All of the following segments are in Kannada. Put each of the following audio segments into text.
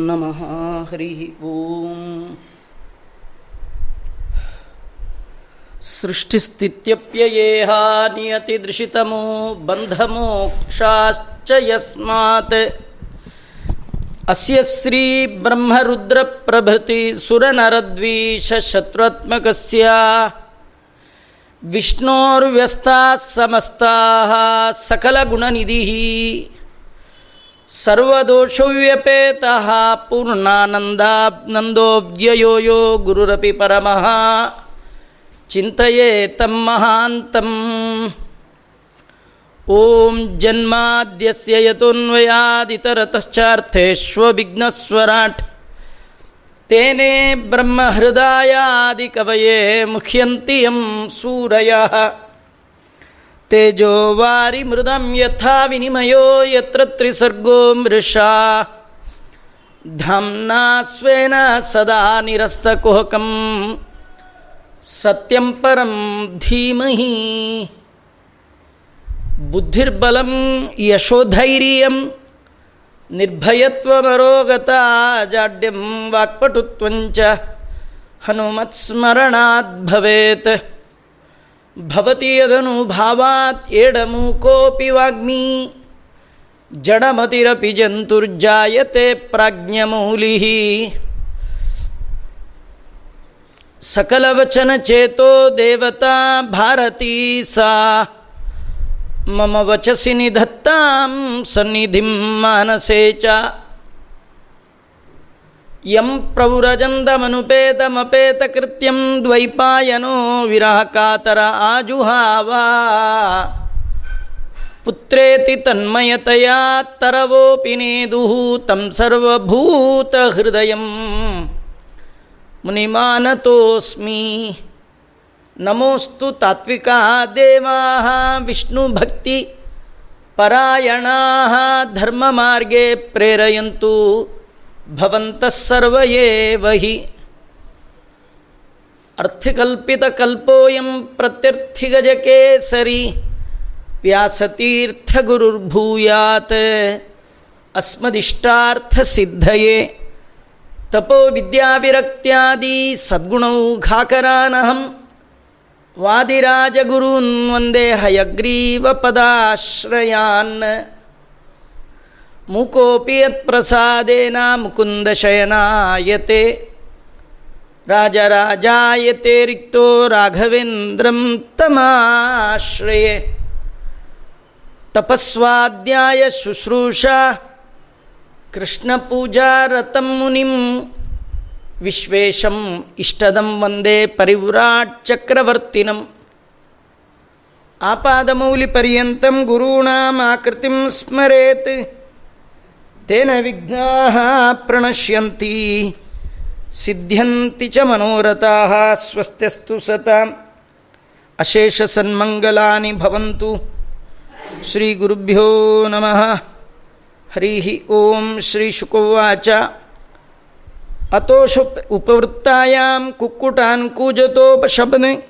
नमः हरिः ॐ सृष्टिस्थित्यप्ययेहा नियतिदृशितमो बन्धमोक्षाश्च यस्मात्। अस्य श्रीब्रह्मरुद्रप्रभृतिसुरनरद्वीषशत्रुत्मकस्य विष्णोर्व्यस्ताः समस्ताः सकलगुणनिधिः। ಸರ್ವದೋಷವ್ಯಪೇತಃ ಪೂರ್ಣಾನಂದಾನಂದೋಬ್ಯಯೋ ಯೋ ಗುರುರಪಿ ಪರಮಃ. ಚಿಂತೆಯೇ ತಮ್ಮಹಾಂತಂ ಓಂ ಜನ್ಮಾದ್ಯಸ್ಯ ಯತೋನ್ವಯಾದಿತರತಶ್ಚಾರ್ಥೇಷ್ವಭಿಘ್ನಸ್ವರಾಟ್ ತೇನೇ ಬ್ರಹ್ಮಹೃದಯಾದಿಕವಯೇ ಮುಖ್ಯಂತಿ ಯಂ ಸೂರಯಃ. सूरयः वारी वारिमृदं यथा विनिमयो यत्र त्रिसर्गो मृषा। धाम्ना स्वेन सदा निरस्तकुहकं सत्यं परं धीमहि। बुद्धिर्बलं यशोधैर्यं निर्भयत्वमरोगता जाड्यं वाक्पटुत्वञ्च हनुमत्स्मरणात् भवेत् ಭವತಿಯದನು ಭಾವಾತ್ ಏಡಮು ಕೋಪಿ ವಾಗ್ಮಿ. ಜಡಮತಿರಪಿ ಜಂತುರ್ಜಾಯತೆ ಪ್ರಾಜ್ಞಮೌಲಿ ಸಕಲವಚನ ಚೇತೋ ದೇವತಾ ಭಾರತೀ ಸಾ. ಮಮ ವಚಸಿ ನಿಧತ್ತಾಂ ಸನ್ನಿಧಿಂ ಮಾನಸೇ ಚ. ಯಂ ಪ್ರವ್ರಜಂದಮನುಪೇತಮಪೇತಕೃತ್ಯಂ ದ್ವೈಪಾಯನೋ ವಿರಹ ಕಾತರ ಆಜುಹಾವ ಪುತ್ರೇತಿ ತನ್ಮಯತೆಯ ತರವೋಪಿ ನೇದು ತಂ ಸರ್ವಭೂತ ಹೃದಯ ಮುನಿಮಾನತೋಸ್ಮಿ ನಮೋಸ್ತು ತಾತ್ವಿಕ ದೇವಾ ವಿಷ್ಣು ಭಕ್ತಿ ಪರಾಯಣಾ ಧರ್ಮ ಮಾರ್ಗೇ ಪ್ರೇರೆಯಂತೂ ಭವಂತಃಸರ್ವೇವ ಹಿ ಅರ್ಥಿಕಲ್ಪಿತಕಲ್ಪೋಯಂ ಪ್ರತ್ಯರ್ಥಿಗಜಕೇ ಸರಿ ವ್ಯಾಸತೀರ್ಥಗುರುರ್ಭೂಯಾತ್. ಅಸ್ಮದಿಷ್ಟಾರ್ಥಸಿದ್ಧಯೇ. ತಪೋ ವಿದ್ಯಾವಿರಕ್ತ್ಯಾದಿ ಸದ್ಗುಣೌ ಘಾಕರಾನಹಂ. ವಾದಿರಾಜಗುರೂನ್ ವಂದೇ ಹಯಗ್ರೀವ ಪದಾಶ್ರಯಾನ್ ಮುಕೋಪಿ ಯತ್ಪ್ರಸಾದೇನ ಮುಕುಂದಶಯನಾಯತೆ ರಾಜರಾಜಾಯತೆ ರಿಕ್ತೋ ರಾಘವೇಂದ್ರಂ ತಮಾಶ್ರಯೇ. ತಪಸ್ವಾಧ್ಯಾಯ ಶುಶ್ರೂಷಾ ಕೃಷ್ಣಪೂಜಾರತಂ ಮುನಿಂ. ವಿಶ್ವೇಶಂ ಇಷ್ಟದಂ ವಂದೇ ಪರಿವ್ರಾಟ್ ಚಕ್ರವರ್ತಿನಂ. ಆಪಾದಮೌಲಿಪರ್ಯಂತಂ ಗುರುಣಾಂ ಆಕೃತಿಂ ಸ್ಮರೇತ್. ತೇನ ವಿಘ್ನಾ ಪ್ರಣಶ್ಯಂತಿ. ಸಿದ್ಧ್ಯಂತಿ ಚ ಮನೋರಥಾ ಸ್ವಸ್ತ್ಯಸ್ತು ಸತಾ. ಅಶೇಷ ಸನ್ಮಂಗಲಾನಿ ಭವಂತು. ಶ್ರೀ ಗುರುಭ್ಯೋ ನಮಃ. ಹರಿ ಓಂ ಶ್ರೀ ಶುಕೋವಾಚ. ಅತೋಷು ಉಪವೃತ್ತಾಯಾಂ ಕುಕ್ಕುಟಾನ್ ಕೂಜತೋಪಶಪನ್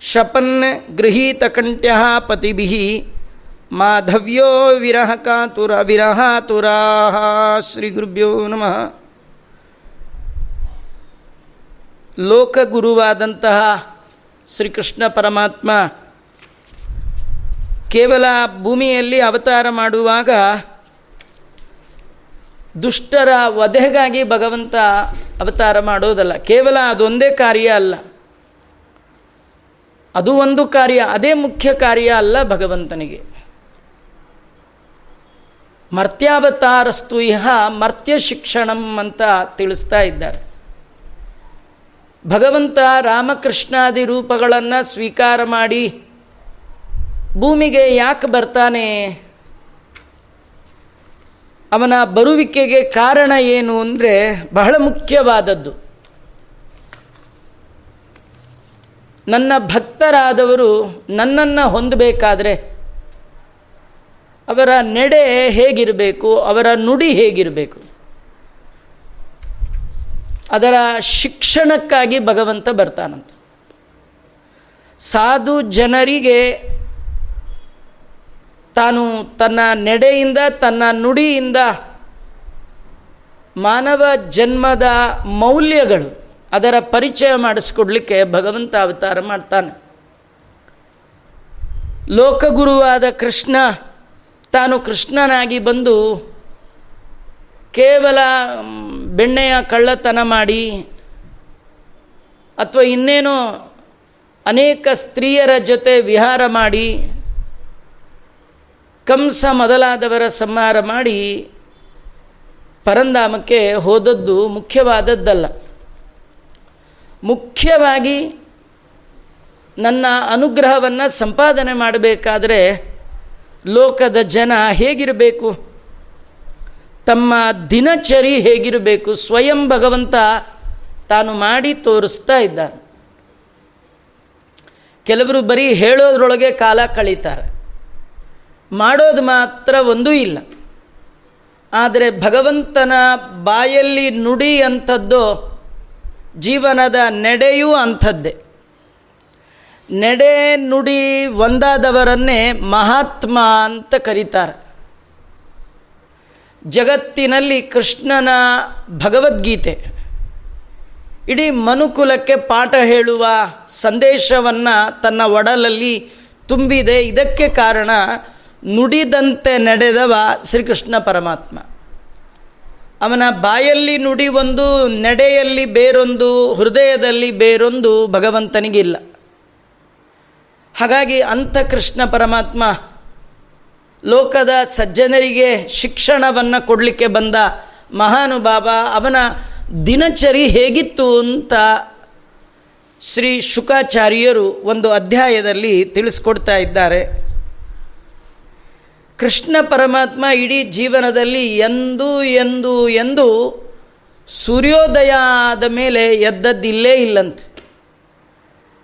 ಶಪನ್ ಗೃಹೀತಕಂಠ್ಯ ಪತಿಭಿ. ಮಾಧವ್ಯೋ ವಿರಹ ಕಾತುರ ವಿರಹಾತುರಾ ಶ್ರೀ ಗುರುಭ್ಯೋ ನಮಃ ಲೋಕಗುರುವಾದಂತಹ ಶ್ರೀಕೃಷ್ಣ ಪರಮಾತ್ಮ ಕೇವಲ ಭೂಮಿಯಲ್ಲಿ ಅವತಾರ ಮಾಡುವಾಗ ದುಷ್ಟರ ವಧೆಗಾಗಿ ಭಗವಂತ ಅವತಾರ ಮಾಡೋದಲ್ಲ. ಕೇವಲ ಅದೊಂದೇ ಕಾರ್ಯ ಅಲ್ಲ. ಅದು ಒಂದು ಕಾರ್ಯ, ಅದೇ ಮುಖ್ಯ ಕಾರ್ಯ ಅಲ್ಲ ಭಗವಂತನಿಗೆ. ಮರ್ತ್ಯಾವತಾರಸ್ತು ಇಹ ಮರ್ತ್ಯ ಶಿಕ್ಷಣಂ ಅಂತ ತಿಳಿಸ್ತಾ ಇದ್ದಾರೆ. ಭಗವಂತ ರಾಮಕೃಷ್ಣಾದಿ ರೂಪಗಳನ್ನು ಸ್ವೀಕಾರ ಮಾಡಿ ಭೂಮಿಗೆ ಯಾಕೆ ಬರ್ತಾನೆ? ಅವನ ಬರುವಿಕೆಗೆ ಕಾರಣ ಏನು ಅಂದರೆ ಬಹಳ ಮುಖ್ಯವಾದದ್ದು. ನನ್ನ ಭಕ್ತರಾದವರು ನನ್ನನ್ನು ಹೊಂದಬೇಕಾದ್ರೆ ಅವರ ನೆಡೆ ಹೇಗಿರಬೇಕು, ಅವರ ನುಡಿ ಹೇಗಿರಬೇಕು. ಅದರ ಶಿಕ್ಷಣಕ್ಕಾಗಿ ಭಗವಂತ ಬರ್ತಾನಂತ. ಸಾಧು ಜನರಿಗೆ ತಾನು ತನ್ನ ನೆಡೆಯಿಂದ, ತನ್ನ ನುಡಿಯಿಂದ ಮಾನವ ಜನ್ಮದ ಮೌಲ್ಯಗಳು ಅದರ ಪರಿಚಯ ಮಾಡಿಸ್ಕೊಡ್ಲಿಕ್ಕೆ ಭಗವಂತ ಅವತಾರ ಮಾಡ್ತಾನೆ. ಲೋಕಗುರುವಾದ ಕೃಷ್ಣ ತಾನು ಕೃಷ್ಣನಾಗಿ ಬಂದು ಕೇವಲ ಬೆಣ್ಣೆಯ ಕಳ್ಳತನ ಮಾಡಿ, ಅಥವಾ ಇನ್ನೇನೋ ಅನೇಕ ಸ್ತ್ರೀಯರ ಜೊತೆ ವಿಹಾರ ಮಾಡಿ, ಕಂಸ ಮೊದಲಾದವರ ಸಂಹಾರ ಮಾಡಿ, ಪರಂಧಾಮಕ್ಕೆ ಹೋದದ್ದು ಮುಖ್ಯವಾದದ್ದಲ್ಲ. ಮುಖ್ಯವಾಗಿ ನನ್ನ ಅನುಗ್ರಹವನ್ನು ಸಂಪಾದನೆ ಮಾಡಬೇಕಾದ್ರೆ ಲೋಕದ ಜನ ಹೇಗಿರಬೇಕು? ತಮ್ಮ ದಿನಚರಿ ಹೇಗಿರಬೇಕು? ಸ್ವಯಂ ಭಗವಂತ ತಾನು ಮಾಡಿ ತೋರಿಸ್ತಾ ಇದ್ದಾನೆ. ಕೆಲವರು ಬರೀ ಹೇಳೋದ್ರೊಳಗೆ ಕಾಲ ಕಳೀತಾರೆ. ಮಾಡೋದು ಮಾತ್ರ ಒಂದೂ ಇಲ್ಲ. ಆದರೆ ಭಗವಂತನ ಬಾಯಲ್ಲಿ ನುಡಿ ಅಂಥದ್ದು ಜೀವನದ ನಡೆಯೂ ಅಂಥದ್ದೇ. ನಡೆ ನುಡಿ ಒಂದಾದವರನ್ನೇ ಮಹಾತ್ಮ ಅಂತ ಕರೀತಾರೆ. ಜಗತ್ತಿನಲ್ಲಿ ಕೃಷ್ಣನ ಭಗವದ್ಗೀತೆ. ಇಡೀ ಮನುಕುಲಕ್ಕೆ ಪಾಠ ಹೇಳುವ ಸಂದೇಶವನ್ನು ತನ್ನ ಒಡಲಲ್ಲಿ ತುಂಬಿದೆ. ಇದಕ್ಕೆ ಕಾರಣ ನುಡಿದಂತೆ ನಡೆದವ ಶ್ರೀಕೃಷ್ಣ ಪರಮಾತ್ಮ. ಅವನ ಬಾಯಲ್ಲಿ ನುಡಿ ಒಂದು, ನಡೆಯಲ್ಲಿ ಬೇರೊಂದು, ಹೃದಯದಲ್ಲಿ ಬೇರೊಂದು ಭಗವಂತನಿಗಿಲ್ಲ. ಹಾಗಾಗಿ ಅಂಥ ಕೃಷ್ಣ ಪರಮಾತ್ಮ ಲೋಕದ ಸಜ್ಜನರಿಗೆ ಶಿಕ್ಷಣವನ್ನು ಕೊಡಲಿಕ್ಕೆ ಬಂದ ಮಹಾನುಭಾವ ಅವನ ದಿನಚರಿ ಹೇಗಿತ್ತು ಅಂತ ಶ್ರೀ ಶುಕಾಚಾರ್ಯರು ಒಂದು ಅಧ್ಯಾಯದಲ್ಲಿ ತಿಳಿಸ್ಕೊಡ್ತಾ ಇದ್ದಾರೆ. ಕೃಷ್ಣ ಪರಮಾತ್ಮ ಇಡೀ ಜೀವನದಲ್ಲಿ ಎಂದು ಎಂದು ಎಂದು ಸೂರ್ಯೋದಯ ಆದ ಮೇಲೆ ಎದ್ದದ್ದಿಲ್ಲೇ ಇಲ್ಲಂತೆ.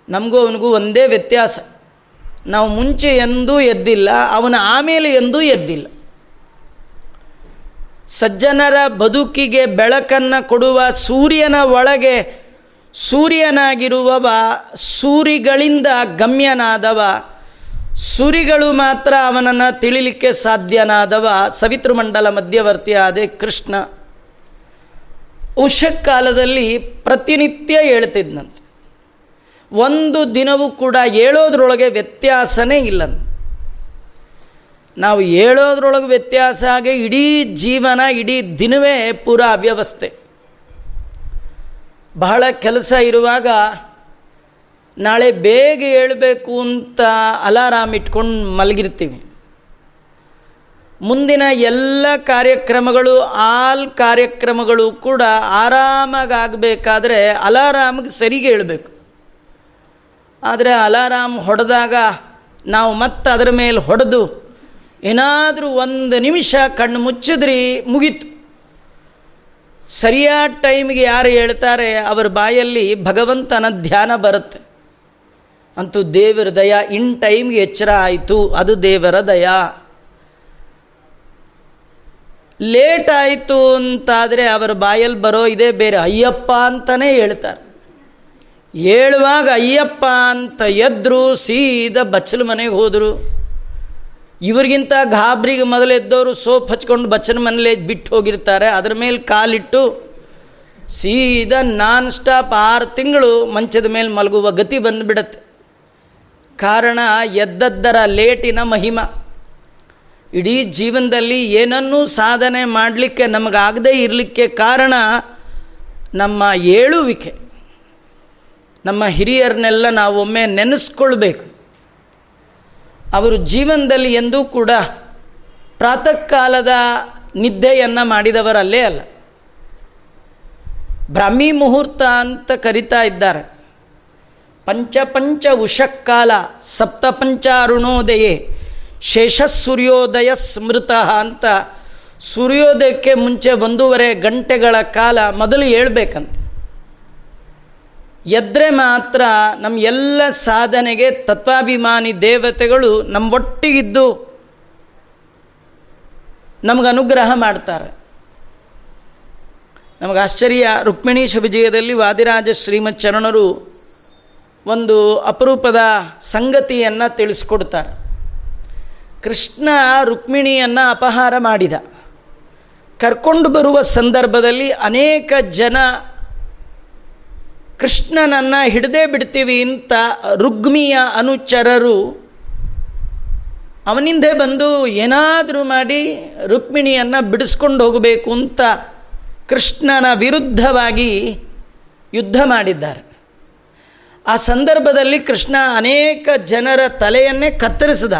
ನಮಗೂ ಅವನಿಗೂ ಒಂದೇ ವ್ಯತ್ಯಾಸ. ನಾವು ಮುಂಚೆ ಎಂದೂ ಎದ್ದಿಲ್ಲ, ಅವನ ಆಮೇಲೆ ಎಂದೂ ಎದ್ದಿಲ್ಲ. ಸಜ್ಜನರ ಬದುಕಿಗೆ ಬೆಳಕನ್ನು ಕೊಡುವ ಸೂರ್ಯನ ಒಳಗೆ ಸೂರ್ಯನಾಗಿರುವವ ಸೂರಿಗಳಿಂದ ಗಮ್ಯನಾದವ, ಸೂರಿಗಳು ಮಾತ್ರ ಅವನನ್ನು ತಿಳಿಲಿಕ್ಕೆ ಸಾಧ್ಯನಾದವ. ಸವಿತೃಮಂಡಲ ಮಧ್ಯವರ್ತಿ ಆದೆ ಕೃಷ್ಣ. ಉಷಕ್ಕಾಲದಲ್ಲಿ ಪ್ರತಿನಿತ್ಯ ಹೇಳ್ತಿದ್ನಂತೆ. ಒಂದು ದಿನವೂ ಕೂಡ ಹೇಳೋದ್ರೊಳಗೆ ವ್ಯತ್ಯಾಸನೇ ಇಲ್ಲ ನಾವು ಹೇಳೋದ್ರೊಳಗೆ ವ್ಯತ್ಯಾಸ ಆಗಿ ಇಡೀ ಜೀವನ, ಇಡೀ ದಿನವೇ ಪೂರ ಅವ್ಯವಸ್ಥೆ. ಬಹಳ ಕೆಲಸ ಇರುವಾಗ ನಾಳೆ ಬೇಗ ಹೇಳಬೇಕು ಅಂತ ಅಲಾರಾಮ್ ಇಟ್ಕೊಂಡು ಮಲಗಿರ್ತೀವಿ. ಮುಂದಿನ ಎಲ್ಲ ಕಾರ್ಯಕ್ರಮಗಳು ಆಲ್ ಕಾರ್ಯಕ್ರಮಗಳು ಕೂಡ ಆರಾಮಾಗಿ ಆಗಬೇಕಾದ್ರೆ ಅಲಾರಾಮ್ಗೆ ಸರಿಗೆ ಹೇಳಬೇಕು. ಆದರೆ ಅಲಾರಾಮ್ ಹೊಡೆದಾಗ ನಾವು ಮತ್ತೆ ಅದರ ಮೇಲೆ ಹೊಡೆದು ಏನಾದರೂ ಒಂದು ನಿಮಿಷ ಕಣ್ಣು ಮುಚ್ಚಿದ್ರಿ ಮುಗೀತು. ಸರಿಯಾದ ಟೈಮ್ಗೆ ಯಾರು ಹೇಳ್ತಾರೆ ಅವರ ಬಾಯಲ್ಲಿ ಭಗವಂತನ ಧ್ಯಾನ ಬರುತ್ತೆ. ಅಂತೂ ದೇವರ ದಯ ಇನ್ ಟೈಮ್ಗೆ ಎಚ್ಚರ ಆಯಿತು, ಅದು ದೇವರ ದಯ. ಲೇಟ್ ಆಯಿತು ಅಂತಾದರೆ ಅವರ ಬಾಯಲ್ಲಿ ಬರೋ ಇದೇ ಬೇರೆ, ಅಯ್ಯಪ್ಪ ಅಂತಲೇ ಹೇಳ್ತಾರೆ. ಹೇಳುವಾಗ ಅಯ್ಯಪ್ಪ ಅಂತ ಎದ್ರು ಸೀದಾ ಬಚ್ಚಲ ಮನೆಗೆ ಹೋದರು. ಇವ್ರಿಗಿಂತ ಗಾಬ್ರಿಗೆ ಮೊದಲೆದ್ದವರು ಸೋಪ್ ಹಚ್ಕೊಂಡು ಬಚ್ಚನ ಮನೇಲಿ ಬಿಟ್ಟು ಹೋಗಿರ್ತಾರೆ. ಅದ್ರ ಮೇಲೆ ಕಾಲಿಟ್ಟು ಸೀದಾ ನಾನ್ ಸ್ಟಾಪ್ ಆರು ತಿಂಗಳು ಮಂಚದ ಮೇಲೆ ಮಲಗುವ ಗತಿ ಬಂದುಬಿಡತ್ತೆ. ಕಾರಣ ಎದ್ದದ್ದರ ಲೇಟಿನ ಮಹಿಮ. ಇಡೀ ಜೀವನದಲ್ಲಿ ಏನನ್ನೂ ಸಾಧನೆ ಮಾಡಲಿಕ್ಕೆ ನಮಗಾಗದೇ ಇರಲಿಕ್ಕೆ ಕಾರಣ ನಮ್ಮ ಏಳುವಿಕೆ. ನಮ್ಮ ಹಿರಿಯರನ್ನೆಲ್ಲ ನಾವು ಒಮ್ಮೆ ನೆನೆಸ್ಕೊಳ್ಬೇಕು. ಅವರು ಜೀವನದಲ್ಲಿ ಎಂದೂ ಕೂಡ ಪ್ರಾತಃ ಕಾಲದ ನಿದ್ದೆಯನ್ನು ಮಾಡಿದವರಲ್ಲೇ ಅಲ್ಲ. ಬ್ರಾಹ್ಮಿ ಮುಹೂರ್ತ ಅಂತ ಕರಿತಾ ಇದ್ದಾರೆ. ಪಂಚ ಪಂಚ ಉಷಕ್ಕಾಲ ಸಪ್ತ ಪಂಚ ಅರುಣೋದಯೇ ಶೇಷ ಸೂರ್ಯೋದಯ ಸ್ಮೃತ ಅಂತ ಸೂರ್ಯೋದಯಕ್ಕೆ ಮುಂಚೆ ಒಂದೂವರೆ ಗಂಟೆಗಳ ಕಾಲ ಮೊದಲು ಹೇಳ್ಬೇಕಂತೆ. ಎದ್ರೆ ಮಾತ್ರ ನಮ್ಮ ಎಲ್ಲ ಸಾಧನೆಗೆ ತತ್ವಾಭಿಮಾನಿ ದೇವತೆಗಳು ನಮ್ಮ ಒಟ್ಟಿಗಿದ್ದು ನಮಗೆ ಅನುಗ್ರಹ ಮಾಡ್ತಾರೆ. ನಮಗೆ ಆಶ್ಚರ್ಯ ರುಕ್ಮಿಣೀಶ ವಿಜಯದಲ್ಲಿ ವಾದಿರಾಜ ಶ್ರೀಮತ್ ಚರಣರು ಒಂದು ಅಪರೂಪದ ಸಂಗತಿಯನ್ನು ತಿಳಿಸ್ಕೊಡ್ತಾರೆ. ಕೃಷ್ಣ ರುಕ್ಮಿಣಿಯನ್ನು ಅಪಹಾರ ಮಾಡಿದ. ಕರ್ಕೊಂಡು ಬರುವ ಸಂದರ್ಭದಲ್ಲಿ ಅನೇಕ ಜನ ಕೃಷ್ಣನನ್ನು ಹಿಡದೇ ಬಿಡ್ತೀವಿ ಅಂತ ರುಗ್ಮಿಯ ಅನುಚರರು ಅವನಿಂದೆ ಬಂದು ಏನಾದರೂ ಮಾಡಿ ರುಕ್ಮಿಣಿಯನ್ನು ಬಿಡಿಸ್ಕೊಂಡು ಹೋಗಬೇಕು ಅಂತ ಕೃಷ್ಣನ ವಿರುದ್ಧವಾಗಿ ಯುದ್ಧ ಮಾಡಿದ್ದಾರೆ. ಆ ಸಂದರ್ಭದಲ್ಲಿ ಕೃಷ್ಣ ಅನೇಕ ಜನರ ತಲೆಯನ್ನೇ ಕತ್ತರಿಸಿದ.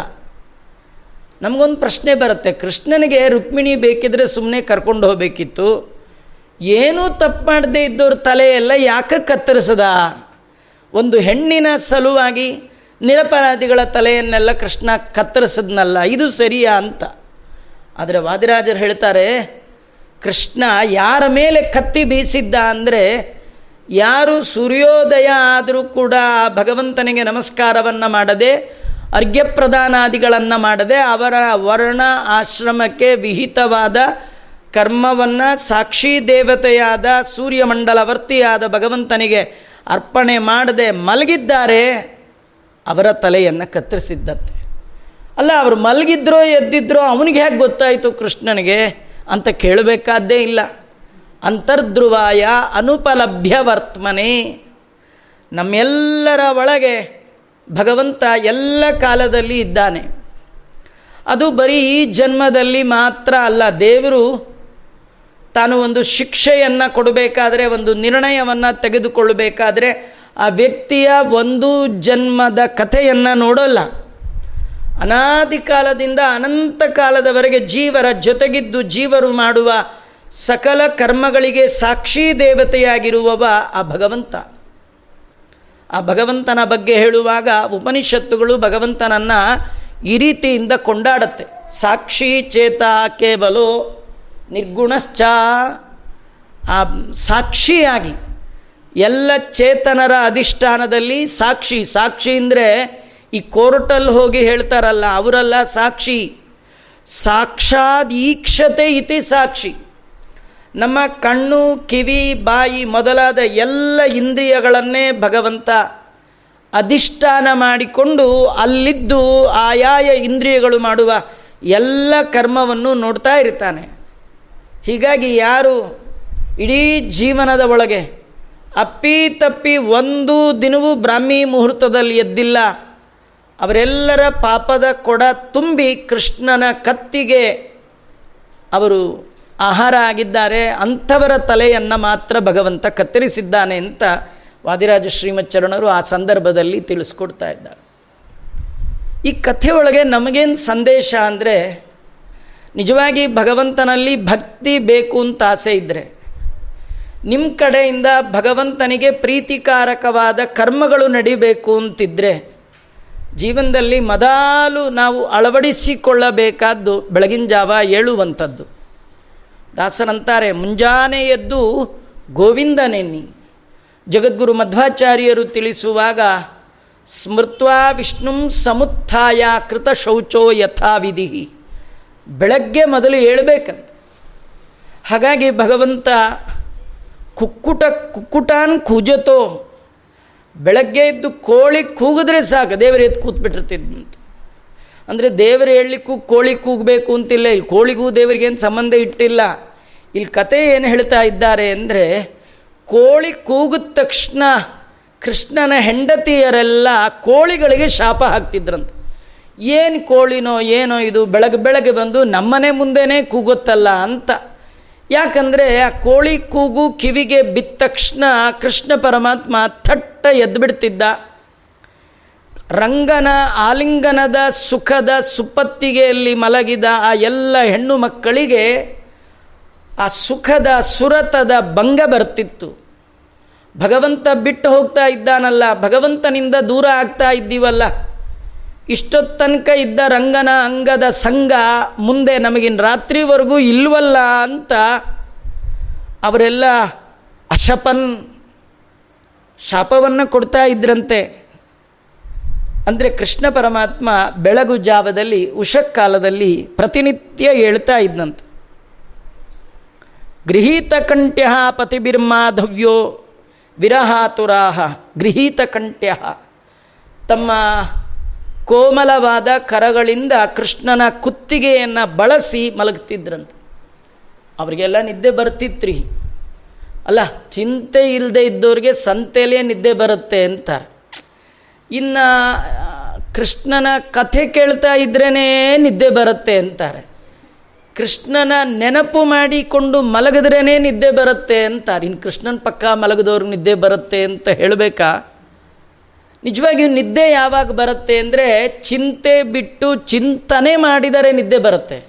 ನಮಗೊಂದು ಪ್ರಶ್ನೆ ಬರುತ್ತೆ, ಕೃಷ್ಣನಿಗೆ ರುಕ್ಮಿಣಿ ಬೇಕಿದ್ರೆ ಸುಮ್ಮನೆ ಕರ್ಕೊಂಡು ಹೋಗಬೇಕಿತ್ತು. ಏನೂ ತಪ್ಪು ಮಾಡದೇ ಇದ್ದವ್ರ ತಲೆಯೆಲ್ಲ ಯಾಕೆ ಕತ್ತರಿಸದ? ಒಂದು ಹೆಣ್ಣಿನ ಸಲುವಾಗಿ ನಿರಪರಾಧಿಗಳ ತಲೆಯನ್ನೆಲ್ಲ ಕೃಷ್ಣ ಕತ್ತರಿಸದ್ನಲ್ಲ, ಇದು ಸರಿಯಾ ಅಂತ. ಆದರೆ ವಾದಿರಾಜರು ಹೇಳ್ತಾರೆ, ಕೃಷ್ಣ ಯಾರ ಮೇಲೆ ಕತ್ತಿ ಬೀಸಿದ್ದ ಅಂದರೆ ಯಾರು ಸೂರ್ಯೋದಯ ಆದರೂ ಕೂಡ ಭಗವಂತನಿಗೆ ನಮಸ್ಕಾರವನ್ನು ಮಾಡದೆ, ಅರ್ಘ್ಯಪ್ರದಾನಾದಿಗಳನ್ನು ಮಾಡದೆ ಅವರ ವರ್ಣ ಆಶ್ರಮಕ್ಕೆ ವಿಹಿತವಾದ ಕರ್ಮವನ್ನು ಸಾಕ್ಷಿ ದೇವತೆಯಾದ ಸೂರ್ಯಮಂಡಲವರ್ತಿಯಾದ ಭಗವಂತನಿಗೆ ಅರ್ಪಣೆ ಮಾಡದೆ ಮಲಗಿದ್ದಾರೆ, ಅವರ ತಲೆಯನ್ನು ಕತ್ತರಿಸಿದ್ದಂತೆ. ಅಲ್ಲ, ಅವರು ಮಲಗಿದ್ರೋ ಎದ್ದಿದ್ರೋ ಅವನಿಗೆ ಹೇಗೆ ಗೊತ್ತಾಯಿತು ಕೃಷ್ಣನಿಗೆ ಅಂತ ಕೇಳಬೇಕಾದ್ದೇ ಇಲ್ಲ. ಅಂತರ್ಧ್ರುವಾಯ ಅನುಪಲಭ್ಯ ವರ್ತಮನೆ ನಮ್ಮೆಲ್ಲರ ಒಳಗೆ ಭಗವಂತ ಎಲ್ಲ ಕಾಲದಲ್ಲಿ ಇದ್ದಾನೆ. ಅದು ಬರೀ ಈ ಜನ್ಮದಲ್ಲಿ ಮಾತ್ರ ಅಲ್ಲ, ದೇವರು ತಾನು ಒಂದು ಶಿಕ್ಷೆಯನ್ನು ಕೊಡಬೇಕಾದ್ರೆ, ಒಂದು ನಿರ್ಣಯವನ್ನು ತೆಗೆದುಕೊಳ್ಳಬೇಕಾದ್ರೆ ಆ ವ್ಯಕ್ತಿಯ ಒಂದು ಜನ್ಮದ ಕಥೆಯನ್ನು ನೋಡೋಲ್ಲ. ಅನಾದಿ ಕಾಲದಿಂದ ಅನಂತ ಕಾಲದವರೆಗೆ ಜೀವರ ಜೊತೆಗಿದ್ದು ಜೀವರು ಮಾಡುವ ಸಕಲ ಕರ್ಮಗಳಿಗೆ ಸಾಕ್ಷಿ ದೇವತೆಯಾಗಿರುವವ ಆ ಭಗವಂತ. ಆ ಭಗವಂತನ ಬಗ್ಗೆ ಹೇಳುವಾಗ ಉಪನಿಷತ್ತುಗಳು ಭಗವಂತನನ್ನು ಈ ರೀತಿಯಿಂದ ಕೊಂಡಾಡತ್ತೆ. ಸಾಕ್ಷಿ ಚೇತ ಕೇವಲೋ ನಿರ್ಗುಣಶ್ಚ. ಆ ಸಾಕ್ಷಿಯಾಗಿ ಎಲ್ಲ ಚೇತನರ ಅಧಿಷ್ಠಾನದಲ್ಲಿ ಸಾಕ್ಷಿ ಸಾಕ್ಷಿ ಅಂದರೆ ಈ ಕೋರ್ಟಲ್ಲಿ ಹೋಗಿ ಹೇಳ್ತಾರಲ್ಲ, ಅವರೆಲ್ಲ ಸಾಕ್ಷಿ. ಸಾಕ್ಷಾತ್ ಈಕ್ಷತೆ ಇತಿ ಸಾಕ್ಷಿ. ನಮ್ಮ ಕಣ್ಣು, ಕಿವಿ, ಬಾಯಿ ಮೊದಲಾದ ಎಲ್ಲ ಇಂದ್ರಿಯಗಳನ್ನೇ ಭಗವಂತ ಅಧಿಷ್ಠಾನ ಮಾಡಿಕೊಂಡು ಅಲ್ಲಿದ್ದು ಆಯಾಯ ಇಂದ್ರಿಯಗಳು ಮಾಡುವ ಎಲ್ಲ ಕರ್ಮವನ್ನು ನೋಡ್ತಾ ಇರ್ತಾನೆ. ಹೀಗಾಗಿ ಯಾರು ಇಡೀ ಜೀವನದ ಒಳಗೆ ಅಪ್ಪಿ ತಪ್ಪಿ ಒಂದು ದಿನವೂ ಬ್ರಾಹ್ಮಿ ಮುಹೂರ್ತದಲ್ಲಿ ಎದ್ದಿಲ್ಲ, ಅವರೆಲ್ಲರ ಪಾಪದ ಕೊಡ ತುಂಬಿ ಕೃಷ್ಣನ ಕತ್ತಿಗೆ ಅವರು ಆಹಾರ ಆಗಿದ್ದಾರೆ, ಅಂಥವರ ತಲೆಯನ್ನು ಮಾತ್ರ ಭಗವಂತ ಕತ್ತರಿಸಿದ್ದಾನೆ ಅಂತ ವಾದಿರಾಜ ಶ್ರೀಮಚ್ಚರಣರು ಆ ಸಂದರ್ಭದಲ್ಲಿ ತಿಳಿಸ್ಕೊಡ್ತಾ ಇದ್ದಾರೆ. ಈ ಕಥೆಯೊಳಗೆ ನಮಗೇನು ಸಂದೇಶ ಅಂದರೆ ನಿಜವಾಗಿ ಭಗವಂತನಲ್ಲಿ ಭಕ್ತಿ ಬೇಕು ಅಂತ ಆಸೆ ಇದ್ದರೆ ನಿಮ್ಮ ಕಡೆಯಿಂದ ಭಗವಂತನಿಗೆ ಪ್ರೀತಿಕಾರಕವಾದ ಕರ್ಮಗಳು ನಡಿಬೇಕು ಅಂತಿದ್ದರೆ ಜೀವನದಲ್ಲಿ ಮೊದಲು ನಾವು ಅಳವಡಿಸಿಕೊಳ್ಳಬೇಕಾದ್ದು ಬೆಳಗಿನ ಜಾವ ಏಳುವಂಥದ್ದು. ದಾಸರಂತಾರೆ ಮುಂಜಾನೆ ಎದ್ದು ಗೋವಿಂದನೆನ್ನಿ ಜಗದ್ಗುರು ಮಧ್ವಾಚಾರ್ಯರು ತಿಳಿಸುವಾಗ, ಸ್ಮೃತ್ವಾ ವಿಷ್ಣುಂ ಸಮುತ್ಥಾಯ ಕೃತ ಶೌಚೋ ಯಥಾವಿಧಿ ಬೆಳಗ್ಗೆ ಮೊದಲು ಹೇಳಬೇಕಂತ ಹಾಗಾಗಿ ಭಗವಂತ ಕುಕ್ಕುಟ ಕುಕ್ಕುಟಾನ್ ಕೂಜತೋ ಬೆಳಗ್ಗೆ ಇದ್ದು ಕೋಳಿ ಕೂಗಿದ್ರೆ ಸಾಕು, ದೇವರು ಎದ್ದು ಕೂತ್ಬಿಟ್ಟಿರ್ತಿದ್ದಂತೆ ಅಂದರೆ ದೇವರು ಹೇಳಲಿಕ್ಕೂ ಕೋಳಿ ಕೂಗಬೇಕು ಅಂತಿಲ್ಲ, ಇಲ್ಲಿ ಕೋಳಿಗೂ ದೇವರಿಗೇನು ಸಂಬಂಧ ಇಟ್ಟಿಲ್ಲ. ಇಲ್ಲಿ ಕತೆ ಏನು ಹೇಳ್ತಾ ಇದ್ದಾರೆ ಅಂದರೆ, ಕೋಳಿ ಕೂಗಿದ ತಕ್ಷಣ ಕೃಷ್ಣನ ಹೆಂಡತಿಯರೆಲ್ಲ ಕೋಳಿಗಳಿಗೆ ಶಾಪ ಹಾಕ್ತಿದ್ರಂತೆ. ಏನು ಕೋಳಿನೋ ಏನೋ ಇದು ಬೆಳಗ್ಗೆ ಬೆಳಗ್ಗೆ ಬಂದು ನಮ್ಮನೆ ಮುಂದೆನೇ ಕೂಗುತ್ತಲ್ಲ ಅಂತ. ಯಾಕಂದರೆ ಆ ಕೋಳಿ ಕೂಗು ಕಿವಿಗೆ ಬಿದ್ದ ತಕ್ಷಣ ಕೃಷ್ಣ ಪರಮಾತ್ಮ ಥಟ್ಟ ಎದ್ದುಬಿಡ್ತಿದ್ದ ರಂಗನ ಆಲಿಂಗನದ ಸುಖದ ಸುಪ್ಪತ್ತಿಗೆಯಲ್ಲಿ ಮಲಗಿದ ಆ ಎಲ್ಲ ಹೆಣ್ಣು ಮಕ್ಕಳಿಗೆ ಆ ಸುಖದ ಸುರತದ ಭಂಗ ಬರ್ತಿತ್ತು. ಭಗವಂತ ಬಿಟ್ಟು ಹೋಗ್ತಾ ಇದ್ದಾನಲ್ಲ, ಭಗವಂತನಿಂದ ದೂರ ಆಗ್ತಾ ಇದ್ದೀವಲ್ಲ. ಇಷ್ಟೊತ್ತು ಇದ್ದ ರಂಗನ ಅಂಗದ ಸಂಘ ಮುಂದೆ ನಮಗಿನ ರಾತ್ರಿವರೆಗೂ ಇಲ್ವಲ್ಲ ಅಂತ ಅವರೆಲ್ಲ ಅಶಪನ್ ಶಾಪವನ್ನು ಕೊಡ್ತಾ ಇದ್ರಂತೆ. ಅಂದರೆ ಕೃಷ್ಣ ಪರಮಾತ್ಮ ಬೆಳಗು ಜಾವದಲ್ಲಿ ಉಷಕ್ಕಾಲದಲ್ಲಿ ಪ್ರತಿನಿತ್ಯ ಹೇಳ್ತಾ ಇದ್ದಂತೆ ಗೃಹೀತಕಂಠ್ಯ ಪತಿಬಿರ್ಮಾಧವ್ಯೋ ವಿರಹಾತುರಾಹ. ಗೃಹೀತಕಂಠ್ಯ ತಮ್ಮ ಕೋಮಲವಾದ ಕರಗಳಿಂದ ಕೃಷ್ಣನ ಕುತ್ತಿಗೆಯನ್ನು ಬಳಸಿ ಮಲಗ್ತಿದ್ರಂತೆ ಅವರಿಗೆಲ್ಲ ನಿದ್ದೆ ಬರ್ತಿತ್ರಿ. ಅಲ್ಲ, ಚಿಂತೆ ಇಲ್ಲದೆ ಇದ್ದವ್ರಿಗೆ ಸಂತೆಲೇ ನಿದ್ದೆ ಬರುತ್ತೆ ಅಂತಾರೆ. ಇನ್ನು, ಕೃಷ್ಣನ ಕಥೆ ಕೇಳ್ತಾ ಇದ್ರೇ ನಿದ್ದೆ ಬರುತ್ತೆ ಅಂತಾರೆ. ಕೃಷ್ಣನ ನೆನಪು ಮಾಡಿಕೊಂಡು ಮಲಗಿದ್ರೇ ನಿದ್ದೆ ಬರುತ್ತೆ ಅಂತಾರೆ. ಇನ್ನು ಕೃಷ್ಣನ ಪಕ್ಕ ಮಲಗಿದವ್ರಿಗೆ ನಿದ್ದೆ ಬರುತ್ತೆ ಅಂತ ಹೇಳಬೇಕಾ? ನಿಜವಾಗಿಯೂ ನಿದ್ದೆ ಯಾವಾಗ ಬರುತ್ತೆ ಅಂದರೆ ಚಿಂತೆ ಬಿಟ್ಟು ಚಿಂತನೆ ಮಾಡಿದರೆ ನಿದ್ದೆ ಬರುತ್ತೆ.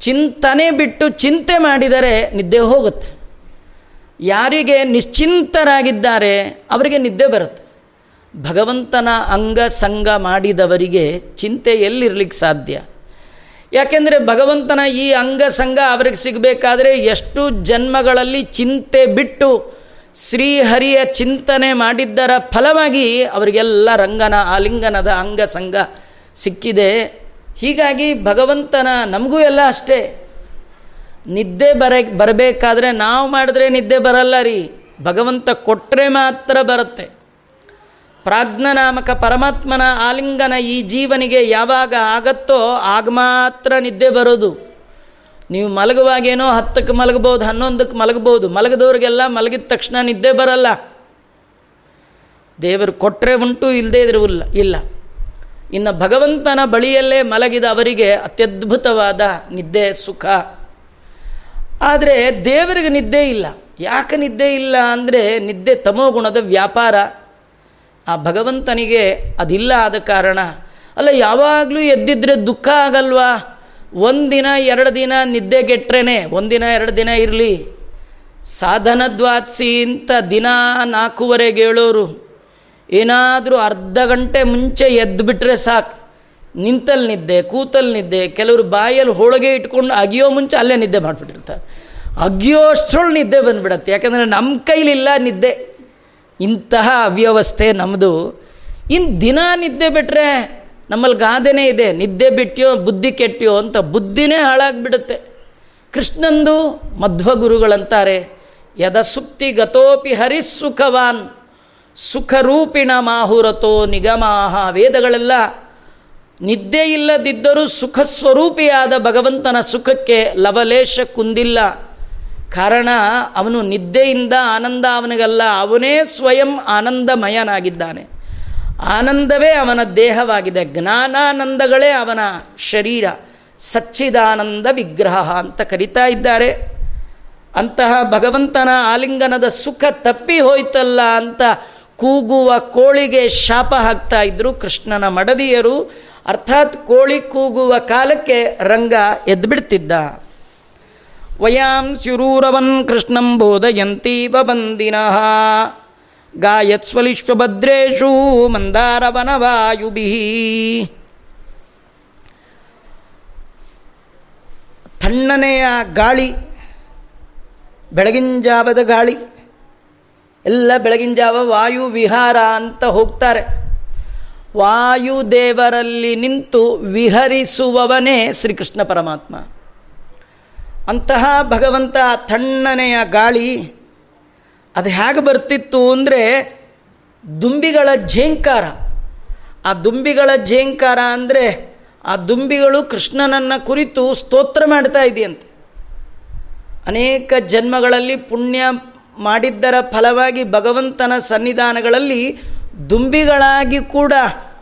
ಚಿಂತನೆ ಬಿಟ್ಟು ಚಿಂತೆ ಮಾಡಿದರೆ ನಿದ್ದೆ ಹೋಗುತ್ತೆ. ಯಾರಿಗೆ ನಿಶ್ಚಿಂತರಾಗಿದ್ದಾರೆ ಅವರಿಗೆ ನಿದ್ದೆ ಬರುತ್ತೆ. ಭಗವಂತನ ಅಂಗ ಸಂಗ ಮಾಡಿದವರಿಗೆ ಚಿಂತೆ ಎಲ್ಲಿರಲಿಕ್ಕೆ ಸಾಧ್ಯ? ಯಾಕೆಂದರೆ ಭಗವಂತನ ಈ ಅಂಗ ಸಂಗ ಅವರಿಗೆ ಸಿಗಬೇಕಾದ್ರೆ ಎಷ್ಟು ಜನ್ಮಗಳಲ್ಲಿ ಚಿಂತೆ ಬಿಟ್ಟು ಶ್ರೀಹರಿಯ ಚಿಂತನೆ ಮಾಡಿದ್ದರ ಫಲವಾಗಿ ಅವರಿಗೆಲ್ಲ ರಂಗನ, ಆಲಿಂಗನದ ಅಂಗ ಸಂಗ ಸಿಕ್ಕಿದೆ. ಹೀಗಾಗಿ ಭಗವಂತನ ನಮಗೂ ಎಲ್ಲ ಅಷ್ಟೇ. ನಿದ್ದೆ ಬರ, ಬರಬೇಕಾದ್ರೆ ನಾವು ಮಾಡಿದ್ರೆ ನಿದ್ದೆ ಬರಲ್ಲ ರೀ. ಭಗವಂತ ಕೊಟ್ಟರೆ ಮಾತ್ರ ಬರುತ್ತೆ. ಪ್ರಾಜ್ಞನಾಮಕ ಪರಮಾತ್ಮನ ಆಲಿಂಗನ ಈ ಜೀವನಿಗೆ ಯಾವಾಗ ಆಗತ್ತೋ ಆಗ ಮಾತ್ರ ನಿದ್ದೆ ಬರೋದು. ನೀವು ಮಲಗುವಾಗೇನೋ ಹತ್ತಕ್ಕೆ ಮಲಗಬಹುದು, ಹನ್ನೊಂದಕ್ಕೆ ಮಲಗಬಹುದು, ಮಲಗದವ್ರಿಗೆಲ್ಲ ಮಲಗಿದ ತಕ್ಷಣ ನಿದ್ದೆ ಬರಲ್ಲ. ದೇವರು ಕೊಟ್ಟರೆ ಉಂಟು ಇಲ್ಲದೇ ಇದ್ರೂ ಇಲ್ಲ. ಇನ್ನು ಭಗವಂತನ ಬಳಿಯಲ್ಲೇ ಮಲಗಿದ ಅವರಿಗೆ ಅತ್ಯದ್ಭುತವಾದ ನಿದ್ದೆ ಸುಖ. ಆದರೆ ದೇವರಿಗೆ ನಿದ್ದೆ ಇಲ್ಲ. ಯಾಕೆ ನಿದ್ದೆ ಇಲ್ಲ ಅಂದರೆ ನಿದ್ದೆ ತಮೋಗುಣದ ವ್ಯಾಪಾರ. ಆ ಭಗವಂತನಿಗೆ ಅದಿಲ್ಲ ಆದ ಕಾರಣ. ಅಲ್ಲ, ಯಾವಾಗಲೂ ಎದ್ದಿದ್ರೆ ದುಃಖ ಆಗಲ್ವಾ? ಒಂದಿನ ಎರಡು ದಿನ ನಿದ್ದೆ ನಿದ್ದೆಗೆಟ್ರೇ ಒಂದಿನ ಎರಡು ದಿನ ಇರಲಿ. ಸಾಧನದ್ವಾತ್ಸಿ ಅಂತ ದಿನ ನಾಲ್ಕೂವರೆಗೆ ಹೇಳೋರು ಏನಾದರೂ ಅರ್ಧ ಗಂಟೆ ಮುಂಚೆ ಎದ್ದು ಬಿಟ್ಟರೆ ಸಾಕು. ನಿಂತಲ್ಲಿ ನಿದ್ದೆ ಕೂತಲ್ಲಿ ನಿದ್ದೆ, ಕೆಲವರು ಬಾಯಲ್ಲಿ ಹೋಳಿಗೆ ಇಟ್ಕೊಂಡು ಅಗಿಯೋ ಮುಂಚೆ ಅಲ್ಲೇ ನಿದ್ದೆ ಮಾಡಿಬಿಟ್ಟಿರ್ತಾರೆ. ಅಗಿಯೋ ಅಷ್ಟರೊಳು ನಿದ್ದೆ ಬಂದುಬಿಡತ್ತೆ. ಯಾಕಂದರೆ ನಮ್ಮ ಕೈಲಿಲ್ಲ ನಿದ್ದೆ. ಇಂತಹ ಅವ್ಯವಸ್ಥೆ ನಮ್ಮದು ಇನ್ನು ದಿನ ನಿದ್ದೆ ಬಿಟ್ಟರೆ ನಮ್ಮಲ್ಲಿ ಗಾದೆನೇ ಇದೆ, ನಿದ್ದೆ ಬಿಟ್ಟಿಯೋ ಬುದ್ಧಿ ಕೆಟ್ಟಿಯೋ ಅಂತ ಬುದ್ಧಿನೇ ಹಾಳಾಗಿಬಿಡುತ್ತೆ. ಕೃಷ್ಣಂದು ಮಧ್ವಗುರುಗಳಂತಾರೆ, ಯದ ಸುಪ್ತಿ ಗತೋಪಿ ಹರಿಸುಖವಾನ್, ಸುಖರೂಪಿಣ ಮಾಹುರತೋ ನಿಗಮಾಹ, ವೇದಗಳೆಲ್ಲ ನಿದ್ದೆ ಇಲ್ಲದಿದ್ದರೂ ಸುಖ ಸ್ವರೂಪಿಯಾದ ಭಗವಂತನ ಸುಖಕ್ಕೆ ಲವಲೇಶ ಕುಂದಿಲ್ಲ. ಕಾರಣ ಅವನು ನಿದ್ದೆಯಿಂದ ಆನಂದ ಅವನಿಗಲ್ಲ, ಅವನೇ ಸ್ವಯಂ ಆನಂದಮಯನಾಗಿದ್ದಾನೆ. ಆನಂದವೇ ಅವನ ದೇಹವಾಗಿದೆ. ಜ್ಞಾನಾನಂದಗಳೇ ಅವನ ಶರೀರ. ಸಚ್ಚಿದಾನಂದ ವಿಗ್ರಹ ಅಂತ ಕರಿತಾ ಇದ್ದಾರೆ. ಅಂತಹ ಭಗವಂತನ ಆಲಿಂಗನದ ಸುಖ ತಪ್ಪಿ ಹೋಯ್ತಲ್ಲ ಅಂತ ಕೂಗುವ ಕೋಳಿಗೆ ಶಾಪ ಹಾಕ್ತಾ ಇದ್ದರು ಕೃಷ್ಣನ ಮಡದಿಯರು. ಅರ್ಥಾತ್ ಕೋಳಿ ಕೂಗುವ ಕಾಲಕ್ಕೆ ರಂಗ ಎದ್ಬಿಡ್ತಿದ್ದ. ವಯಾಂ ಸ್ಯುರೂರವನ್ ಕೃಷ್ಣಂ ಬೋಧಯಂತೀವ ಬಂದಿನಃ. ಗಾಯತ್ಸ್ವಲಿಶ್ವಭದ್ರೇಷು ಮಂದಾರವನವಾಯುಭಿ ತಣ್ಣನೆಯ ಗಾಳಿ, ಬೆಳಗಿನ ಜಾವದ ಗಾಳಿ, ಎಲ್ಲ ಬೆಳಗಿನ ಜಾವ ವಾಯು ವಿಹಾರ ಅಂತ ಹೋಗ್ತಾರೆ. ವಾಯುದೇವರಲ್ಲಿ ನಿಂತು ವಿಹರಿಸುವವನೇ ಶ್ರೀಕೃಷ್ಣ ಪರಮಾತ್ಮ. ಅಂತಹ ಭಗವಂತ ತಣ್ಣನೆಯ ಗಾಳಿ ಅದು ಹೇಗೆ ಬರ್ತಿತ್ತು ಅಂದರೆ ದುಂಬಿಗಳ ಝೇಂಕಾರ ಆ ದುಂಬಿಗಳ ಝೇಂಕಾರ ಅಂದರೆ ಆ ದುಂಬಿಗಳು ಕೃಷ್ಣನನ್ನು ಕುರಿತು ಸ್ತೋತ್ರ ಮಾಡ್ತಾ ಇದೆಯಂತೆ. ಅನೇಕ ಜನ್ಮಗಳಲ್ಲಿ ಪುಣ್ಯ ಮಾಡಿದ್ದರ ಫಲವಾಗಿ ಭಗವಂತನ ಸನ್ನಿಧಾನಗಳಲ್ಲಿ ದುಂಬಿಗಳಾಗಿ ಕೂಡ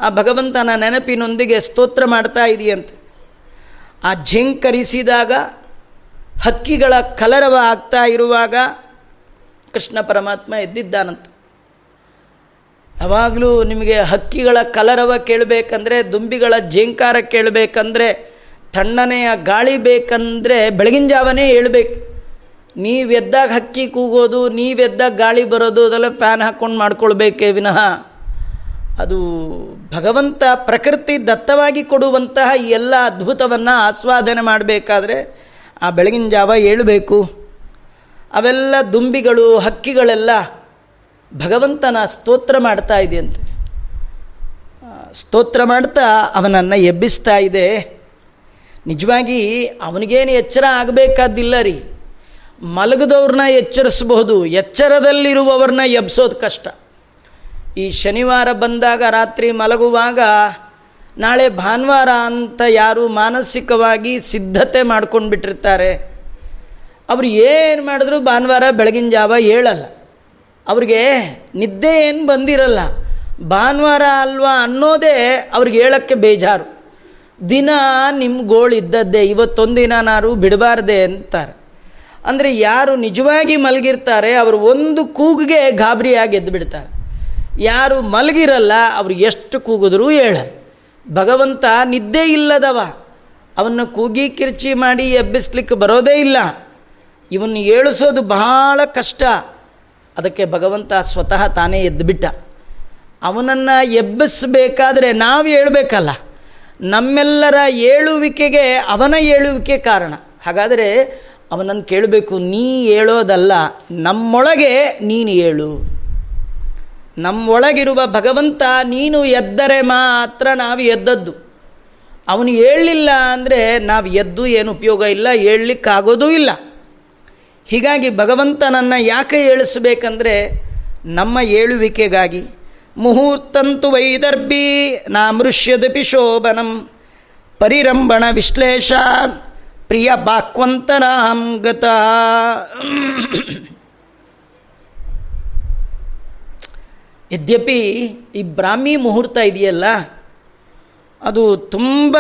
ಆ ಭಗವಂತನ ನೆನಪಿನೊಂದಿಗೆ ಸ್ತೋತ್ರ ಮಾಡ್ತಾ ಇದೆಯಂತೆ. ಆ ಝೇಂಕರಿಸಿದಾಗ ಹಕ್ಕಿಗಳ ಕಲರವ ಆಗ್ತಾ ಇರುವಾಗ ಕೃಷ್ಣ ಪರಮಾತ್ಮ ಎದ್ದಿದ್ದಾನಂತ. ಯಾವಾಗಲೂ ನಿಮಗೆ ಹಕ್ಕಿಗಳ ಕಲರವ ಕೇಳಬೇಕಂದ್ರೆ, ದುಂಬಿಗಳ ಜೇಂಕಾರ ಕೇಳಬೇಕಂದ್ರೆ, ತಣ್ಣನೆಯ ಗಾಳಿ ಬೇಕಂದರೆ ಬೆಳಗಿನ ಜಾವನೇ ಹೇಳ್ಬೇಕು. ನೀವೆದ್ದಾಗ ಹಕ್ಕಿ ಕೂಗೋದು ನೀವೆದ್ದಾಗ ಗಾಳಿ ಬರೋದು, ಅದೆಲ್ಲ ಫ್ಯಾನ್ ಹಾಕ್ಕೊಂಡು ಮಾಡ್ಕೊಳ್ಬೇಕೇ ವಿನಃ. ಅದು ಭಗವಂತ ಪ್ರಕೃತಿ ದತ್ತವಾಗಿ ಕೊಡುವಂತಹ ಎಲ್ಲ ಅದ್ಭುತವನ್ನು ಆಸ್ವಾದನೆ ಮಾಡಬೇಕಾದ್ರೆ ಆ ಬೆಳಗಿನ ಜಾವ ಏಳಬೇಕು ಅವೆಲ್ಲ ದುಂಬಿಗಳು, ಹಕ್ಕಿಗಳೆಲ್ಲ ಭಗವಂತನ ಸ್ತೋತ್ರ ಮಾಡ್ತಾ ಇದೆಯಂತೆ. ಸ್ತೋತ್ರ ಮಾಡ್ತಾ ಅವನನ್ನು ಎಬ್ಬಿಸ್ತಾ ಇದೆ. ನಿಜವಾಗಿ ಅವನಿಗೇನು ಎಚ್ಚರ ಆಗಬೇಕಾದಿಲ್ಲ ರೀ. ಮಲಗದವ್ರನ್ನ ಎಚ್ಚರಿಸಬಹುದು, ಎಚ್ಚರದಲ್ಲಿರುವವ್ರನ್ನ ಎಬ್ಸೋದು ಕಷ್ಟ. ಈ ಶನಿವಾರ ಬಂದಾಗ, ರಾತ್ರಿ ಮಲಗುವಾಗ ನಾಳೆ ಭಾನುವಾರ ಅಂತ ಯಾರು ಮಾನಸಿಕವಾಗಿ ಸಿದ್ಧತೆ ಮಾಡ್ಕೊಂಡು ಬಿಟ್ಟಿರ್ತಾರೆ ಅವರು ಏನು ಮಾಡಿದ್ರು ಭಾನುವಾರ ಬೆಳಗಿನ ಜಾವ ಹೇಳಲ್ಲ. ಅವ್ರಿಗೆ ನಿದ್ದೆ ಏನು ಬಂದಿರಲ್ಲ. ಭಾನುವಾರ ಅಲ್ವಾ ಅನ್ನೋದೇ ಅವ್ರಿಗೆ ಹೇಳೋಕ್ಕೆ ಬೇಜಾರು. ದಿನ ನಿಮ್ಮ ಗೋಳು ಇದ್ದದ್ದೇ ಇವತ್ತೊಂದಿನಾರು ಬಿಡಬಾರ್ದೆ ಅಂತಾರೆ. ಅಂದರೆ ಯಾರು ನಿಜವಾಗಿ ಮಲಗಿರ್ತಾರೆ, ಅವರು ಒಂದು ಕೂಗಿಗೆ ಗಾಬರಿಯಾಗಿ ಎದ್ದು ಬಿಡ್ತಾರೆ. ಯಾರು ಮಲಗಿರಲ್ಲ, ಅವರು ಎಷ್ಟು ಕೂಗಿದ್ರೂ ಹೇಳಲ್ಲ. ಭಗವಂತ ನಿದ್ದೆ ಇಲ್ಲದವ. ಅವನ್ನ ಕೂಗಿ ಕಿರ್ಚಿ ಮಾಡಿ ಎಬ್ಬಿಸ್ಲಿಕ್ಕೆ ಬರೋದೇ ಇಲ್ಲ. ಇವನ್ನು ಏಳಿಸೋದು ಬಹಳ ಕಷ್ಟ. ಅದಕ್ಕೆ ಭಗವಂತ ಸ್ವತಃ ತಾನೇ ಎದ್ದುಬಿಟ್ಟ ಅವನನ್ನು ಎಬ್ಬಿಸಬೇಕಾದ್ರೆ ನಾವು ಹೇಳಬೇಕಲ್ಲ ನಮ್ಮೆಲ್ಲರ ಏಳುವಿಕೆಗೆ ಅವನ ಏಳುವಿಕೆ ಕಾರಣ. ಹಾಗಾದರೆ ಅವನನ್ನು ಕೇಳಬೇಕು, ನೀ ಹೇಳೋದಲ್ಲ ನಮ್ಮೊಳಗೆ ನೀನು ಹೇಳು ನಮ್ಮೊಳಗಿರುವ ಭಗವಂತ ನೀನು ಎದ್ದರೆ ಮಾತ್ರ ನಾವು ಎದ್ದದ್ದು. ಅವನು ಹೇಳಲಿಲ್ಲ ಅಂದರೆ ನಾವು ಎದ್ದು ಏನು ಉಪಯೋಗ ಇಲ್ಲ ಹೇಳಲಿಕ್ಕಾಗೋದೂ ಇಲ್ಲ. ಹೀಗಾಗಿ ಭಗವಂತನನ್ನು ಯಾಕೆ ಏಳಿಸಬೇಕಂದ್ರೆ ನಮ್ಮ ಏಳುವಿಕೆಗಾಗಿ. ಮುಹೂರ್ತಂತು ವೈದರ್ಭಿ ನಾಮೃಷ್ಯದಪಿ ಶೋಭನಂ. ಪರಿರಂಭಣ ವಿಶ್ಲೇಷ ಪ್ರಿಯ ಬಾಕ್ವಂತನಾಂ ಗತ. ಯದ್ಯಪಿ ಈ ಬ್ರಾಹ್ಮಿ ಮುಹೂರ್ತ ಇದೆಯಲ್ಲ, ಅದು ತುಂಬ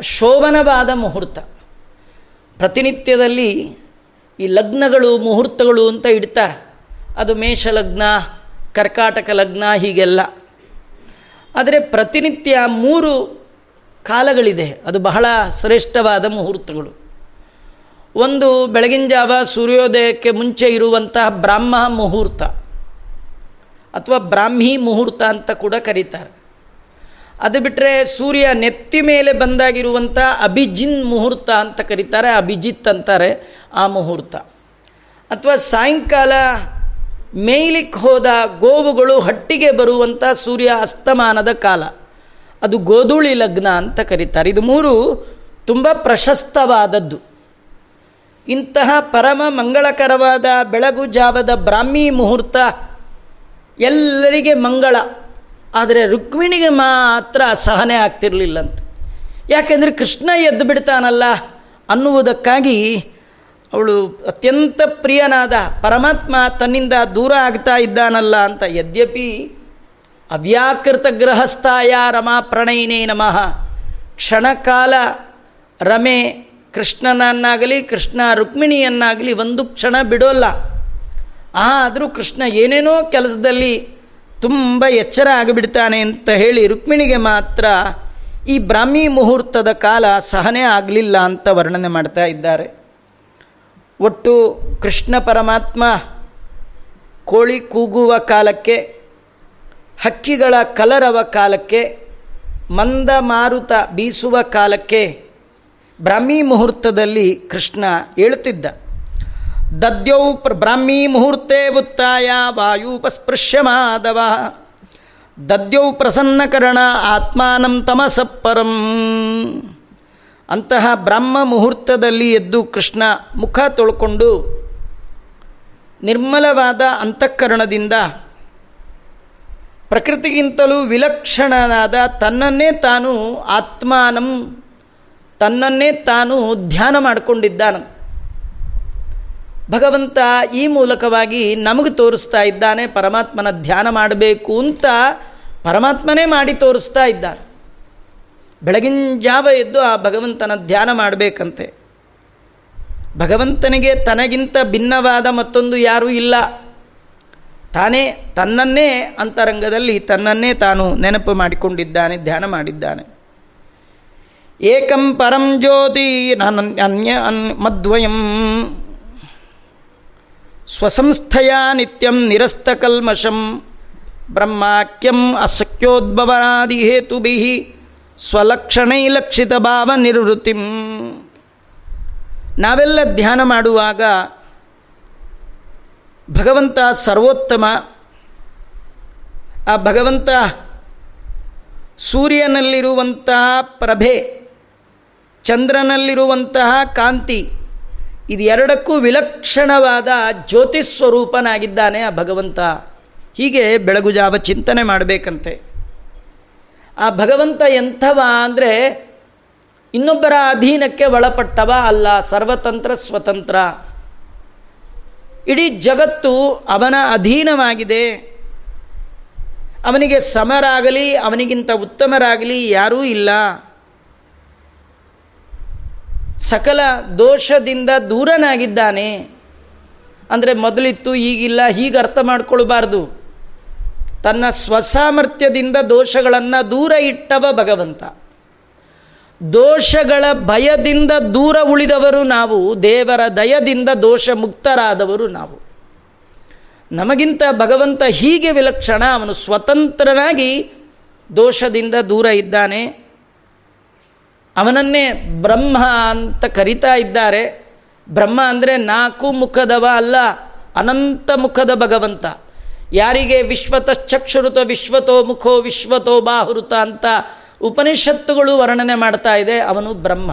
ಶೋಭನವಾದ ಮುಹೂರ್ತ. ಪ್ರತಿನಿತ್ಯದಲ್ಲಿ ಈ ಲಗ್ನಗಳು, ಮುಹೂರ್ತಗಳು ಅಂತ ಇಡ್ತಾರೆ. ಅದು ಮೇಷ ಲಗ್ನ ಕರ್ಕಾಟಕ ಲಗ್ನ ಹೀಗೆಲ್ಲ. ಆದರೆ ಪ್ರತಿನಿತ್ಯ ಮೂರು ಕಾಲಗಳಿದೆ. ಅದು ಬಹಳ ಶ್ರೇಷ್ಠವಾದ ಮುಹೂರ್ತಗಳು. ಒಂದು ಬೆಳಗಿನ ಜಾವ ಸೂರ್ಯೋದಯಕ್ಕೆ ಮುಂಚೆ ಇರುವಂತಹ ಬ್ರಾಹ್ಮ ಮುಹೂರ್ತ ಅಥವಾ ಬ್ರಾಹ್ಮಿ ಮುಹೂರ್ತ ಅಂತ ಕೂಡ ಕರೀತಾರೆ. ಅದು ಬಿಟ್ಟರೆ ಸೂರ್ಯ ನೆತ್ತಿ ಮೇಲೆ ಬಂದಾಗಿರುವಂಥ ಅಭಿಜಿನ್ ಮುಹೂರ್ತ ಅಂತ ಕರೀತಾರೆ. ಅಭಿಜಿತ್ ಅಂತಾರೆ. ಆ ಮುಹೂರ್ತ. ಅಥವಾ ಸಾಯಂಕಾಲ ಮೇಯ್ಲಿಕ್ಕೆ ಹೋದ ಗೋವುಗಳು ಹಟ್ಟಿಗೆ ಬರುವಂಥ ಸೂರ್ಯ ಅಸ್ತಮಾನದ ಕಾಲ. ಅದು ಗೋಧೂಳಿ ಲಗ್ನ ಅಂತ ಕರೀತಾರೆ. ಇದು ಮೂರು ತುಂಬ ಪ್ರಶಸ್ತವಾದದ್ದು. ಇಂತಹ ಪರಮ ಮಂಗಳಕರವಾದ ಬೆಳಗು ಜಾವದ ಬ್ರಾಹ್ಮಿ ಮುಹೂರ್ತ ಎಲ್ಲರಿಗೆ ಮಂಗಳ. ಆದರೆ ರುಕ್ಮಿಣಿಗೆ ಮಾತ್ರ ಸಹನೆ ಆಗ್ತಿರಲಿಲ್ಲಂತ. ಯಾಕೆಂದರೆ ಕೃಷ್ಣ ಎದ್ದು ಬಿಡ್ತಾನಲ್ಲ ಅನ್ನುವುದಕ್ಕಾಗಿ ಅವಳು ಅತ್ಯಂತ ಪ್ರಿಯನಾದ ಪರಮಾತ್ಮ ತನ್ನಿಂದ ದೂರ ಆಗ್ತಾ ಇದ್ದಾನಲ್ಲ ಅಂತ ಯದ್ಯಪಿ ಅವ್ಯಾಕೃತ ಗೃಹಸ್ಥಾಯ ರಮಾ ಪ್ರಣಯಿನೇ ನಮಃ. ಕ್ಷಣಕಾಲ ರಮೆ ಕೃಷ್ಣನನ್ನಾಗಲಿ, ಕೃಷ್ಣ ರುಕ್ಮಿಣಿಯನ್ನಾಗಲಿ ಒಂದು ಕ್ಷಣ ಬಿಡೋಲ್ಲ. ಆದರೂ ಕೃಷ್ಣ ಏನೇನೋ ಕೆಲಸದಲ್ಲಿ ತುಂಬ ಎಚ್ಚರ ಆಗಿಬಿಡ್ತಾನೆ ಅಂತ ಹೇಳಿ ರುಕ್ಮಿಣಿಗೆ ಮಾತ್ರ ಈ ಬ್ರಾಹ್ಮಿ ಮುಹೂರ್ತದ ಕಾಲ ಸಹನೆ ಆಗಲಿಲ್ಲ ಅಂತ ವರ್ಣನೆ ಮಾಡ್ತಾ ಇದ್ದಾರೆ. ಒಟ್ಟು ಕೃಷ್ಣ ಪರಮಾತ್ಮ ಕೋಳಿ ಕೂಗುವ ಕಾಲಕ್ಕೆ, ಹಕ್ಕಿಗಳ ಕಲರವ ಕಾಲಕ್ಕೆ, ಮಂದ ಮಾರುತ ಬೀಸುವ ಕಾಲಕ್ಕೆ ಬ್ರಾಹ್ಮಿ ಮುಹೂರ್ತದಲ್ಲಿ ಕೃಷ್ಣ ಹೇಳುತ್ತಿದ್ದ ದದ್ಯೌ ಬ್ರಾಹ್ಮೀ ಮುಹೂರ್ತೆ ಉತ್ತಾಯ ವಾಯುಪಸ್ಪೃಶ್ಯ ಮಾಧವ. ದದ್ಯೌ ಪ್ರಸನ್ನಕರಣ ಆತ್ಮಾನಂ ತಮಸಪ್ಪರಂ ಅಂತಹ ಬ್ರಹ್ಮ ಮುಹೂರ್ತದಲ್ಲಿ ಎದ್ದು ಕೃಷ್ಣ ಮುಖ ತೊಳ್ಕೊಂಡು ನಿರ್ಮಲವಾದ ಅಂತಃಕರಣದಿಂದ ಪ್ರಕೃತಿಗಿಂತಲೂ ವಿಲಕ್ಷಣನಾದ ತನ್ನನ್ನೇ ತಾನು ಆತ್ಮಾನಂ, ತನ್ನನ್ನೇ ತಾನು ಧ್ಯಾನ ಮಾಡಿಕೊಂಡಿದ್ದಾನ. ಭಗವಂತ ಈ ಮೂಲಕವಾಗಿ ನಮಗೆ ತೋರಿಸ್ತಾ ಇದ್ದಾನೆ, ಪರಮಾತ್ಮನ ಧ್ಯಾನ ಮಾಡಬೇಕು ಅಂತ ಪರಮಾತ್ಮನೇ ಮಾಡಿ ತೋರಿಸ್ತಾ ಇದ್ದಾನೆ ಬೆಳಗಿನ ಜಾವ ಎದ್ದು ಆ ಭಗವಂತನ ಧ್ಯಾನ ಮಾಡಬೇಕಂತೆ. ಭಗವಂತನಿಗೆ ತನಗಿಂತ ಭಿನ್ನವಾದ ಮತ್ತೊಂದು ಯಾರೂ ಇಲ್ಲ. ತಾನೇ ತನ್ನನ್ನೇ ಅಂತರಂಗದಲ್ಲಿ ತನ್ನನ್ನೇ ತಾನು ನೆನಪು ಮಾಡಿಕೊಂಡಿದ್ದಾನೆ, ಧ್ಯಾನ ಮಾಡಿದ್ದಾನೆ. ಏಕಂ ಪರಂ ಜ್ಯೋತಿ ಅನ್ಯ ಅನ್ ಮದ್ವಯಂ. ಸ್ವಸಂಸ್ಥೆಯ ನಿತ್ಯಂ ನಿರಸ್ತಕಲ್ಮಷಂ ಬ್ರಹ್ಮಾಕ್ಯಂ ಅಸಖ್ಯೋದ್ಭವಾದಿ ಹೇತುಭಿ ಸ್ವಲಕ್ಷಣೈಲಕ್ಷಿತ ಭಾವ ನಿರ್ವೃತ್ತಿಂ ನಾವೆಲ್ಲ ಧ್ಯಾನ ಮಾಡುವಾಗ ಭಗವಂತ ಸರ್ವೋತ್ತಮ. ಆ ಭಗವಂತ ಸೂರ್ಯನಲ್ಲಿರುವಂತಹ ಪ್ರಭೆ, ಚಂದ್ರನಲ್ಲಿರುವಂತಹ ಕಾಂತಿ ಇದು ಎರಡಕ್ಕೂ ವಿಲಕ್ಷಣವಾದ ಜ್ಯೋತಿಸ್ವರೂಪನಾಗಿದ್ದಾನೆ ಆ ಭಗವಂತ. ಹೀಗೆ ಬೆಳಗುಜಾವ ಚಿಂತನೆ ಮಾಡಬೇಕಂತೆ. ಆ ಭಗವಂತ ಎಂಥವ ಅಂದರೆ ಇನ್ನೊಬ್ಬರ ಅಧೀನಕ್ಕೆ ಒಳಪಟ್ಟವ ಅಲ್ಲ, ಸರ್ವತಂತ್ರ ಸ್ವತಂತ್ರ. ಇಡೀ ಜಗತ್ತು ಅವನ ಅಧೀನವಾಗಿದೆ. ಅವನಿಗೆ ಸಮರಾಗಲಿ, ಅವನಿಗಿಂತ ಉತ್ತಮರಾಗಲಿ ಯಾರೂ ಇಲ್ಲ. ಸಕಲ ದೋಷದಿಂದ ದೂರನಾಗಿದ್ದಾನೆ. ಅಂದರೆ ಮೊದಲಿತ್ತು, ಈಗಿಲ್ಲ ಹೀಗೆ ಅರ್ಥ ಮಾಡ್ಕೊಳ್ಬಾರ್ದು. ತನ್ನ ಸ್ವಸಾಮರ್ಥ್ಯದಿಂದ ದೋಷಗಳನ್ನು ದೂರ ಇಟ್ಟವ ಭಗವಂತ. ದೋಷಗಳ ಭಯದಿಂದ ದೂರ ಉಳಿದವರು ನಾವು, ದೇವರ ದಯದಿಂದ ದೋಷ ಮುಕ್ತರಾದವರು ನಾವು. ನಮಗಿಂತ ಭಗವಂತ ಹೀಗೆ ವಿಲಕ್ಷಣ, ಅವನು ಸ್ವತಂತ್ರನಾಗಿ ದೋಷದಿಂದ ದೂರ ಇದ್ದಾನೆ. ಅವನನ್ನೇ ಬ್ರಹ್ಮ ಅಂತ ಕರಿತಾ ಇದ್ದಾರೆ. ಬ್ರಹ್ಮ ಅಂದರೆ ನಾಲ್ಕು ಮುಖದವ ಅಲ್ಲ, ಅನಂತ ಮುಖದ ಭಗವಂತ. ಯಾರಿಗೆ ವಿಶ್ವತಶ್ಚಕ್ಷುರುತ ವಿಶ್ವತೋ ಮುಖೋ ವಿಶ್ವತೋ ಬಾಹುರುತ ಅಂತ ಉಪನಿಷತ್ತುಗಳು ವರ್ಣನೆ ಮಾಡ್ತಾ ಇದೆ, ಅವನು ಬ್ರಹ್ಮ.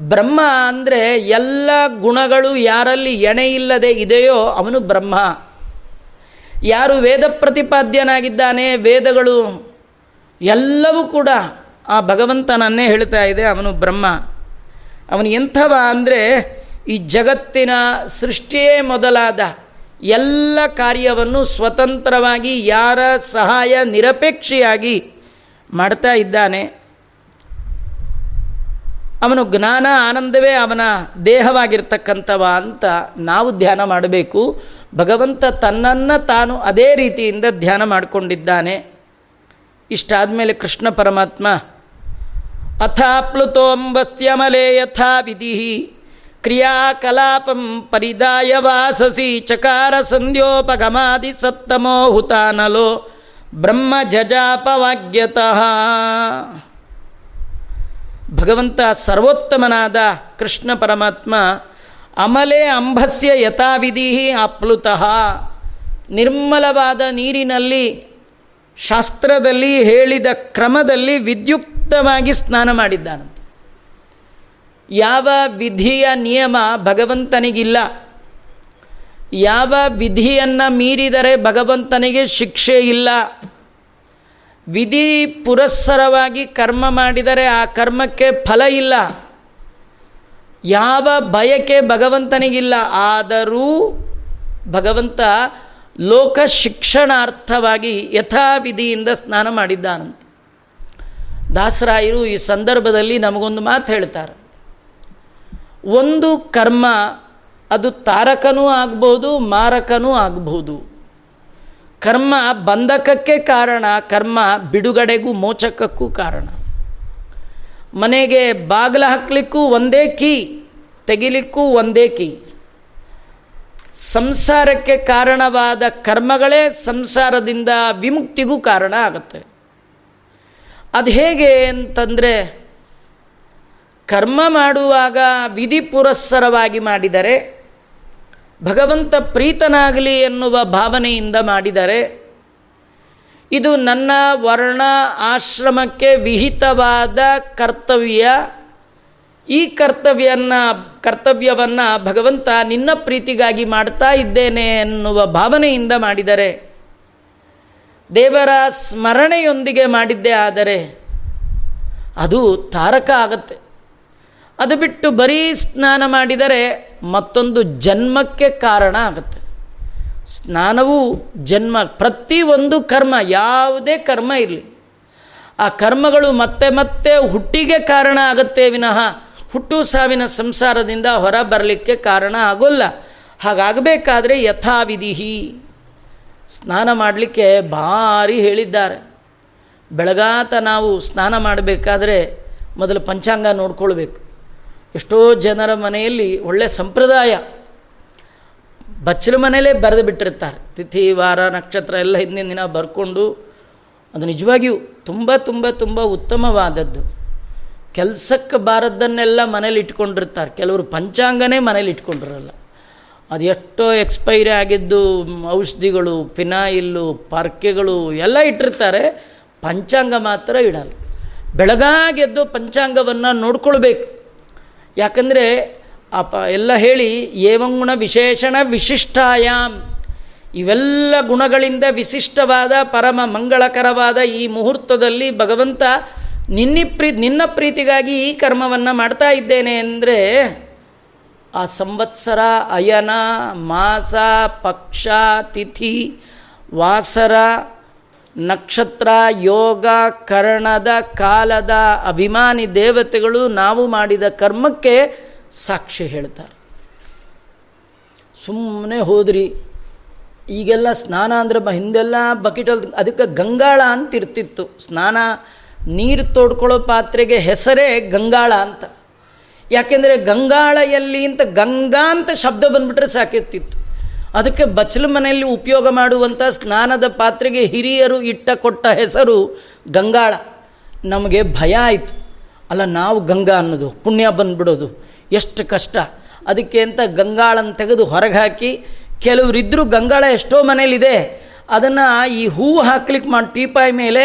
ಬ್ರಹ್ಮ ಅಂದರೆ ಎಲ್ಲ ಗುಣಗಳು ಯಾರಲ್ಲಿ ಎಣೆ ಇಲ್ಲದೆ ಇದೆಯೋ ಅವನು ಬ್ರಹ್ಮ. ಯಾರು ವೇದ ಪ್ರತಿಪಾದ್ಯನಾಗಿದ್ದಾನೆ, ವೇದಗಳು ಎಲ್ಲವೂ ಕೂಡ ಆ ಭಗವಂತನನ್ನೇ ಹೇಳ್ತಾ ಇದೆ, ಅವನು ಬ್ರಹ್ಮ. ಅವನು ಎಂಥವ ಅಂದರೆ ಈ ಜಗತ್ತಿನ ಸೃಷ್ಟಿಯೇ ಮೊದಲಾದ ಎಲ್ಲ ಕಾರ್ಯವನ್ನು ಸ್ವತಂತ್ರವಾಗಿ ಯಾರ ಸಹಾಯ ನಿರಪೇಕ್ಷೆಯಾಗಿ ಮಾಡ್ತಾ ಇದ್ದಾನೆ, ಅವನು ಜ್ಞಾನ ಆನಂದವೇ ಅವನ ದೇಹವಾಗಿರ್ತಕ್ಕಂಥವ ಅಂತ ನಾವು ಧ್ಯಾನ ಮಾಡಬೇಕು. ಭಗವಂತ ತನ್ನನ್ನು ತಾನು ಅದೇ ರೀತಿಯಿಂದ ಧ್ಯಾನ ಮಾಡಿಕೊಂಡಿದ್ದಾನೆ. ಇಷ್ಟಾದ ಮೇಲೆ ಕೃಷ್ಣ ಪರಮಾತ್ಮ, ಅಥಾ ಪ್ಲುತೋಂಬಸ್ಯಮಲೆ ಯಥಾ ವಿಧಿ ಕ್ರಿಯಾಕಲಾಪಂ ಪರಿದಾಯ ವಾಸಸಿ ಚಕಾರ ಸಂಧ್ಯೋಪಗಮಾದಿ ಸತ್ತಮೋ ಹುತಾನಲೋ ಬ್ರಹ್ಮ ಜಜಾಪವಾಗ್ಯತಃ. ಭಗವಂತ ಸರ್ವೋತ್ತಮನಾದ ಕೃಷ್ಣ ಪರಮಾತ್ಮ ಅಮಲೆ ಅಂಬಸ್ಯ ಯಥಾವಿಧಿ ಅಪ್ಲುತಃ ನಿರ್ಮಲವಾದ ನೀರಿನಲ್ಲಿ, ಶಾಸ್ತ್ರದಲ್ಲಿ ಹೇಳಿದ ಕ್ರಮದಲ್ಲಿ ವಿದ್ಯುಕ್ತವಾಗಿ ಸ್ನಾನ ಮಾಡಿದ್ದಾನಂತೆ. ಯಾವ ವಿಧಿಯ ನಿಯಮ ಭಗವಂತನಿಗಿಲ್ಲ. ಯಾವ ವಿಧಿಯನ್ನು ಮೀರಿದರೆ ಭಗವಂತನಿಗೆ ಶಿಕ್ಷೆ ಇಲ್ಲ. ವಿಧಿ ಪುರಸ್ಸರವಾಗಿ ಕರ್ಮ ಮಾಡಿದರೆ ಆ ಕರ್ಮಕ್ಕೆ ಫಲ ಇಲ್ಲ. ಯಾವ ಬಯಕೆ ಭಗವಂತನಿಗಿಲ್ಲ. ಆದರೂ ಭಗವಂತ ಲೋಕ ಶಿಕ್ಷಣಾರ್ಥವಾಗಿ ಯಥಾವಿಧಿಯಿಂದ ಸ್ನಾನ ಮಾಡಿದ್ದಾನಂತೆ. ದಾಸರಾಯರು ಈ ಸಂದರ್ಭದಲ್ಲಿ ನಮಗೊಂದು ಮಾತು ಹೇಳ್ತಾರೆ. ಒಂದು ಕರ್ಮ, ಅದು ತಾರಕನೂ ಆಗ್ಬೋದು, ಮಾರಕನೂ ಆಗ್ಬೋದು. ಕರ್ಮ ಬಂಧಕಕ್ಕೆ ಕಾರಣ, ಕರ್ಮ ಬಿಡುಗಡೆಗೂ ಮೋಚಕಕ್ಕೂ ಕಾರಣ. ಮನೆಗೆ ಬಾಗಿಲು ಹಾಕಲಿಕ್ಕೂ ಒಂದೇ ಕೀ, ತೆಗಿಲಿಕ್ಕೂ ಒಂದೇ ಕೀ. ಸಂಸಾರಕ್ಕೆ ಕಾರಣವಾದ ಕರ್ಮಗಳೇ ಸಂಸಾರದಿಂದ ವಿಮುಕ್ತಿಗೂ ಕಾರಣ ಆಗುತ್ತೆ. ಅದು ಹೇಗೆ ಅಂತಂದರೆ ಕರ್ಮ ಮಾಡುವಾಗ ವಿಧಿ ಪುರಸ್ಸರವಾಗಿ ಮಾಡಿದರೆ, ಭಗವಂತ ಪ್ರೀತನಾಗಲಿ ಎನ್ನುವ ಭಾವನೆಯಿಂದ ಮಾಡಿದರೆ, ಇದು ನನ್ನ ವರ್ಣ ಆಶ್ರಮಕ್ಕೆ ವಿಹಿತವಾದ ಕರ್ತವ್ಯ. ಈ ಕರ್ತವ್ಯವನ್ನು ಕರ್ತವ್ಯವನ್ನು ಭಗವಂತ ನಿನ್ನ ಪ್ರೀತಿಗಾಗಿ ಮಾಡ್ತಾ ಇದ್ದೇನೆ ಎನ್ನುವ ಭಾವನೆಯಿಂದ ಮಾಡಿದರೆ, ದೇವರ ಸ್ಮರಣೆಯೊಂದಿಗೆ ಮಾಡಿದ್ದೇ ಆದರೆ, ಅದು ತಾರಕ ಆಗತ್ತೆ. ಅದು ಬಿಟ್ಟು ಬರೀ ಸ್ನಾನ ಮಾಡಿದರೆ ಮತ್ತೊಂದು ಜನ್ಮಕ್ಕೆ ಕಾರಣ ಆಗುತ್ತೆ. ಸ್ನಾನವು ಜನ್ಮ ಪ್ರತಿಯೊಂದು ಕರ್ಮ, ಯಾವುದೇ ಕರ್ಮ ಇರಲಿ. ಆ ಕರ್ಮಗಳು ಮತ್ತೆ ಮತ್ತೆ ಹುಟ್ಟಿಗೆ ಕಾರಣ ಆಗುತ್ತೆ ವಿನಃ ಹುಟ್ಟು ಸಾವಿನ ಸಂಸಾರದಿಂದ ಹೊರ ಬರಲಿಕ್ಕೆ ಕಾರಣ ಆಗೋಲ್ಲ. ಹಾಗಾಗಬೇಕಾದ್ರೆ ಯಥಾವಿಧಿ ಸ್ನಾನ ಮಾಡಲಿಕ್ಕೆ ಭಾರಿ ಹೇಳಿದ್ದಾರೆ. ಬೆಳಗಾತ ನಾವು ಸ್ನಾನ ಮಾಡಬೇಕಾದ್ರೆ ಮೊದಲು ಪಂಚಾಂಗ ನೋಡ್ಕೊಳ್ಬೇಕು. ಎಷ್ಟೋ ಜನರ ಮನೆಯಲ್ಲಿ ಒಳ್ಳೆಯ ಸಂಪ್ರದಾಯ. ಬಚ್ಚಲ ಮನೆಯಲ್ಲೇ ಬರೆದು ಬಿಟ್ಟಿರ್ತಾರೆ ತಿಥಿ, ವಾರ, ನಕ್ಷತ್ರ ಎಲ್ಲ ಹಿಂದಿನ ದಿನ ಬರ್ಕೊಂಡು ಅದು ನಿಜವಾಗಿಯೂ ತುಂಬ ತುಂಬ ತುಂಬ ಉತ್ತಮವಾದದ್ದು. ಕೆಲಸಕ್ಕೆ ಬಾರದ್ದನ್ನೆಲ್ಲ ಮನೇಲಿ ಇಟ್ಕೊಂಡಿರ್ತಾರೆ ಕೆಲವರು ಪಂಚಾಂಗನೇ ಮನೇಲಿ ಇಟ್ಕೊಂಡಿರಲ್ಲ. ಅದು ಎಷ್ಟೋ ಎಕ್ಸ್ಪೈರಿ ಆಗಿದ್ದು ಔಷಧಿಗಳು ಪಿನಾಯಿಲ್ಲು ಪಾರ್ಕೆಗಳು ಎಲ್ಲ ಇಟ್ಟಿರ್ತಾರೆ. ಪಂಚಾಂಗ ಮಾತ್ರ ಇಡಲ್ಲ. ಬೆಳಗಾಗೆದ್ದು ಪಂಚಾಂಗವನ್ನು ನೋಡ್ಕೊಳ್ಬೇಕು. ಯಾಕಂದರೆ ಅಪ ಎಲ್ಲ ಹೇಳಿ ಏವಂಗುಣ ವಿಶೇಷಣ ವಿಶಿಷ್ಟಾಯಾಮ್ ಇವೆಲ್ಲ ಗುಣಗಳಿಂದ ವಿಶಿಷ್ಟವಾದ ಪರಮ ಮಂಗಳಕರವಾದ ಈ ಮುಹೂರ್ತದಲ್ಲಿ ಭಗವಂತ ನಿನ್ನಿ ಪ್ರೀ, ನಿನ್ನ ಪ್ರೀತಿಗಾಗಿ ಈ ಕರ್ಮವನ್ನು ಮಾಡ್ತಾ ಇದ್ದೇನೆ ಅಂದರೆ ಆ ಸಂವತ್ಸರ ಅಯನ, ಮಾಸ, ಪಕ್ಷ, ತಿಥಿ, ವಾಸರ ನಕ್ಷತ್ರ, ಯೋಗ, ಕರ್ಣದ, ಕಾಲದ ಅಭಿಮಾನಿ ದೇವತೆಗಳು ನಾವು ಮಾಡಿದ ಕರ್ಮಕ್ಕೆ ಸಾಕ್ಷಿ ಹೇಳ್ತಾರೆ. ಸುಮ್ಮನೆ ಹೋದ್ರಿ. ಈಗೆಲ್ಲ ಸ್ನಾನ ಅಂದರೆ ಹಿಂದೆಲ್ಲ ಬಕೆಟಲ್ಲಿ ಅದಕ್ಕೆ ಗಂಗಾಳ ಅಂತ ಇರ್ತಿತ್ತು. ಸ್ನಾನ, ನೀರು ತೋಡ್ಕೊಳ್ಳೋ ಪಾತ್ರೆಗೆ ಹೆಸರೇ ಗಂಗಾಳ ಅಂತ. ಯಾಕೆಂದರೆ ಗಂಗಾಳ ಎಲ್ಲಿ ಅಂತ ಗಂಗಾ ಅಂತ ಶಬ್ದ ಬಂದುಬಿಟ್ರೆ ಸಾಕಿರ್ತಿತ್ತು. ಅದಕ್ಕೆ ಬಚ್ಚಲ ಮನೆಯಲ್ಲಿ ಉಪಯೋಗ ಮಾಡುವಂಥ ಸ್ನಾನದ ಪಾತ್ರೆಗೆ ಹಿರಿಯರು ಇಟ್ಟ ಕೊಟ್ಟ ಹೆಸರು ಗಂಗಾಳ. ನಮಗೆ ಭಯ ಆಯಿತು. ಅಲ್ಲ, ನಾವು ಗಂಗಾ ಅನ್ನೋದು, ಪುಣ್ಯ ಬಂದುಬಿಡೋದು. ಎಷ್ಟು ಕಷ್ಟ. ಅದಕ್ಕೆ ಅಂತ ಗಂಗಾಳನ್ನು ತೆಗೆದು ಹೊರಗೆ ಹಾಕಿ ಕೆಲವರಿದ್ದರೂ ಗಂಗಾಳ ಎಷ್ಟೋ ಮನೇಲಿದೆ ಅದನ್ನು ಈ ಹೂವು ಹಾಕ್ಲಿಕ್ಕೆ ಮಾಡಿ, ಟೀಪಾಯಿ ಮೇಲೆ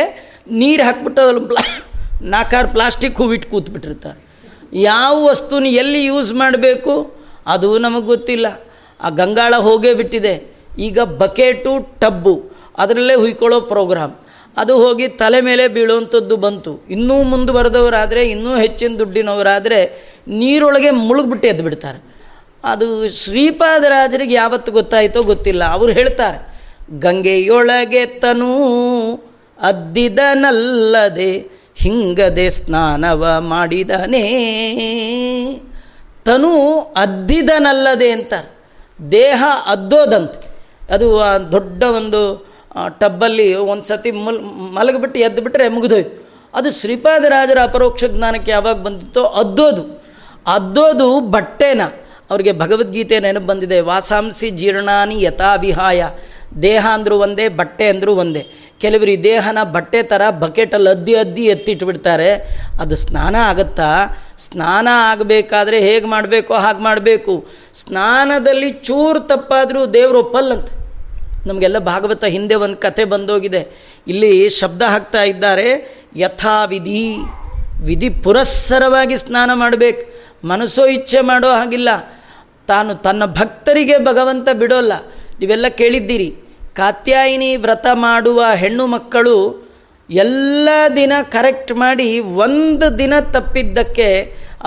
ನೀರು ಹಾಕ್ಬಿಟ್ಟು ಅದ್ರಲ್ಲಿ ಪ್ಲಾ ನಾಲ್ಕಾರು ಪ್ಲಾಸ್ಟಿಕ್ ಹೂವಿಟ್ಟು ಕೂತ್ಬಿಟ್ಟಿರ್ತಾರೆ ಯಾವ ವಸ್ತುನ ಎಲ್ಲಿ ಯೂಸ್ ಮಾಡಬೇಕು, ಅದು ನಮಗೆ ಗೊತ್ತಿಲ್ಲ. ಆ ಗಂಗಾಳ ಹೋಗೇ ಬಿಟ್ಟಿದೆ. ಈಗ ಬಕೆಟು, ಟಬ್ಬು, ಅದರಲ್ಲೇ ಹುಯ್ಕೊಳ್ಳೋ ಪ್ರೋಗ್ರಾಮ್. ಅದು ಹೋಗಿ ತಲೆ ಮೇಲೆ ಬೀಳುವಂಥದ್ದು ಬಂತು. ಇನ್ನೂ ಮುಂದುವರೆದವರಾದರೆ ಇನ್ನೂ ಹೆಚ್ಚಿನ ದುಡ್ಡಿನವರಾದರೆ ನೀರೊಳಗೆ ಮುಳುಗ್ಬಿಟ್ಟು ಎದ್ದು ಬಿಡ್ತಾರೆ ಅದು ಶ್ರೀಪಾದರಾಜರಿಗೆ ಯಾವತ್ತು ಗೊತ್ತಾಯಿತೋ ಗೊತ್ತಿಲ್ಲ. ಅವರು ಹೇಳ್ತಾರೆ, ಗಂಗೆಯೊಳಗೆ ತನು ಅದ್ದಿದನಲ್ಲದೆ ಹಿಂಗದೆ ಸ್ನಾನವ ಮಾಡಿದನೇ. ತನು ಅದ್ದಿದನಲ್ಲದೆ ಅಂತಾರೆ. ದೇಹ ಅದ್ದೋದಂತೆ. ಅದು ದೊಡ್ಡ ಒಂದು ಟಬ್ಬಲ್ಲಿ ಒಂದು ಸತಿ ಮಲ್, ಮಲಗಿಬಿಟ್ಟು ಎದ್ದು ಬಿಟ್ಟರೆ ಮುಗಿದೋಯ್ತು. ಅದು ಶ್ರೀಪಾದರಾಜರ ಅಪರೋಕ್ಷ ಜ್ಞಾನಕ್ಕೆ ಯಾವಾಗ ಬಂದಿತ್ತೋ ಅದ್ದೋದು. ಅದ್ದೋದು ಬಟ್ಟೆನ. ಅವರಿಗೆ ಭಗವದ್ಗೀತೆ ನೆನಪು ಬಂದಿದೆ, ವಾಸಾಂಸಿ ಜೀರ್ಣಾನಿ ಯಥಾವಿಹಾಯ. ದೇಹ ಅಂದರೂ ಒಂದೇ, ಬಟ್ಟೆ ಅಂದರೂ ಒಂದೇ. ಕೆಲವರು ದೇಹನ ಬಟ್ಟೆ ಥರ ಬಕೆಟಲ್ಲಿ ಅದ್ದಿ ಅದ್ದಿ ಎತ್ತಿಟ್ಬಿಡ್ತಾರೆ. ಅದು ಸ್ನಾನ ಆಗುತ್ತಾ? ಸ್ನಾನ ಆಗಬೇಕಾದ್ರೆ ಹೇಗೆ ಮಾಡಬೇಕೋ ಹಾಗೆ ಮಾಡಬೇಕು. ಸ್ನಾನದಲ್ಲಿ ಚೂರು ತಪ್ಪಾದರೂ ದೇವರು ಒಪ್ಪಲ್ಲಂತೆ. ನಮಗೆಲ್ಲ ಭಾಗವತ ಹಿಂದೆ ಒಂದು ಕತೆ ಬಂದೋಗಿದೆ. ಇಲ್ಲಿ ಶಬ್ದ ಹಾಕ್ತಾ ಇದ್ದಾರೆ. ಯಥಾವಿಧಿ ವಿಧಿ ಪುರಸ್ಸರವಾಗಿ ಸ್ನಾನ ಮಾಡಬೇಕು. ಮನಸ್ಸೋ ಇಚ್ಛೆ ಮಾಡೋ ಹಾಗಿಲ್ಲ. ತಾನು ತನ್ನ ಭಕ್ತರಿಗೆ ಭಗವಂತ ಬಿಡೋಲ್ಲ. ನೀವೆಲ್ಲ ಕೇಳಿದ್ದೀರಿ. ಕಾತ್ಯಾಯಿನಿ ವ್ರತ ಮಾಡುವ ಹೆಣ್ಣು ಮಕ್ಕಳು ಎಲ್ಲ ದಿನ ಕರೆಕ್ಟ್ ಮಾಡಿ ಒಂದು ದಿನ ತಪ್ಪಿದ್ದಕ್ಕೆ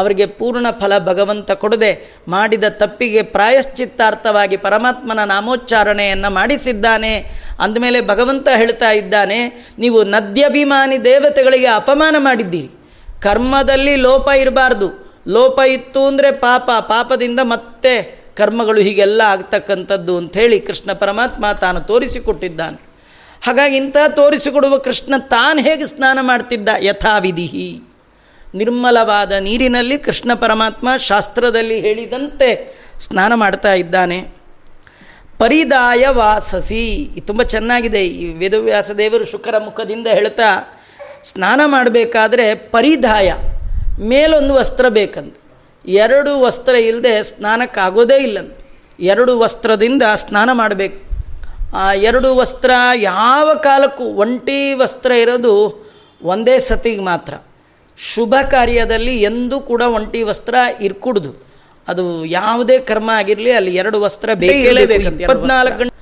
ಅವರಿಗೆ ಪೂರ್ಣ ಫಲ ಭಗವಂತ ಕೊಡದೆ ಮಾಡಿದ ತಪ್ಪಿಗೆ ಪ್ರಾಯಶ್ಚಿತ್ತಾರ್ಥವಾಗಿ ಪರಮಾತ್ಮನ ನಾಮೋಚ್ಚಾರಣೆಯನ್ನು ಮಾಡಿಸಿದ್ದಾನೆ. ಅಂದಮೇಲೆ ಭಗವಂತ ಹೇಳ್ತಾ ಇದ್ದಾನೆ, ನೀವು ನದ್ಯಭಿಮಾನಿ ದೇವತೆಗಳಿಗೆ ಅಪಮಾನ ಮಾಡಿದ್ದೀರಿ. ಕರ್ಮದಲ್ಲಿ ಲೋಪ ಇರಬಾರ್ದು. ಲೋಪ ಇತ್ತು ಅಂದರೆ ಪಾಪ, ಪಾಪದಿಂದ ಮತ್ತೆ ಕರ್ಮಗಳು ಹೀಗೆಲ್ಲ ಆಗ್ತಕ್ಕಂಥದ್ದು ಅಂಥೇಳಿ ಕೃಷ್ಣ ಪರಮಾತ್ಮ ತಾನು ತೋರಿಸಿಕೊಟ್ಟಿದ್ದಾನೆ. ಹಾಗಾಗಿ ಇಂಥ ತೋರಿಸಿಕೊಡುವ ಕೃಷ್ಣ ತಾನು ಹೇಗೆ ಸ್ನಾನ ಮಾಡ್ತಿದ್ದ? ಯಥಾವಿಧಿ ನಿರ್ಮಲವಾದ ನೀರಿನಲ್ಲಿ ಕೃಷ್ಣ ಪರಮಾತ್ಮ ಶಾಸ್ತ್ರದಲ್ಲಿ ಹೇಳಿದಂತೆ ಸ್ನಾನ ಮಾಡ್ತಾ ಇದ್ದಾನೆ. ಪರಿದಾಯ ವಾಸಸಿ. ತುಂಬ ಚೆನ್ನಾಗಿದೆ. ಈ ವೇದವ್ಯಾಸ ದೇವರು ಶುಕರ ಮುಖದಿಂದ ಹೇಳ್ತಾ, ಸ್ನಾನ ಮಾಡಬೇಕಾದ್ರೆ ಪರಿದಾಯ, ಮೇಲೊಂದು ವಸ್ತ್ರ ಬೇಕಂತ. ಎರಡು ವಸ್ತ್ರ ಇಲ್ಲದೆ ಸ್ನಾನಕ್ಕಾಗೋದೇ ಇಲ್ಲಂತ. ಎರಡು ವಸ್ತ್ರದಿಂದ ಸ್ನಾನ ಮಾಡಬೇಕು. ಆ ಎರಡು ವಸ್ತ್ರ ಯಾವ ಕಾಲಕ್ಕೂ ಒಂಟಿ ವಸ್ತ್ರ ಇರೋದು ಒಂದೇ ಸತಿಗೆ ಮಾತ್ರ. ಶುಭ ಕಾರ್ಯದಲ್ಲಿ ಎಂದೂ ಕೂಡ ಒಂಟಿ ವಸ್ತ್ರ ಇರ್ಕೂಡ್ದು. ಅದು ಯಾವುದೇ ಕರ್ಮ ಆಗಿರಲಿ ಅಲ್ಲಿ ಎರಡು ವಸ್ತ್ರ ಬೇಕೇ ಇಪ್ಪತ್ನಾಲ್ಕು ಗಂಟೆ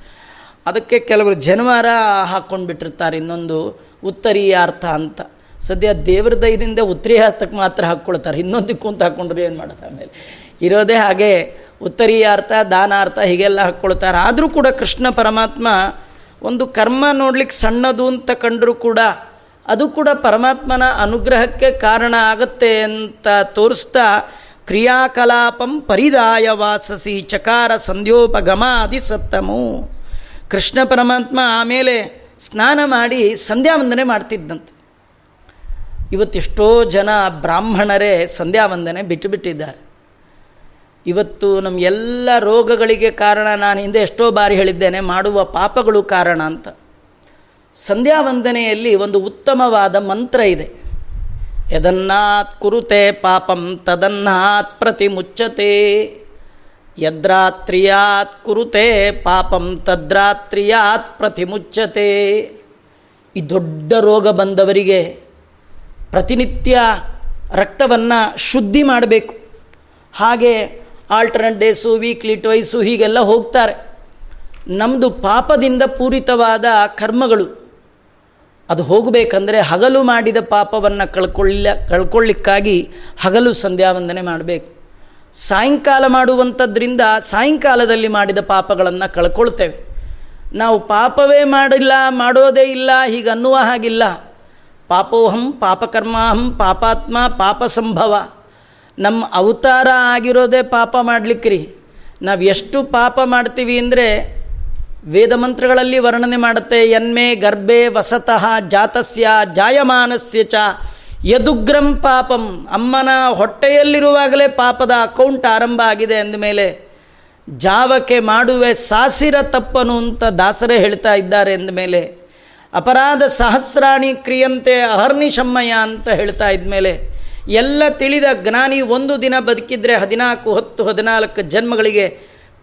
ಅದಕ್ಕೆ ಕೆಲವರು ಜನವಾರ ಹಾಕ್ಕೊಂಡು ಬಿಟ್ಟಿರ್ತಾರೆ ಇನ್ನೊಂದು ಉತ್ತರೀಯಾರ್ಥ ಅಂತ. ಸದ್ಯ ದೇವ್ರ ದಯದಿಂದ ಉತ್ತರೀಯಾರ್ಥಕ್ಕೆ ಮಾತ್ರ ಹಾಕ್ಕೊಳ್ತಾರೆ. ಇನ್ನೊಂದಕ್ಕೂ ಅಂತ ಹಾಕ್ಕೊಂಡ್ರೆ ಏನು ಮಾಡೋದು ಆಮೇಲೆ? ಇರೋದೇ ಹಾಗೆ ಉತ್ತರೀಯಾರ್ಥ, ದಾನಾರ್ಥ ಹೀಗೆಲ್ಲ ಹಾಕ್ಕೊಳ್ತಾರೆ. ಆದರೂ ಕೂಡ ಕೃಷ್ಣ ಪರಮಾತ್ಮ ಒಂದು ಕರ್ಮ ನೋಡ್ಲಿಕ್ಕೆ ಸಣ್ಣದು ಅಂತ ಕಂಡರೂ ಕೂಡ ಅದು ಕೂಡ ಪರಮಾತ್ಮನ ಅನುಗ್ರಹಕ್ಕೆ ಕಾರಣ ಆಗತ್ತೆ ಅಂತ ತೋರಿಸ್ತಾ ಕ್ರಿಯಾಕಲಾಪಂ ಪರಿದಾಯ ವಾಸಸಿ ಚಕಾರ ಸಂಧ್ಯೋಪಗಮಾದಿ ಸತ್ತಮು. ಕೃಷ್ಣ ಪರಮಾತ್ಮ ಆಮೇಲೆ ಸ್ನಾನ ಮಾಡಿ ಸಂಧ್ಯಾ ವಂದನೆ ಮಾಡ್ತಿದ್ದಂತೆ ಇವತ್ತೆಷ್ಟೋ ಜನ ಬ್ರಾಹ್ಮಣರೇ ಸಂಧ್ಯಾ ವಂದನೆ ಬಿಟ್ಟು ಬಿಟ್ಟಿದ್ದಾರೆ. ಇವತ್ತು ನಮ್ಮ ಎಲ್ಲ ರೋಗಗಳಿಗೆ ಕಾರಣ ನಾನು ಹಿಂದೆ ಎಷ್ಟೋ ಬಾರಿ ಹೇಳಿದ್ದೇನೆ, ಮಾಡುವ ಪಾಪಗಳು ಕಾರಣ ಅಂತ. ಸಂಧ್ಯಾ ವಂದನೆಯಲ್ಲಿ ಒಂದು ಉತ್ತಮವಾದ ಮಂತ್ರ ಇದೆ. ಯದನ್ನಾತ್ ಕುರುತೆ ಪಾಪಂ ತದನ್ನಾತ್ ಪ್ರತಿ ಮುಚ್ಚತೆ ಯದ್ರಾತ್ರಿಯಾತ್ ಕುರುತೆ ಪಾಪಂ ತದ್ರಾತ್ರಿಯಾತ್ ಪ್ರತಿ ಮುಚ್ಚತೆ ಈ ದೊಡ್ಡ ರೋಗ ಬಂದವರಿಗೆ ಪ್ರತಿನಿತ್ಯ ರಕ್ತವನ್ನು ಶುದ್ಧಿ ಮಾಡಬೇಕು. ಹಾಗೆ ಆಲ್ಟರ್ನೇಟ್ ಡೇಸು ವೀಕ್ಲಿ ಟ್ವೈಸು ಹೀಗೆಲ್ಲ ಹೋಗ್ತಾರೆ. ನಮ್ಮದು ಪಾಪದಿಂದ ಪೂರಿತವಾದ ಕರ್ಮಗಳು. ಅದು ಹೋಗಬೇಕಂದ್ರೆ ಹಗಲು ಮಾಡಿದ ಪಾಪವನ್ನು ಕಳ್ಕೊಳ್ಳ ಕಳ್ಕೊಳ್ಳಿಕ್ಕಾಗಿ ಹಗಲು ಸಂಧ್ಯಾವಂದನೆ ಮಾಡಬೇಕು. ಸಾಯಂಕಾಲ ಮಾಡುವಂಥದ್ರಿಂದ ಸಾಯಂಕಾಲದಲ್ಲಿ ಮಾಡಿದ ಪಾಪಗಳನ್ನು ಕಳ್ಕೊಳ್ತೇವೆ. ನಾವು ಪಾಪವೇ ಮಾಡಿಲ್ಲ, ಮಾಡೋದೇ ಇಲ್ಲ ಹೀಗೆ ಅನ್ನುವ ಹಾಗಿಲ್ಲ. ಪಾಪೋಹಂ ಪಾಪಕರ್ಮಾಹಂ ಪಾಪಾತ್ಮ ಪಾಪ ಸಂಭವ ನಮ್ಮ ಅವತಾರ ಆಗಿರೋದೇ ಪಾಪ ಮಾಡಲಿಕ್ಕೆ ರೀ ನಾವು ಎಷ್ಟು ಪಾಪ ಮಾಡ್ತೀವಿ ಅಂದರೆ ವೇದ ಮಂತ್ರಗಳಲ್ಲಿ ವರ್ಣನೆ ಮಾಡುತ್ತೆ, ಎನ್ಮೆ ಗರ್ಭೆ ವಸತಃ ಜಾತಸ್ಯ ಜಾಯಮಾನಸ್ಯ ಚ ಯದುಗ್ರಂ ಪಾಪಂ. ಅಮ್ಮನ ಹೊಟ್ಟೆಯಲ್ಲಿರುವಾಗಲೇ ಪಾಪದ ಅಕೌಂಟ್ ಆರಂಭ ಆಗಿದೆ ಅಂದಮೇಲೆ ಜಾವಕ್ಕೆ ಮಾಡುವೆ ಸಾಸಿರ ತಪ್ಪನು ಅಂತ ದಾಸರೇ ಹೇಳ್ತಾ ಇದ್ದಾರೆ ಅಂದಮೇಲೆ ಅಪರಾಧ ಸಹಸ್ರಾಣಿ ಕ್ರಿಯಂತೆ ಅಹರ್ನಿಶಮ್ಮಯ ಅಂತ ಹೇಳ್ತಾ ಇದ್ಮೇಲೆ ಎಲ್ಲ ತಿಳಿದ ಜ್ಞಾನಿ ಒಂದು ದಿನ ಬದುಕಿದ್ರೆ ಹದಿನಾಲ್ಕು, ಹತ್ತು, ಹದಿನಾಲ್ಕು ಜನ್ಮಗಳಿಗೆ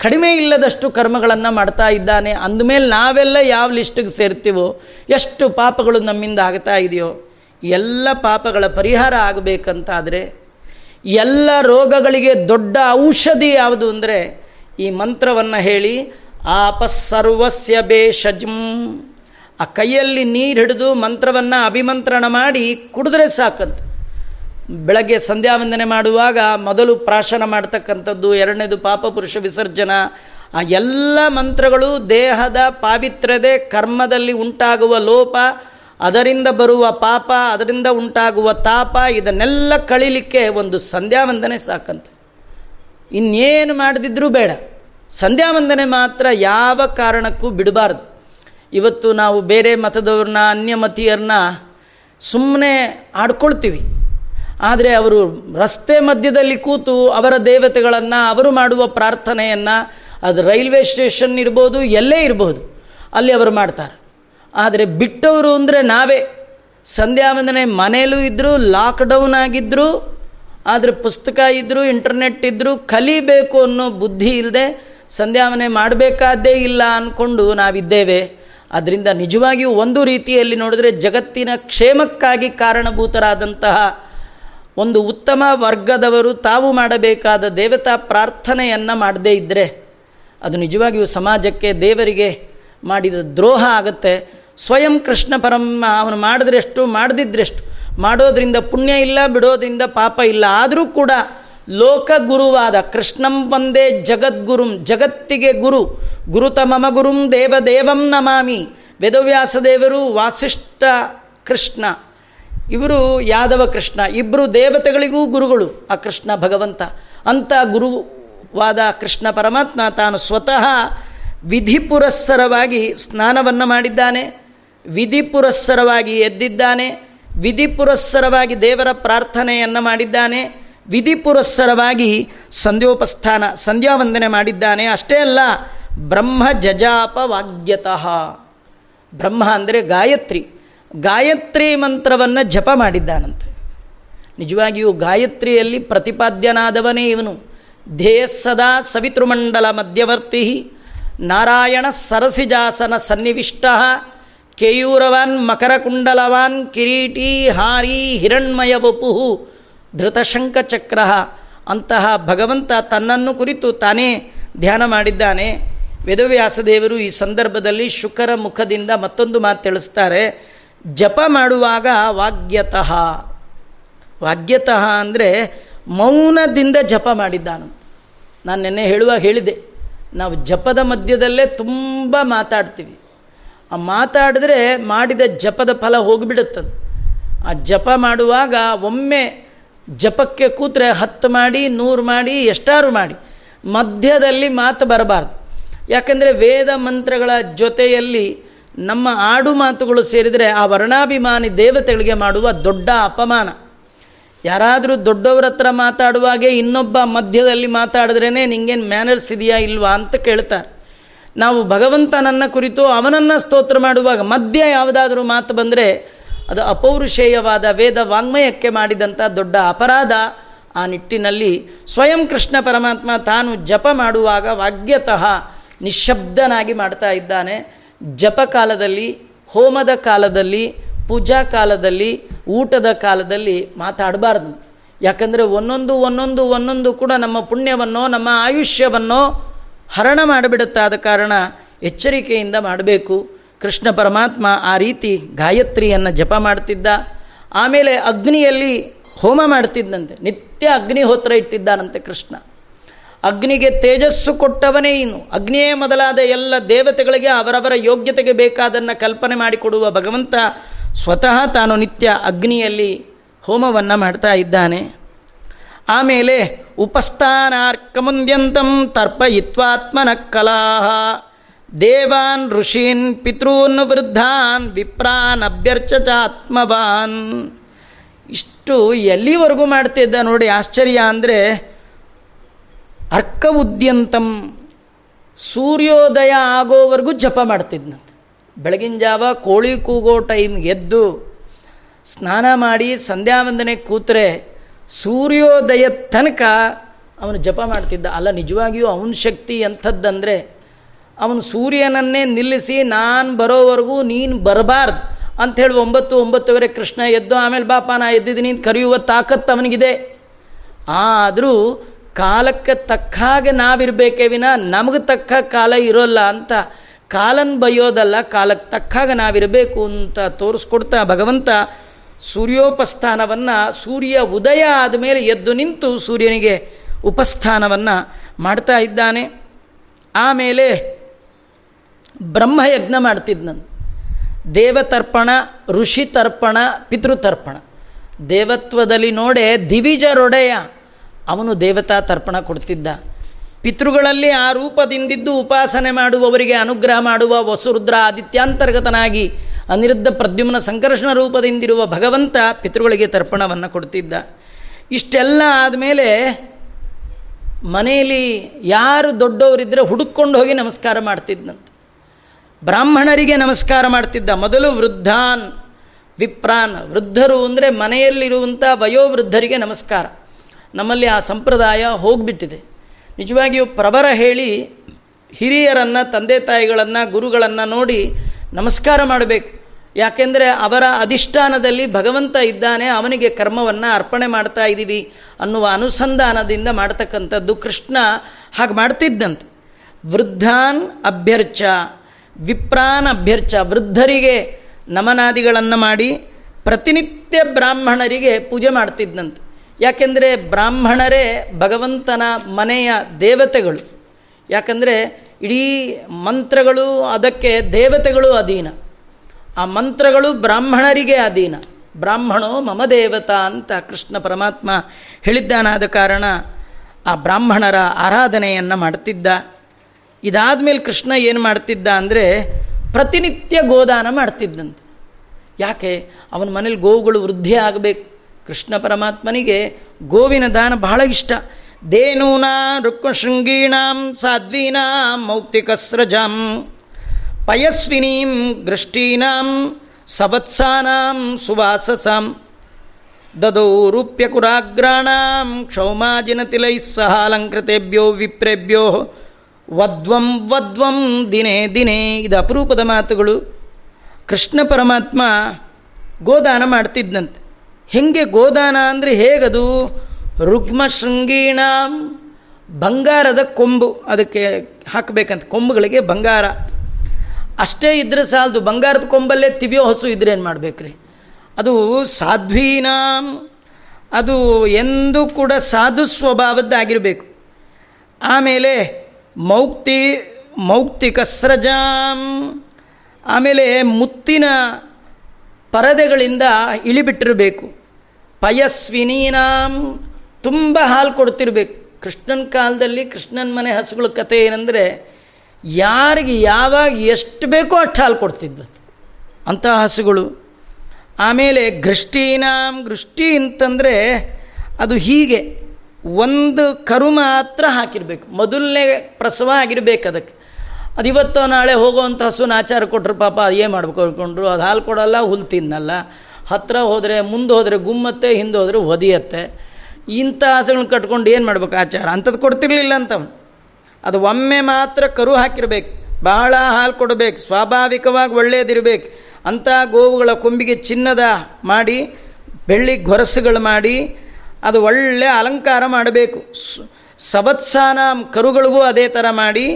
ಕಡಿಮೆ ಇಲ್ಲದಷ್ಟು ಕರ್ಮಗಳನ್ನು ಮಾಡ್ತಾ ಇದ್ದಾನೆ. ಅಂದಮೇಲೆ ನಾವೆಲ್ಲ ಯಾವ ಲಿಸ್ಟಿಗೆ ಸೇರ್ತೀವೋ, ಎಷ್ಟು ಪಾಪಗಳು ನಮ್ಮಿಂದ ಆಗ್ತಾ ಇದೆಯೋ, ಎಲ್ಲ ಪಾಪಗಳ ಪರಿಹಾರ ಆಗಬೇಕಂತಾದರೆ ಎಲ್ಲ ರೋಗಗಳಿಗೆ ದೊಡ್ಡ ಔಷಧಿ ಯಾವುದು ಅಂದರೆ ಈ ಮಂತ್ರವನ್ನು ಹೇಳಿ ಆಪಸ್ಸರ್ವಸ್ಯ ಬೇಷಜಂ ಆ ಕೈಯಲ್ಲಿ ನೀರು ಹಿಡಿದು ಮಂತ್ರವನ್ನು ಅಭಿಮಂತ್ರಣ ಮಾಡಿ ಕುಡಿದ್ರೆ ಸಾಕಂತ. ಬೆಳಗ್ಗೆ ಸಂಧ್ಯಾ ವಂದನೆ ಮಾಡುವಾಗ ಮೊದಲು ಪ್ರಾಶನ ಮಾಡ್ತಕ್ಕಂಥದ್ದು, ಎರಡನೇದು ಪಾಪ ಪುರುಷ ವಿಸರ್ಜನ. ಆ ಎಲ್ಲ ಮಂತ್ರಗಳು ದೇಹದ ಪಾವಿತ್ರ್ಯದೆ ಕರ್ಮದಲ್ಲಿ ಉಂಟಾಗುವ ಲೋಪ, ಅದರಿಂದ ಬರುವ ಪಾಪ, ಅದರಿಂದ ಉಂಟಾಗುವ ತಾಪ, ಇದನ್ನೆಲ್ಲ ಕಳಿಲಿಕ್ಕೆ ಒಂದು ಸಂಧ್ಯಾ ವಂದನೆ ಸಾಕಂತ. ಇನ್ನೇನು ಮಾಡದಿದ್ರೂ ಬೇಡ. ಸಂಧ್ಯಾ ವಂದನೆ ಮಾತ್ರ ಯಾವ ಕಾರಣಕ್ಕೂ ಬಿಡಬಾರ್ದು. ಇವತ್ತು ನಾವು ಬೇರೆ ಮತದವ್ರನ್ನ ಅನ್ಯಮತೀಯರನ್ನ ಸುಮ್ಮನೆ ಆಡ್ಕೊಳ್ತೀವಿ. ಆದರೆ ಅವರು ರಸ್ತೆ ಮಧ್ಯದಲ್ಲಿ ಕೂತು ಅವರ ದೇವತೆಗಳನ್ನು, ಅವರು ಮಾಡುವ ಪ್ರಾರ್ಥನೆಯನ್ನು ಅದು ರೈಲ್ವೆ ಸ್ಟೇಷನ್ ಇರ್ಬೋದು, ಎಲ್ಲೇ ಇರ್ಬೋದು, ಅಲ್ಲಿ ಅವರು ಮಾಡ್ತಾರೆ. ಆದರೆ ಬಿಟ್ಟವರು ಅಂದರೆ ನಾವೇ. ಸಂಧ್ಯಾ ವಂದನೆ ಮನೇಲೂ ಇದ್ದರು ಲಾಕ್ಡೌನ್ ಆಗಿದ್ದರು ಆದರೆ ಪುಸ್ತಕ ಇದ್ದರು ಇಂಟರ್ನೆಟ್ ಇದ್ದರು ಕಲಿಬೇಕು ಅನ್ನೋ ಬುದ್ಧಿ ಇಲ್ಲದೆ ಸಂಧ್ಯಾವನೆ ಮಾಡಬೇಕಾದ್ದೇ ಇಲ್ಲ ಅಂದ್ಕೊಂಡು ನಾವಿದ್ದೇವೆ. ಅದರಿಂದ ನಿಜವಾಗಿಯೂ ಒಂದು ರೀತಿಯಲ್ಲಿ ನೋಡಿದರೆ ಜಗತ್ತಿನ ಕ್ಷೇಮಕ್ಕಾಗಿ ಕಾರಣಭೂತರಾದಂತಹ ಒಂದು ಉತ್ತಮ ವರ್ಗದವರು ತಾವು ಮಾಡಬೇಕಾದ ದೇವತಾ ಪ್ರಾರ್ಥನೆಯನ್ನು ಮಾಡದೇ ಇದ್ದರೆ ಅದು ನಿಜವಾಗಿಯೂ ಸಮಾಜಕ್ಕೆ ದೇವರಿಗೆ ಮಾಡಿದ ದ್ರೋಹ ಆಗುತ್ತೆ. ಸ್ವಯಂ ಕೃಷ್ಣ ಪರಮ ಅವನು ಮಾಡಿದ್ರೆಷ್ಟು, ಮಾಡದಿದ್ರೆಷ್ಟು, ಮಾಡೋದರಿಂದ ಪುಣ್ಯ ಇಲ್ಲ, ಬಿಡೋದರಿಂದ ಪಾಪ ಇಲ್ಲ. ಆದರೂ ಕೂಡ ಲೋಕಗುರುವಾದ ಕೃಷ್ಣಂ ವಂದೇ ಜಗದ್ಗುರುಂ, ಜಗತ್ತಿಗೆ ಗುರು, ಗುರುತ ಮಮ ಗುರುಂ ದೇವದೇವಂ ನಮಾಮಿ. ವೇದವ್ಯಾಸ ದೇವರು ವಾಸಿಷ್ಠ ಕೃಷ್ಣ. ಇವರು ಯಾದವ ಕೃಷ್ಣ. ಇಬ್ಬರು ದೇವತೆಗಳಿಗೂ ಗುರುಗಳು ಆ ಕೃಷ್ಣ ಭಗವಂತ. ಅಂತ ಗುರುವಾದ ಕೃಷ್ಣ ಪರಮಾತ್ಮ ತಾನು ಸ್ವತಃ ವಿಧಿ ಪುರಸ್ಸರವಾಗಿ ಸ್ನಾನವನ್ನು ಮಾಡಿದ್ದಾನೆ. ವಿಧಿ ಪುರಸ್ಸರವಾಗಿ ಎದ್ದಿದ್ದಾನೆ. ವಿಧಿ ಪುರಸ್ಸರವಾಗಿ ದೇವರ ಪ್ರಾರ್ಥನೆಯನ್ನು ಮಾಡಿದ್ದಾನೆ. ವಿಧಿ ಪುರಸ್ಸರವಾಗಿ ಸಂಧ್ಯೋಪಸ್ಥಾನ, ಸಂಧ್ಯಾವಂದನೆ ಮಾಡಿದ್ದಾನೆ. ಅಷ್ಟೇ ಅಲ್ಲ, ಬ್ರಹ್ಮ ಜಜಾಪ ವಾಗ್ಯತಃ. ಬ್ರಹ್ಮ ಅಂದರೆ ಗಾಯತ್ರಿ. ಗಾಯತ್ರಿ ಮಂತ್ರವನ್ನು ಜಪ ಮಾಡಿದ್ದಾನಂತೆ. ನಿಜವಾಗಿಯೂ ಗಾಯತ್ರಿಯಲ್ಲಿ ಪ್ರತಿಪಾದ್ಯನಾದವನೇ ಇವನು. ಧ್ಯೇಯ ಸದಾ ಸವಿತೃಮಂಡಲ ಮಧ್ಯವರ್ತಿ. ನಾರಾಯಣ ಸರಸಿಜಾಸನ ಸನ್ನಿವಿಷ್ಟ. ಕೇಯೂರವಾನ್ ಮಕರಕುಂಡಲವಾನ್ ಕಿರೀಟಿ ಹಾರಿ ಹಿರಣ್ಮಯ ವಪುಹು ಧೃತಶಂಕಚಕ್ರ ಅಂತಹ ಭಗವಂತ ತನ್ನನ್ನು ಕುರಿತು ತಾನೇ ಧ್ಯಾನ ಮಾಡಿದ್ದಾನೆ. ವೇದವ್ಯಾಸದೇವರು ಈ ಸಂದರ್ಭದಲ್ಲಿ ಶುಕರ ಮುಖದಿಂದ ಮತ್ತೊಂದು ಮಾತು ತಿಳಿಸ್ತಾರೆ. ಜಪ ಮಾಡುವಾಗ ವಾಗ್ಯತಃ. ವಾಗ್ಯತಃ ಅಂದರೆ ಮೌನದಿಂದ ಜಪ ಮಾಡಿದ್ದಾನಂತ. ನಾನು ನಿನ್ನೆ ಹೇಳುವಾಗ ಹೇಳಿದೆ. ನಾವು ಜಪದ ಮಧ್ಯದಲ್ಲೇ ತುಂಬ ಮಾತಾಡ್ತೀವಿ. ಆ ಮಾತಾಡಿದ್ರೆ ಮಾಡಿದ ಜಪದ ಫಲ ಹೋಗಿಬಿಡುತ್ತಂತ. ಆ ಜಪ ಮಾಡುವಾಗ ಒಮ್ಮೆ ಜಪಕ್ಕೆ ಕೂತ್ರೆ ಹತ್ತು ಮಾಡಿ, ನೂರು ಮಾಡಿ, ಎಷ್ಟಾರು ಮಾಡಿ. ಮಧ್ಯದಲ್ಲಿ ಮಾತು ಬರಬಾರ್ದು. ಯಾಕಂದರೆ ವೇದ ಮಂತ್ರಗಳ ಜೊತೆಯಲ್ಲಿ ನಮ್ಮ ಆಡು ಮಾತುಗಳು ಸೇರಿದರೆ ಆ ವರ್ಣಾಭಿಮಾನಿ ದೇವತೆಗಳಿಗೆ ಮಾಡುವ ದೊಡ್ಡ ಅಪಮಾನ. ಯಾರಾದರೂ ದೊಡ್ಡವ್ರ ಹತ್ರ ಮಾತಾಡುವಾಗೆ ಇನ್ನೊಬ್ಬ ಮಧ್ಯದಲ್ಲಿ ಮಾತಾಡಿದ್ರೇ ನಿಂಗೇನು ಮ್ಯಾನರ್ಸ್ ಇದೆಯಾ ಇಲ್ವಾ ಅಂತ ಕೇಳ್ತಾರೆ. ನಾವು ಭಗವಂತನನ್ನು ಕುರಿತು ಅವನನ್ನು ಸ್ತೋತ್ರ ಮಾಡುವಾಗ ಮಧ್ಯ ಯಾವುದಾದ್ರೂ ಮಾತು ಬಂದರೆ ಅದು ಅಪೌರುಷೇಯವಾದ ವೇದ ವಾಂಗ್ಮಯಕ್ಕೆ ಮಾಡಿದಂಥ ದೊಡ್ಡ ಅಪರಾಧ. ಆ ನಿಟ್ಟಿನಲ್ಲಿ ಸ್ವಯಂ ಕೃಷ್ಣ ಪರಮಾತ್ಮ ತಾನು ಜಪ ಮಾಡುವಾಗ ವಾಗ್ಯತಃ ನಿಶಬ್ದನಾಗಿ ಮಾಡ್ತಾ ಇದ್ದಾನೆ. ಜಪ ಕಾಲದಲ್ಲಿ, ಹೋಮದ ಕಾಲದಲ್ಲಿ, ಪೂಜಾ ಕಾಲದಲ್ಲಿ, ಊಟದ ಕಾಲದಲ್ಲಿ ಮಾತಾಡಬಾರ್ದು. ಯಾಕಂದರೆ ಒಂದೊಂದು ಒಂದೊಂದು ಒಂದೊಂದು ಕೂಡ ನಮ್ಮ ಪುಣ್ಯವನ್ನೋ, ನಮ್ಮ ಆಯುಷ್ಯವನ್ನೋ ಹರಣ ಮಾಡಿಬಿಡುತ್ತಾದ ಕಾರಣ ಎಚ್ಚರಿಕೆಯಿಂದ ಮಾಡಬೇಕು. ಕೃಷ್ಣ ಪರಮಾತ್ಮ ಆ ರೀತಿ ಗಾಯತ್ರಿಯನ್ನು ಜಪ ಮಾಡ್ತಿದ್ದ. ಆಮೇಲೆ ಅಗ್ನಿಯಲ್ಲಿ ಹೋಮ ಮಾಡ್ತಿದ್ದಂತೆ ನಿತ್ಯ ಅಗ್ನಿಹೋತ್ರ ಇಟ್ಟಿದ್ದಾನಂತೆ ಕೃಷ್ಣ. ಅಗ್ನಿಗೆ ತೇಜಸ್ಸು ಕೊಟ್ಟವನೇ ಇನ್ನು. ಅಗ್ನಿಯೇ ಮೊದಲಾದ ಎಲ್ಲ ದೇವತೆಗಳಿಗೆ ಅವರವರ ಯೋಗ್ಯತೆಗೆ ಬೇಕಾದನ್ನು ಕಲ್ಪನೆ ಮಾಡಿಕೊಡುವ ಭಗವಂತ ಸ್ವತಃ ತಾನು ನಿತ್ಯ ಅಗ್ನಿಯಲ್ಲಿ ಹೋಮವನ್ನು ಮಾಡ್ತಾ ಇದ್ದಾನೆ. ಆಮೇಲೆ ಉಪಸ್ಥಾನಾರ್ಕಮುಂದ್ಯಂತಂ ತರ್ಪಯಿತ್ವಾತ್ಮನ ಕಲಾಹ. ದೇವಾನ್ ಋಷೀನ್ ಪಿತೃನ್ ವೃದ್ಧಾನ್ ವಿಪ್ರಾನ್ ಅಭ್ಯರ್ಚಾತ್ಮವಾನ್ ಇಷ್ಟು ಎಲ್ಲಿವರೆಗೂ ಮಾಡ್ತಿದ್ದ ನೋಡಿ ಆಶ್ಚರ್ಯ ಅಂದರೆ ಅರ್ಕ ಉದ್ಯಂತಂ ಸೂರ್ಯೋದಯ ಆಗೋವರೆಗೂ ಜಪ ಮಾಡ್ತಿದ್ನಂತೆ. ಬೆಳಗಿನ ಜಾವ ಕೋಳಿ ಕೂಗೋ ಟೈಮ್ ಎದ್ದು ಸ್ನಾನ ಮಾಡಿ ಸಂಧ್ಯಾವಂದನೆ ಕೂತ್ರೆ ಸೂರ್ಯೋದಯ ತನಕ ಅವನು ಜಪ ಮಾಡ್ತಿದ್ದ. ಅಲ್ಲ, ನಿಜವಾಗಿಯೂ ಅವನ ಶಕ್ತಿ ಎಂಥದ್ದಂದರೆ ಅವನು ಸೂರ್ಯನನ್ನೇ ನಿಲ್ಲಿಸಿ, ನಾನು ಬರೋವರೆಗೂ ನೀನು ಬರಬಾರ್ದು ಅಂಥೇಳಿ ಒಂಬತ್ತು ಒಂಬತ್ತುವರೆ ಕೃಷ್ಣ ಎದ್ದು ಆಮೇಲೆ, ಬಾಪ, ನಾ ಎದ್ದಿದ್ದೀನಿ ಅಂತ ಕರೆಯುವ ತಾಕತ್ತು ಅವನಿಗಿದೆ. ಆದರೂ ಕಾಲಕ್ಕೆ ತಕ್ಕ ಹಾಗೆ ನಾವಿರಬೇಕೇ ವಿನ, ನಮಗೆ ತಕ್ಕ ಕಾಲ ಇರೋಲ್ಲ ಅಂತ, ಕಾಲನ್ ಬೈಯೋದಲ್ಲ ಕಾಲಕ್ಕೆ ತಕ್ಕ ಹಾಗೆ ನಾವಿರಬೇಕು ಅಂತ ತೋರಿಸ್ಕೊಡ್ತಾ ಭಗವಂತ ಸೂರ್ಯೋಪಸ್ಥಾನವನ್ನು, ಸೂರ್ಯ ಉದಯ ಆದಮೇಲೆ ಎದ್ದು ನಿಂತು ಸೂರ್ಯನಿಗೆ ಉಪಸ್ಥಾನವನ್ನು ಮಾಡ್ತಾ ಇದ್ದಾನೆ. ಆಮೇಲೆ ಬ್ರಹ್ಮಯಜ್ಞ ಮಾಡ್ತಿದ್ನಂತೆ ದೇವತರ್ಪಣ, ಋಷಿ ತರ್ಪಣ ಪಿತೃತರ್ಪಣ ದೇವತ್ವದಲ್ಲಿ ನೋಡೆ ದಿವಿಜ ರೊಡೆಯ ಅವನು ದೇವತಾ ತರ್ಪಣ ಕೊಡ್ತಿದ್ದ. ಪಿತೃಗಳಲ್ಲಿ ಆ ರೂಪದಿಂದಿದ್ದು ಉಪಾಸನೆ ಮಾಡುವವರಿಗೆ ಅನುಗ್ರಹ ಮಾಡುವ ವಸುರುದ್ರ ಆದಿತ್ಯಾಂತರ್ಗತನಾಗಿ ಅನಿರುದ್ಧ ಪ್ರದ್ಯುಮ್ನ ಸಂಕರ್ಷಣ ರೂಪದಿಂದಿರುವ ಭಗವಂತ ಪಿತೃಗಳಿಗೆ ತರ್ಪಣವನ್ನು ಕೊಡ್ತಿದ್ದ. ಇಷ್ಟೆಲ್ಲ ಆದಮೇಲೆ ಮನೆಯಲ್ಲಿ ಯಾರು ದೊಡ್ಡವರಿದ್ದರೆ ಹುಡುಕೊಂಡು ಹೋಗಿ ನಮಸ್ಕಾರ ಮಾಡ್ತಿದ್ದಂತೆ ಬ್ರಾಹ್ಮಣರಿಗೆ ನಮಸ್ಕಾರ ಮಾಡ್ತಿದ್ದ ಮೊದಲು ವೃದ್ಧಾನ್, ವಿಪ್ರಾನ್, ವೃದ್ಧರು ಅಂದರೆ ಮನೆಯಲ್ಲಿರುವಂಥ ವಯೋವೃದ್ಧರಿಗೆ ನಮಸ್ಕಾರ. ನಮ್ಮಲ್ಲಿ ಆ ಸಂಪ್ರದಾಯ ಹೋಗಿಬಿಟ್ಟಿದೆ. ನಿಜವಾಗಿಯೂ ಪ್ರಬರ ಹೇಳಿ ಹಿರಿಯರನ್ನು, ತಂದೆ ತಾಯಿಗಳನ್ನು, ಗುರುಗಳನ್ನು ನೋಡಿ ನಮಸ್ಕಾರ ಮಾಡಬೇಕು. ಯಾಕೆಂದರೆ ಅವರ ಅಧಿಷ್ಠಾನದಲ್ಲಿ ಭಗವಂತ ಇದ್ದಾನೆ, ಅವನಿಗೆ ಕರ್ಮವನ್ನು ಅರ್ಪಣೆ ಮಾಡ್ತಾ ಇದ್ದೀವಿ ಅನ್ನುವ ಅನುಸಂಧಾನದಿಂದ ಮಾಡ್ತಕ್ಕಂಥದ್ದು ಕೃಷ್ಣ ಹಾಗೆ ಮಾಡ್ತಿದ್ದಂತೆ. ವೃದ್ಧಾನ್ ಅಭ್ಯರ್ಚ. ವಿಪ್ರಾನ್ ಅಭ್ಯರ್ಚ ವೃದ್ಧರಿಗೆ ನಮನಾದಿಗಳನ್ನು ಮಾಡಿ ಪ್ರತಿನಿತ್ಯ ಬ್ರಾಹ್ಮಣರಿಗೆ ಪೂಜೆ ಮಾಡ್ತಿದ್ದಂತೆ ಯಾಕೆಂದರೆ ಬ್ರಾಹ್ಮಣರೇ ಭಗವಂತನ ಮನೆಯ ದೇವತೆಗಳು. ಯಾಕಂದರೆ ಇಡೀ ಮಂತ್ರಗಳು ಅದಕ್ಕೆ ದೇವತೆಗಳು ಅಧೀನ. ಆ ಮಂತ್ರಗಳು ಬ್ರಾಹ್ಮಣರಿಗೆ ಅಧೀನ. ಬ್ರಾಹ್ಮಣೋ ಮಮ ದೇವತಾ ಅಂತ ಕೃಷ್ಣ ಪರಮಾತ್ಮ ಹೇಳಿದ್ದಾನಾದ ಕಾರಣ ಆ ಬ್ರಾಹ್ಮಣರ ಆರಾಧನೆಯನ್ನು ಮಾಡ್ತಿದ್ದ. ಇದಾದ ಮೇಲೆ ಕೃಷ್ಣ ಏನು ಮಾಡ್ತಿದ್ದ ಅಂದರೆ ಪ್ರತಿನಿತ್ಯ ಗೋದಾನ ಮಾಡ್ತಿದ್ದಂತೆ ಯಾಕೆ? ಅವನ ಮನೇಲಿ ಗೋವುಗಳು ವೃದ್ಧಿ ಆಗಬೇಕು. ಕೃಷ್ಣ ಪರಮಾತ್ಮನಿಗೆ ಗೋವಿನ ದಾನ ಬಹಳ ಇಷ್ಟ. ದೇನೂನ ರುಕ್ಮಶೃಂಗೀಣಾಂ ಸಾಧ್ವೀನಾಂ ಮೌಕ್ತಿಕಸ್ರಜಾಂ ಪಯಸ್ವಿನೀಂ ಗೃಷ್ಟೀನಾಂ ಸವತ್ಸಾನಾಂ ಸುವಾಸಸಾಂ ದದೌ ರೂಪ್ಯಕುರಾಗ್ರಾಣಾಂ ಕ್ಷೌಮಾಜಿನ ಸಹ ಅಲಂಕೃತೆಭ್ಯೋ ವಿಪ್ರೇಭ್ಯೋ ವದ್ವಂ ವದ್ವಂ ದಿನೇ ದಿನೇ. ಇದು ಅಪರೂಪದ ಮಾತುಗಳು. ಕೃಷ್ಣ ಪರಮಾತ್ಮ ಗೋದಾನ ಮಾಡ್ತಿದ್ದಂತೆ ಹೆಂಗೆ ಗೋದಾನ ಅಂದರೆ ಹೇಗದು? ರುಗ್ಮ ಶೃಂಗೀಣ ಬಂಗಾರದ ಕೊಂಬು. ಅದಕ್ಕೆ ಹಾಕಬೇಕಂತ ಕೊಂಬುಗಳಿಗೆ ಬಂಗಾರ. ಅಷ್ಟೇ ಇದ್ರೆ ಸಾಲದು, ಬಂಗಾರದ ಕೊಂಬಲ್ಲೇ ತಿವಿಯೋ ಹಸು ಇದ್ರೆ ಏನು ಮಾಡಬೇಕ್ರಿ? ಅದು ಸಾಧ್ವೀನಾಂ. ಅದು ಎಂದೂ ಕೂಡ ಸಾಧು ಸ್ವಭಾವದ್ದಾಗಿರಬೇಕು. ಆಮೇಲೆ ಮೌಕ್ತಿ ಮೌಕ್ತಿ ಕಸ್ರಜಾಂ ಆಮೇಲೆ ಮುತ್ತಿನ ಪರದೆಗಳಿಂದ ಇಳಿಬಿಟ್ಟಿರಬೇಕು. ಪಯಸ್ವಿನೀನಾಂ. ತುಂಬ ಹಾಲು ಕೊಡ್ತಿರ್ಬೇಕು. ಕೃಷ್ಣನ ಕಾಲದಲ್ಲಿ ಕೃಷ್ಣನ ಮನೆ ಹಸುಗಳ ಕಥೆ ಏನಂದರೆ, ಯಾರಿಗೆ ಯಾವಾಗ ಎಷ್ಟು ಬೇಕೋ ಅಷ್ಟು ಹಾಲು ಕೊಡ್ತಿದ್ವು ಅಂತಹ ಹಸುಗಳು. ಆಮೇಲೆ ಗೃಷ್ಟೀನಾಂ ಗೃಷ್ಟಿ ಅಂತಂದರೆ ಅದು ಹೀಗೆ. ಒಂದು ಕರು ಮಾತ್ರ ಹಾಕಿರ್ಬೇಕು. ಮೊದಲನೇ ಪ್ರಸವ ಆಗಿರ್ಬೇಕು ಅದಕ್ಕೆ. ಅದು ಇವತ್ತು ನಾಳೆ ಹೋಗುವಂಥ ಹಸುನ ಆಚಾರ ಕೊಟ್ಟರು ಪಾಪ ಏನು ಮಾಡ್ಬೇಕು ಅಂದ್ಕೊಂಡ್ರು ಅದು ಹಾಲು ಕೊಡಲ್ಲ, ಹುಲ್ ತಿನ್ನಲ್ಲ. ಹತ್ತಿರ ಹೋದರೆ, ಮುಂದೆ ಹೋದರೆ ಗುಮ್ಮತ್ತೆ, ಹಿಂದೆ ಹೋದರೆ ಒದಿಯತ್ತೆ ಇಂಥ ಹಸುಗಳನ್ನ ಕಟ್ಕೊಂಡು ಏನು ಮಾಡ್ಬೇಕು ಆಚಾರ? ಅಂಥದ್ದು ಕೊಡ್ತಿರ್ಲಿಲ್ಲ ಅಂತವನು. ಅದು ಒಮ್ಮೆ ಮಾತ್ರ ಕರು ಹಾಕಿರ್ಬೇಕು. ಬಹಳ ಹಾಲು ಕೊಡಬೇಕು. ಸ್ವಾಭಾವಿಕವಾಗಿ ಒಳ್ಳೆಯದಿರಬೇಕು ಅಂಥ ಗೋವುಗಳ ಕೊಂಬಿಗೆ ಚಿನ್ನದ ಮಾಡಿ, ಬೆಳ್ಳಿ ಗೊರಸುಗಳು ಮಾಡಿ ಅದು ಒಳ್ಳೆ ಅಲಂಕಾರ ಮಾಡಬೇಕು. ಸವತ್ಸಾನ ಕರುಗಳಿಗೂ ಅದೇ ಥರ ಮಾಡಿ,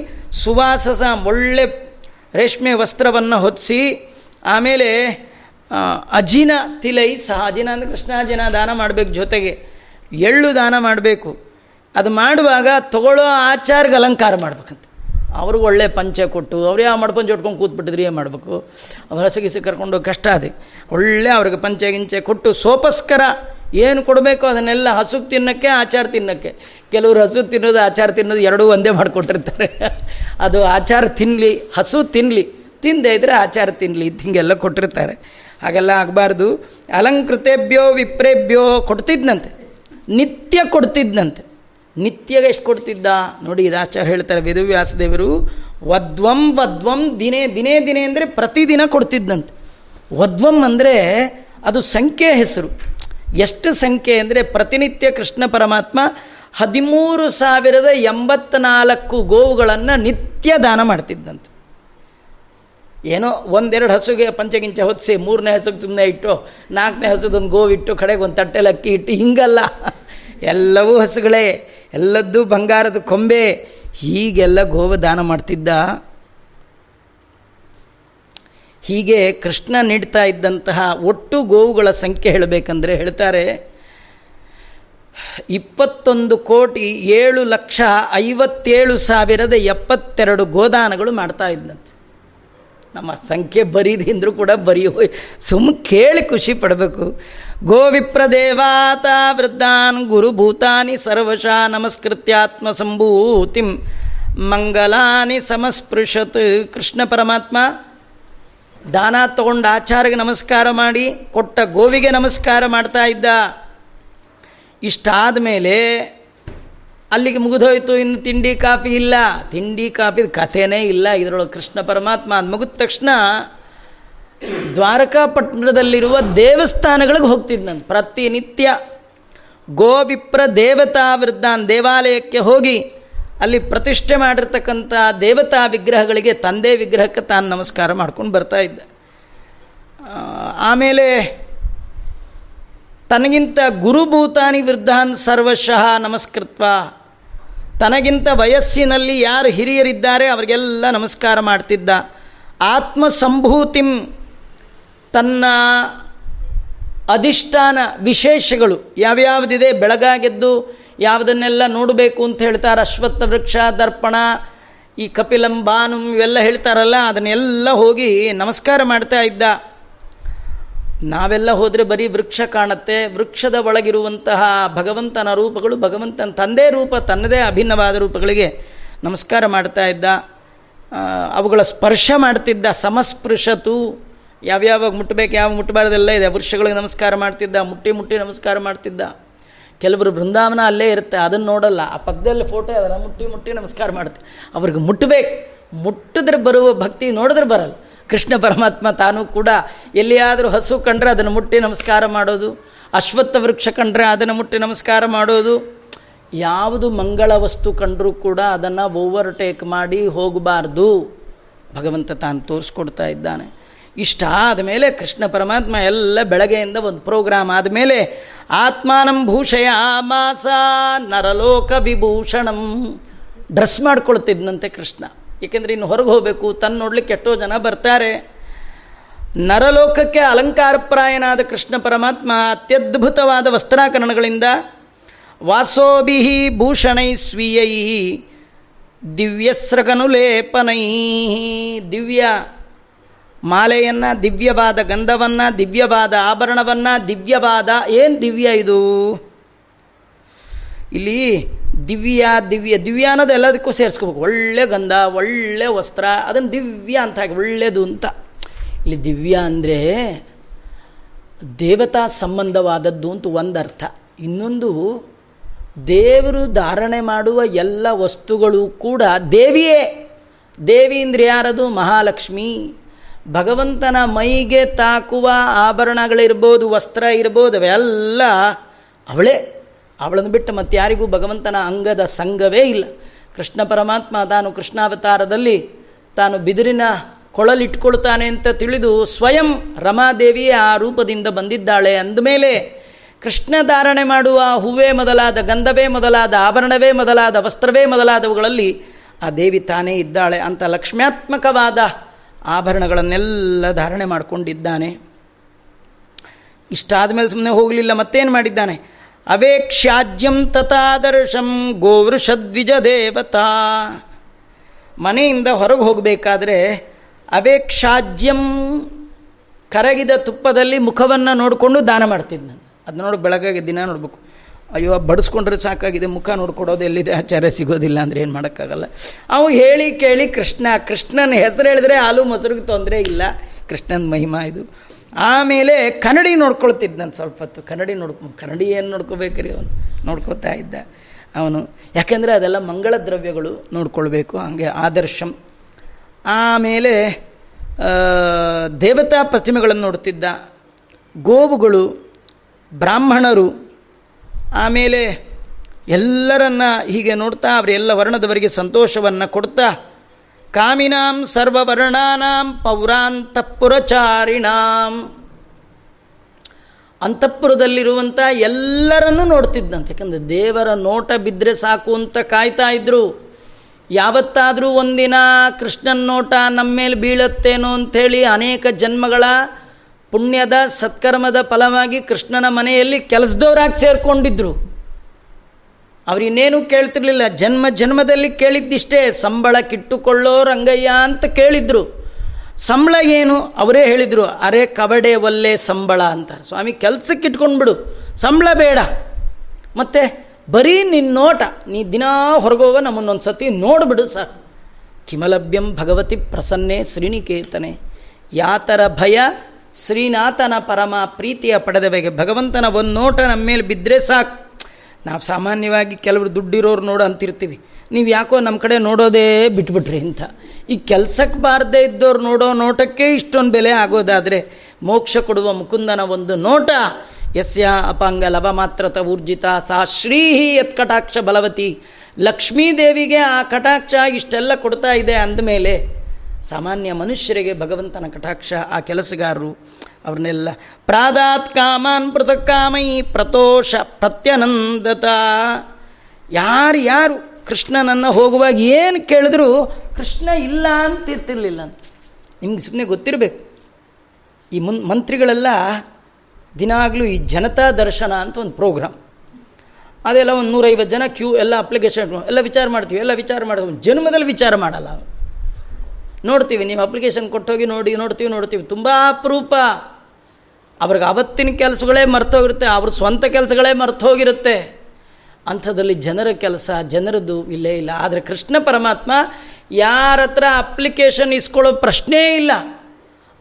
ಸುವಾಸಸ ಒಳ್ಳೆ ರೇಷ್ಮೆ ವಸ್ತ್ರವನ್ನು ಹೊತ್ತಿಸಿ ಆಮೇಲೆ ಅಜಿನ ತಿಲೈ ಸಹ, ಅಜಿನ ಅಂದರೆ ಕೃಷ್ಣಾಜಿನ ದಾನ ಮಾಡಬೇಕು ಜೊತೆಗೆ. ಎಳ್ಳು ದಾನ ಮಾಡಬೇಕು. ಅದು ಮಾಡುವಾಗ ತಗೊಳ್ಳೋ ಆಚಾರ್ಗೆ ಅಲಂಕಾರ ಮಾಡ್ಬೇಕಂತ. ಅವ್ರಿಗೆ ಒಳ್ಳೆ ಪಂಚೆ ಕೊಟ್ಟು, ಅವ್ರು ಯಾವ ಮಡ್ಪಂಚೆ ಉಟ್ಕೊಂಡು ಕೂತ್ಬಿಟ್ಟಿದ್ರಿ ಏನು ಮಾಡಬೇಕು? ಅವ್ರ ಹಸಗಿಸಿ ಕರ್ಕೊಂಡು ಕಷ್ಟ ಅದೇ. ಒಳ್ಳೆ ಅವ್ರಿಗೆ ಪಂಚೆ ಗಿಂಚೆ ಕೊಟ್ಟು, ಸೋಪಸ್ಕರ ಏನು ಕೊಡಬೇಕು ಅದನ್ನೆಲ್ಲ ಹಸುಗೆ ತಿನ್ನೋಕ್ಕೆ, ಆಚಾರ ತಿನ್ನೋಕ್ಕೆ. ಕೆಲವರು ಹಸು ತಿನ್ನೋದು, ಆಚಾರ ತಿನ್ನೋದು ಎರಡೂ ಒಂದೇ ಮಾಡಿಕೊಟ್ಟಿರ್ತಾರೆ ಅದು ಆಚಾರ ತಿನ್ನಲಿ ಹಸು ತಿನ್ನಲಿ ತಿಂದೇ ಇದ್ದರೆ ಆಚಾರ ತಿನ್ನಲಿ ಹಿಂಗೆಲ್ಲ ಕೊಟ್ಟಿರ್ತಾರೆ. ಹಾಗೆಲ್ಲ ಆಗಬಾರ್ದು. ಅಲಂಕೃತೇಭ್ಯೋ ವಿಪ್ರೇಭ್ಯೋ ಕೊಡ್ತಿದ್ನಂತೆ. ನಿತ್ಯ ಕೊಡ್ತಿದ್ನಂತೆ. ನಿತ್ಯಗೆ ಎಷ್ಟು ಕೊಡ್ತಿದ್ದ? ನೋಡಿ ಇದು ಆಚಾರ ಹೇಳ್ತಾರೆ ವೇದವ್ಯಾಸದೇವರು ವದ್ವಂ ವದ್ವಂ, ದಿನೇ ದಿನೇ ದಿನೇ ಅಂದರೆ ಪ್ರತಿದಿನ ಕೊಡ್ತಿದ್ದಂತೆ ವದ್ವಂ ಅಂದರೆ ಅದು ಸಂಖ್ಯೆ ಹೆಸರು. ಎಷ್ಟು ಸಂಖ್ಯೆ ಅಂದರೆ ಪ್ರತಿನಿತ್ಯ ಕೃಷ್ಣ ಪರಮಾತ್ಮ ಹದಿಮೂರು ಸಾವಿರದ ಎಂಬತ್ನಾಲ್ಕು ಗೋವುಗಳನ್ನು ನಿತ್ಯ ದಾನ ಮಾಡ್ತಿದ್ದಂತೆ. ಏನೋ ಒಂದೆರಡು ಹಸುಗೆ ಪಂಚಗಿಂಚ ಹೊತ್ತಿಸಿ ಮೂರನೇ ಹಸುಗೆ ಸುಮ್ಮನೆ ಇಟ್ಟು, ನಾಲ್ಕನೇ ಹಸುದೊಂದು ಗೋವಿಟ್ಟು ಕಡೆಗೆ ಒಂದು ತಟ್ಟೆಲಿ ಅಕ್ಕಿ ಇಟ್ಟು, ಹಿಂಗಲ್ಲ. ಎಲ್ಲವೂ ಹಸುಗಳೇ, ಎಲ್ಲದ್ದೂ ಬಂಗಾರದ ಕೊಂಬೆ. ಹೀಗೆಲ್ಲ ಗೋವು ದಾನ ಮಾಡ್ತಿದ್ದ ಹೀಗೆ ಕೃಷ್ಣ ನೀಡ್ತಾ ಇದ್ದಂತಹ ಒಟ್ಟು ಗೋವುಗಳ ಸಂಖ್ಯೆ ಹೇಳಬೇಕಂದ್ರೆ ಹೇಳ್ತಾರೆ, ಇಪ್ಪತ್ತೊಂದು ಕೋಟಿ ಏಳು ಲಕ್ಷ ಐವತ್ತೇಳು ಸಾವಿರದ ಎಪ್ಪತ್ತೆರಡು ಗೋದಾನಗಳು ಮಾಡ್ತಾ ಇದ್ದಂತೆ. ನಮ್ಮ ಸಂಖ್ಯೆ ಬರೀರಿ ಅಂದರೂ ಕೂಡ ಬರೀ ಸುಮ್ಮ ಕೇಳಿ ಖುಷಿ ಪಡಬೇಕು. ಗೋವಿಪ್ರದೇವಾತ ವೃದ್ಧಾನ್ ಗುರುಭೂತಾನಿ ಸರ್ವಶ ನಮಸ್ಕೃತ್ಯಾತ್ಮ ಸಂಭೂತಿಂ ಮಂಗಲಾನಿ ಸಮಸ್ಪೃಶತ್ ಕೃಷ್ಣ ಪರಮಾತ್ಮ ದಾನ ತಗೊಂಡು ಆಚಾರ್ಯಗೆ ನಮಸ್ಕಾರ ಮಾಡಿ, ಕೊಟ್ಟ ಗೋವಿಗೆ ನಮಸ್ಕಾರ ಮಾಡ್ತಾ ಇದ್ದ. ಇಷ್ಟಾದ ಮೇಲೆ ಅಲ್ಲಿಗೆ ಮುಗಿದೋಯ್ತು, ಇನ್ನು ತಿಂಡಿ ಕಾಫಿ ಇಲ್ಲ. ತಿಂಡಿ ಕಾಫಿದ ಕಥೆನೇ ಇಲ್ಲ, ಇದರೊಳಗೆ ಕೃಷ್ಣ ಪರಮಾತ್ಮ ಅದು ಮುಗಿದ ತಕ್ಷಣ ದ್ವಾರಕಾಪಟ್ಟಣದಲ್ಲಿರುವ ದೇವಸ್ಥಾನಗಳಿಗೆ ಹೋಗ್ತಿದ್ನಂತ ಪ್ರತಿನಿತ್ಯ. ಗೋವಿಪ್ರ ದೇವತಾ ವೃದ್ಧಾನ್ ದೇವಾಲಯಕ್ಕೆ ಹೋಗಿ ಅಲ್ಲಿ ಪ್ರತಿಷ್ಠೆ ಮಾಡಿರ್ತಕ್ಕಂಥ ದೇವತಾ ವಿಗ್ರಹಗಳಿಗೆ ತಂದೆ ವಿಗ್ರಹಕ್ಕೆ ತಾನು ನಮಸ್ಕಾರ ಮಾಡ್ಕೊಂಡು ಬರ್ತಾ ಇದ್ದ. ಆಮೇಲೆ ತನಗಿಂತ ಗುರುಭೂತಾನಿ ವೃದ್ಧಾನ್ ಸರ್ವಶಃ ನಮಸ್ಕೃತ್ವ. ತನಗಿಂತ ವಯಸ್ಸಿನಲ್ಲಿ ಯಾರು ಹಿರಿಯರಿದ್ದಾರೆ ಅವರಿಗೆಲ್ಲ ನಮಸ್ಕಾರ ಮಾಡ್ತಿದ್ದ. ಆತ್ಮಸಂಭೂತಿಂ ತನ್ನ ಅಧಿಷ್ಠಾನ ವಿಶೇಷಗಳು ಯಾವ್ಯಾವುದಿದೆ? ಬೆಳಗಾಗೆದ್ದು ಯಾವುದನ್ನೆಲ್ಲ ನೋಡಬೇಕು ಅಂತ ಹೇಳ್ತಾರೆ, ಅಶ್ವತ್ಥ ವೃಕ್ಷ, ದರ್ಪಣ, ಈ ಕಪಿಲಂ ಬಾನುಂ ಇವೆಲ್ಲ ಹೇಳ್ತಾರಲ್ಲ, ಅದನ್ನೆಲ್ಲ ಹೋಗಿ ನಮಸ್ಕಾರ ಮಾಡ್ತಾ ಇದ್ದ. ನಾವೆಲ್ಲ ಹೋದರೆ ಬರೀ ವೃಕ್ಷ ಕಾಣುತ್ತೆ, ವೃಕ್ಷದ ಒಳಗಿರುವಂತಹ ಭಗವಂತನ ರೂಪಗಳು ಭಗವಂತನ ತಂದೆ ರೂಪ, ತನ್ನದೇ ಅಭಿನ್ನವಾದ ರೂಪಗಳಿಗೆ ನಮಸ್ಕಾರ ಮಾಡ್ತಾ ಇದ್ದ. ಅವುಗಳ ಸ್ಪರ್ಶ ಮಾಡ್ತಿದ್ದ, ಸಮಸ್ಪೃಶತು, ಯಾವ್ಯಾವಾಗ ಮುಟ್ಟಬೇಕು ಯಾವ ಮುಟ್ಟಬಾರ್ದೆಲ್ಲ ಇದೆ, ವೃಕ್ಷಗಳಿಗೆ ನಮಸ್ಕಾರ ಮಾಡ್ತಿದ್ದ, ಮುಟ್ಟಿ ಮುಟ್ಟಿ ನಮಸ್ಕಾರ ಮಾಡ್ತಿದ್ದ. ಕೆಲವರು ಬೃಂದಾವನ ಅಲ್ಲೇ ಇರುತ್ತೆ, ಅದನ್ನು ನೋಡಲ್ಲ. ಆ ಪಕ್ಕದಲ್ಲಿ ಫೋಟೋ ಅದನ್ನು ಮುಟ್ಟಿ ಮುಟ್ಟಿ ನಮಸ್ಕಾರ ಮಾಡುತ್ತೆ ಅವ್ರಿಗೆ ಮುಟ್ಟಬೇಕು ಮುಟ್ಟಿದ್ರೆ ಬರುವ ಭಕ್ತಿ ನೋಡಿದ್ರೆ ಬರಲ್ಲ. ಕೃಷ್ಣ ಪರಮಾತ್ಮ ತಾನು ಕೂಡ ಎಲ್ಲಿಯಾದರೂ ಹಸು ಕಂಡ್ರೆ ಅದನ್ನು ಮುಟ್ಟಿ ನಮಸ್ಕಾರ ಮಾಡೋದು. ಅಶ್ವತ್ಥ ವೃಕ್ಷ ಕಂಡ್ರೆ ಅದನ್ನು ಮುಟ್ಟಿ ನಮಸ್ಕಾರ ಮಾಡೋದು. ಯಾವುದು ಮಂಗಳ ವಸ್ತು ಕಂಡರೂ ಕೂಡ ಅದನ್ನು ಓವರ್ಟೇಕ್ ಮಾಡಿ ಹೋಗಬಾರ್ದು. ಭಗವಂತ ತಾನು ತೋರಿಸ್ಕೊಡ್ತಾ ಇದ್ದಾನೆ. ಇಷ್ಟ ಆದಮೇಲೆ ಕೃಷ್ಣ ಪರಮಾತ್ಮ ಎಲ್ಲ ಬೆಳಗ್ಗೆಯಿಂದ ಒಂದು ಪ್ರೋಗ್ರಾಮ್ ಆದಮೇಲೆ ಆತ್ಮಾನಂ ಭೂಷಯ ಮಾಸ ನರಲೋಕ ವಿಭೂಷಣಂ. ಡ್ರೆಸ್ ಮಾಡ್ಕೊಳ್ತಿದ್ನಂತೆ ಕೃಷ್ಣ. ಏಕೆಂದರೆ ಇನ್ನು ಹೊರಗೆ ಹೋಗಬೇಕು ತನ್ನ ನೋಡ್ಲಿಕ್ಕೆ ಎಷ್ಟೋ ಜನ ಬರ್ತಾರೆ. ನರಲೋಕಕ್ಕೆ ಅಲಂಕಾರಪ್ರಾಯನಾದ ಕೃಷ್ಣ ಪರಮಾತ್ಮ ಅತ್ಯದ್ಭುತವಾದ ವಸ್ತ್ರಾಕರಣಗಳಿಂದ ವಾಸೋಭಿ ಭೂಷಣೈ ಸ್ವೀಯೈ ದಿವ್ಯಸ್ರಗನುಲೇಪನೈ. ದಿವ್ಯ ಮಾಲೆಯನ್ನು, ದಿವ್ಯವಾದ ಗಂಧವನ್ನು, ದಿವ್ಯವಾದ ಆಭರಣವನ್ನು, ದಿವ್ಯವಾದ, ಏನು ದಿವ್ಯ ಇದು? ಇಲ್ಲಿ ದಿವ್ಯ ದಿವ್ಯ ದಿವ್ಯ ಅನ್ನೋದು ಎಲ್ಲದಕ್ಕೂ ಸೇರಿಸ್ಕೋಬೇಕು. ಒಳ್ಳೆ ಗಂಧ, ಒಳ್ಳೆ ವಸ್ತ್ರ, ಅದನ್ನು ದಿವ್ಯ ಅಂತ ಹಾಕಿ ಒಳ್ಳೆಯದು ಅಂತ. ಇಲ್ಲಿ ದಿವ್ಯ ಅಂದರೆ ದೇವತಾ ಸಂಬಂಧವಾದದ್ದು ಅಂತ ಒಂದು ಅರ್ಥ ಇನ್ನೊಂದು, ದೇವರು ಧಾರಣೆ ಮಾಡುವ ಎಲ್ಲ ವಸ್ತುಗಳು ಕೂಡ ದೇವಿಯೇ. ದೇವಿ ಅಂದರೆ ಯಾರದು? ಮಹಾಲಕ್ಷ್ಮಿ. ಭಗವಂತನ ಮೈಗೆ ತಾಕುವ ಆಭರಣಗಳಿರ್ಬೋದು, ವಸ್ತ್ರ ಇರ್ಬೋದು, ಅವೆಲ್ಲ ಅವಳೇ. ಅವಳನ್ನು ಬಿಟ್ಟು ಮತ್ತಾರಿಗೂ ಭಗವಂತನ ಅಂಗದ ಸಂಘವೇ ಇಲ್ಲ. ಕೃಷ್ಣ ಪರಮಾತ್ಮ ತಾನು ಕೃಷ್ಣಾವತಾರದಲ್ಲಿ ತಾನು ಬಿದಿರಿನ ಕೊಳಲಿಟ್ಕೊಳ್ತಾನೆ ಅಂತ ತಿಳಿದು ಸ್ವಯಂ ರಮಾದೇವಿಯೇ ಆ ರೂಪದಿಂದ ಬಂದಿದ್ದಾಳೆ ಅಂದಮೇಲೆ ಕೃಷ್ಣ ಧಾರಣೆ ಮಾಡುವ ಹೂವೇ ಮೊದಲಾದ, ಗಂಧವೇ ಮೊದಲಾದ, ಆಭರಣವೇ ಮೊದಲಾದ, ವಸ್ತ್ರವೇ ಮೊದಲಾದವುಗಳಲ್ಲಿ ಆ ದೇವಿ ತಾನೇ ಇದ್ದಾಳೆ ಅಂತ ಲಕ್ಷ್ಮ್ಯಾತ್ಮಕವಾದ ಆಭರಣಗಳನ್ನೆಲ್ಲ ಧಾರಣೆ ಮಾಡಿಕೊಂಡಿದ್ದಾನೆ. ಇಷ್ಟಾದ ಮೇಲೆ ಸುಮ್ಮನೆ ಹೋಗಲಿಲ್ಲ, ಮತ್ತೇನು ಮಾಡಿದ್ದಾನೆ? ಅವೇಕ್ಷಾಜ್ಯಂ ತಥಾದರ್ಶಂ ಗೋವೃಷದ್ವಿಜ ದೇವತಾ. ಮನೆಯಿಂದ ಹೊರಗೆ ಹೋಗಬೇಕಾದ್ರೆ ಅವೇಕ್ಷಾಜ್ಯಂ ಕರಗಿದ ತುಪ್ಪದಲ್ಲಿ ಮುಖವನ್ನು ನೋಡಿಕೊಂಡು ದಾನ ಮಾಡ್ತಿದ್ದೆ ನಾನು ಅದು ನೋಡಿ ಬೆಳಗ್ಗೆ ದಿನ ನೋಡ್ಬೇಕು. ಅಯ್ಯೋ, ಬಡಿಸ್ಕೊಂಡ್ರೆ ಸಾಕಾಗಿದೆ, ಮುಖ ನೋಡ್ಕೊಡೋದು ಎಲ್ಲಿದೆ, ಆಚಾರ್ಯ ಸಿಗೋದಿಲ್ಲ ಅಂದರೆ ಏನು ಮಾಡೋಕ್ಕಾಗಲ್ಲ. ಅವು ಹೇಳಿ ಕೇಳಿ ಕೃಷ್ಣ, ಕೃಷ್ಣನ ಹೆಸರು ಹೇಳಿದ್ರೆ ಹಾಲು ಮೊಸರಿಗೆ ತೊಂದರೆ ಇಲ್ಲ. ಕೃಷ್ಣನ ಮಹಿಮಾ ಇದು. ಆಮೇಲೆ ಕನ್ನಡಿ ನೋಡ್ಕೊಳ್ತಿದ್ದ ನಾನು ಸ್ವಲ್ಪ ಹೊತ್ತು. ಕನ್ನಡಿ ನೋಡ್ಕೊ ಕನ್ನಡಿ ಏನು ನೋಡ್ಕೋಬೇಕ್ರಿ ಅವನು? ನೋಡ್ಕೋತಾ ಇದ್ದ ಅವನು. ಯಾಕೆಂದರೆ ಅದೆಲ್ಲ ಮಂಗಳ ದ್ರವ್ಯಗಳು ನೋಡ್ಕೊಳ್ಬೇಕು, ಹಾಗೆ ಆದರ್ಶಂ. ಆಮೇಲೆ ದೇವತಾ ಪ್ರತಿಮೆಗಳನ್ನು ನೋಡ್ತಿದ್ದ. ಗೋವುಗಳು, ಬ್ರಾಹ್ಮಣರು ಆಮೇಲೆ ಎಲ್ಲರನ್ನ ಹೀಗೆ ನೋಡ್ತಾ ಅವರೆಲ್ಲ ವರ್ಣದವರಿಗೆ ಸಂತೋಷವನ್ನು ಕೊಡ್ತಾ, ಕಾಮಿನಾಂ ಸರ್ವವರ್ಣಾನಾಂ ಪೌರಾಂತಪುರಚಾರಿಣಾಂ. ಅಂತಃಪುರದಲ್ಲಿರುವಂಥ ಎಲ್ಲರನ್ನು ನೋಡ್ತಿದ್ದಂತೆ. ಯಾಕಂದರೆ ದೇವರ ನೋಟ ಬಿದ್ದರೆ ಸಾಕು ಅಂತ ಕಾಯ್ತಾ ಇದ್ದರು ಯಾವತ್ತಾದರೂ ಒಂದಿನ ಕೃಷ್ಣನ ನೋಟ ನಮ್ಮ ಮೇಲೆ ಬೀಳತ್ತೇನೋ ಅಂಥೇಳಿ ಅನೇಕ ಜನ್ಮಗಳ ಪುಣ್ಯದ ಸತ್ಕರ್ಮದ ಫಲವಾಗಿ ಕೃಷ್ಣನ ಮನೆಯಲ್ಲಿ ಕೆಲಸದವರಾಗಿ ಸೇರಿಕೊಂಡಿದ್ರು. ಅವರಿನ್ನೇನು ಕೇಳ್ತಿರ್ಲಿಲ್ಲ. ಜನ್ಮ ಜನ್ಮದಲ್ಲಿ ಕೇಳಿದ್ದಿಷ್ಟೇ, ಸಂಬಳ ಕಿಟ್ಟುಕೊಳ್ಳೋ ರಂಗಯ್ಯ ಅಂತ ಕೇಳಿದ್ರು. ಸಂಬಳ ಏನು? ಅವರೇ ಹೇಳಿದರು, ಅರೆ ಕಬಡೆ ಒಲ್ಲೆ ಸಂಬಳ ಅಂತ. ಸ್ವಾಮಿ, ಕೆಲಸಕ್ಕೆ ಇಟ್ಕೊಂಡ್ಬಿಡು ಸಂಬಳ ಬೇಡ. ಮತ್ತು ಬರೀ ನಿನ್ನ ನೋಟ, ನೀ ದಿನಾ ಹೊರಗೋಗ, ನಮ್ಮನ್ನೊಂದು ಸತಿ ನೋಡಿಬಿಡು ಸರ್. ಕಿಮಲಭ್ಯಂ ಭಗವತಿ ಪ್ರಸನ್ನೆ ಶ್ರೀನಿಕೇತನೆ. ಯಾತರ ಭಯ ಶ್ರೀನಾಥನ ಪರಮ ಪ್ರೀತಿಯ ಪಡೆದವೆಗೆ ಭಗವಂತನ ಒಂದು ನೋಟ ನಮ್ಮ ಮೇಲೆ ಬಿದ್ದರೆ ಸಾಕು. ನಾವು ಸಾಮಾನ್ಯವಾಗಿ ಕೆಲವರು ದುಡ್ಡಿರೋರು ನೋಡು ಅಂತಿರ್ತೀವಿ. ನೀವು ಯಾಕೋ ನಮ್ಮ ಕಡೆ ನೋಡೋದೇ ಬಿಟ್ಬಿಟ್ರಿ ಅಂತ. ಈ ಕೆಲಸಕ್ಕೆ ಬಾರದೇ ಇದ್ದವ್ರು ನೋಡೋ ನೋಟಕ್ಕೆ ಇಷ್ಟೊಂದು ಬೆಲೆ ಆಗೋದಾದರೆ ಮೋಕ್ಷ ಕೊಡುವ ಮುಕುಂದನ ಒಂದು ನೋಟ. ಯಸ್ಯ ಅಪಾಂಗ ಲವ ಮಾತ್ರತ ಊರ್ಜಿತ. ಸಾ ಶ್ರೀಹಿ ಯತ್ಕಟಾಕ್ಷ ಬಲವತಿ. ಲಕ್ಷ್ಮೀದೇವಿಗೆ ಆ ಕಟಾಕ್ಷ ಇಷ್ಟೆಲ್ಲ ಕೊಡ್ತಾ ಇದೆ ಅಂದಮೇಲೆ ಸಾಮಾನ್ಯ ಮನುಷ್ಯರಿಗೆ ಭಗವಂತನ ಕಟಾಕ್ಷ, ಆ ಕೆಲಸಗಾರರು ಅವ್ರನ್ನೆಲ್ಲ, ಪ್ರಾದಾತ್ ಕಾಮಾನ್ ಪೃಥಕ್ ಕಾಮೈ ಪ್ರತೋಷ ಪ್ರತ್ಯನಂದತ. ಯಾರು ಯಾರು ಕೃಷ್ಣನನ್ನು ಹೋಗುವಾಗ ಏನು ಕೇಳಿದ್ರು, ಕೃಷ್ಣ ಇಲ್ಲ ಅಂತ ಇರ್ತಿರ್ಲಿಲ್ಲ ಅಂತ. ನಿಮ್ಗೆ ಸುಮ್ಮನೆ ಗೊತ್ತಿರಬೇಕು. ಈ ಮುನ್, ಮಂತ್ರಿಗಳೆಲ್ಲ ದಿನಾಗಲೂ ಈ ಜನತಾ ದರ್ಶನ ಅಂತ ಒಂದು ಪ್ರೋಗ್ರಾಮ್. ಅದೆಲ್ಲ ಒಂದು ನೂರೈವತ್ತು ಜನ ಕ್ಯೂ, ಎಲ್ಲ ಅಪ್ಲಿಕೇಶನ್, ಎಲ್ಲ ವಿಚಾರ ಮಾಡ್ತೀವಿ, ಎಲ್ಲ ವಿಚಾರ ಮಾಡ್ತೀವಿ. ಜನ್ಮದಲ್ಲಿ ವಿಚಾರ ಮಾಡಲ್ಲ ನೋಡ್ತೀವಿ, ನೀವು ಅಪ್ಲಿಕೇಶನ್ ಕೊಟ್ಟೋಗಿ ನೋಡಿ, ನೋಡ್ತೀವಿ ನೋಡ್ತೀವಿ. ತುಂಬ ಅಪರೂಪ. ಅವ್ರಿಗೆ ಅವತ್ತಿನ ಕೆಲಸಗಳೇ ಮರ್ತೋಗಿರುತ್ತೆ, ಅವ್ರ ಸ್ವಂತ ಕೆಲಸಗಳೇ ಮರ್ತೋಗಿರುತ್ತೆ. ಅಂಥದ್ರಲ್ಲಿ ಜನರ ಕೆಲಸ, ಜನರದ್ದು ಇಲ್ಲೇ ಇಲ್ಲ. ಆದರೆ ಕೃಷ್ಣ ಪರಮಾತ್ಮ ಯಾರ ಹತ್ರ ಅಪ್ಲಿಕೇಶನ್ ಇಸ್ಕೊಳ್ಳೋ ಪ್ರಶ್ನೇ ಇಲ್ಲ.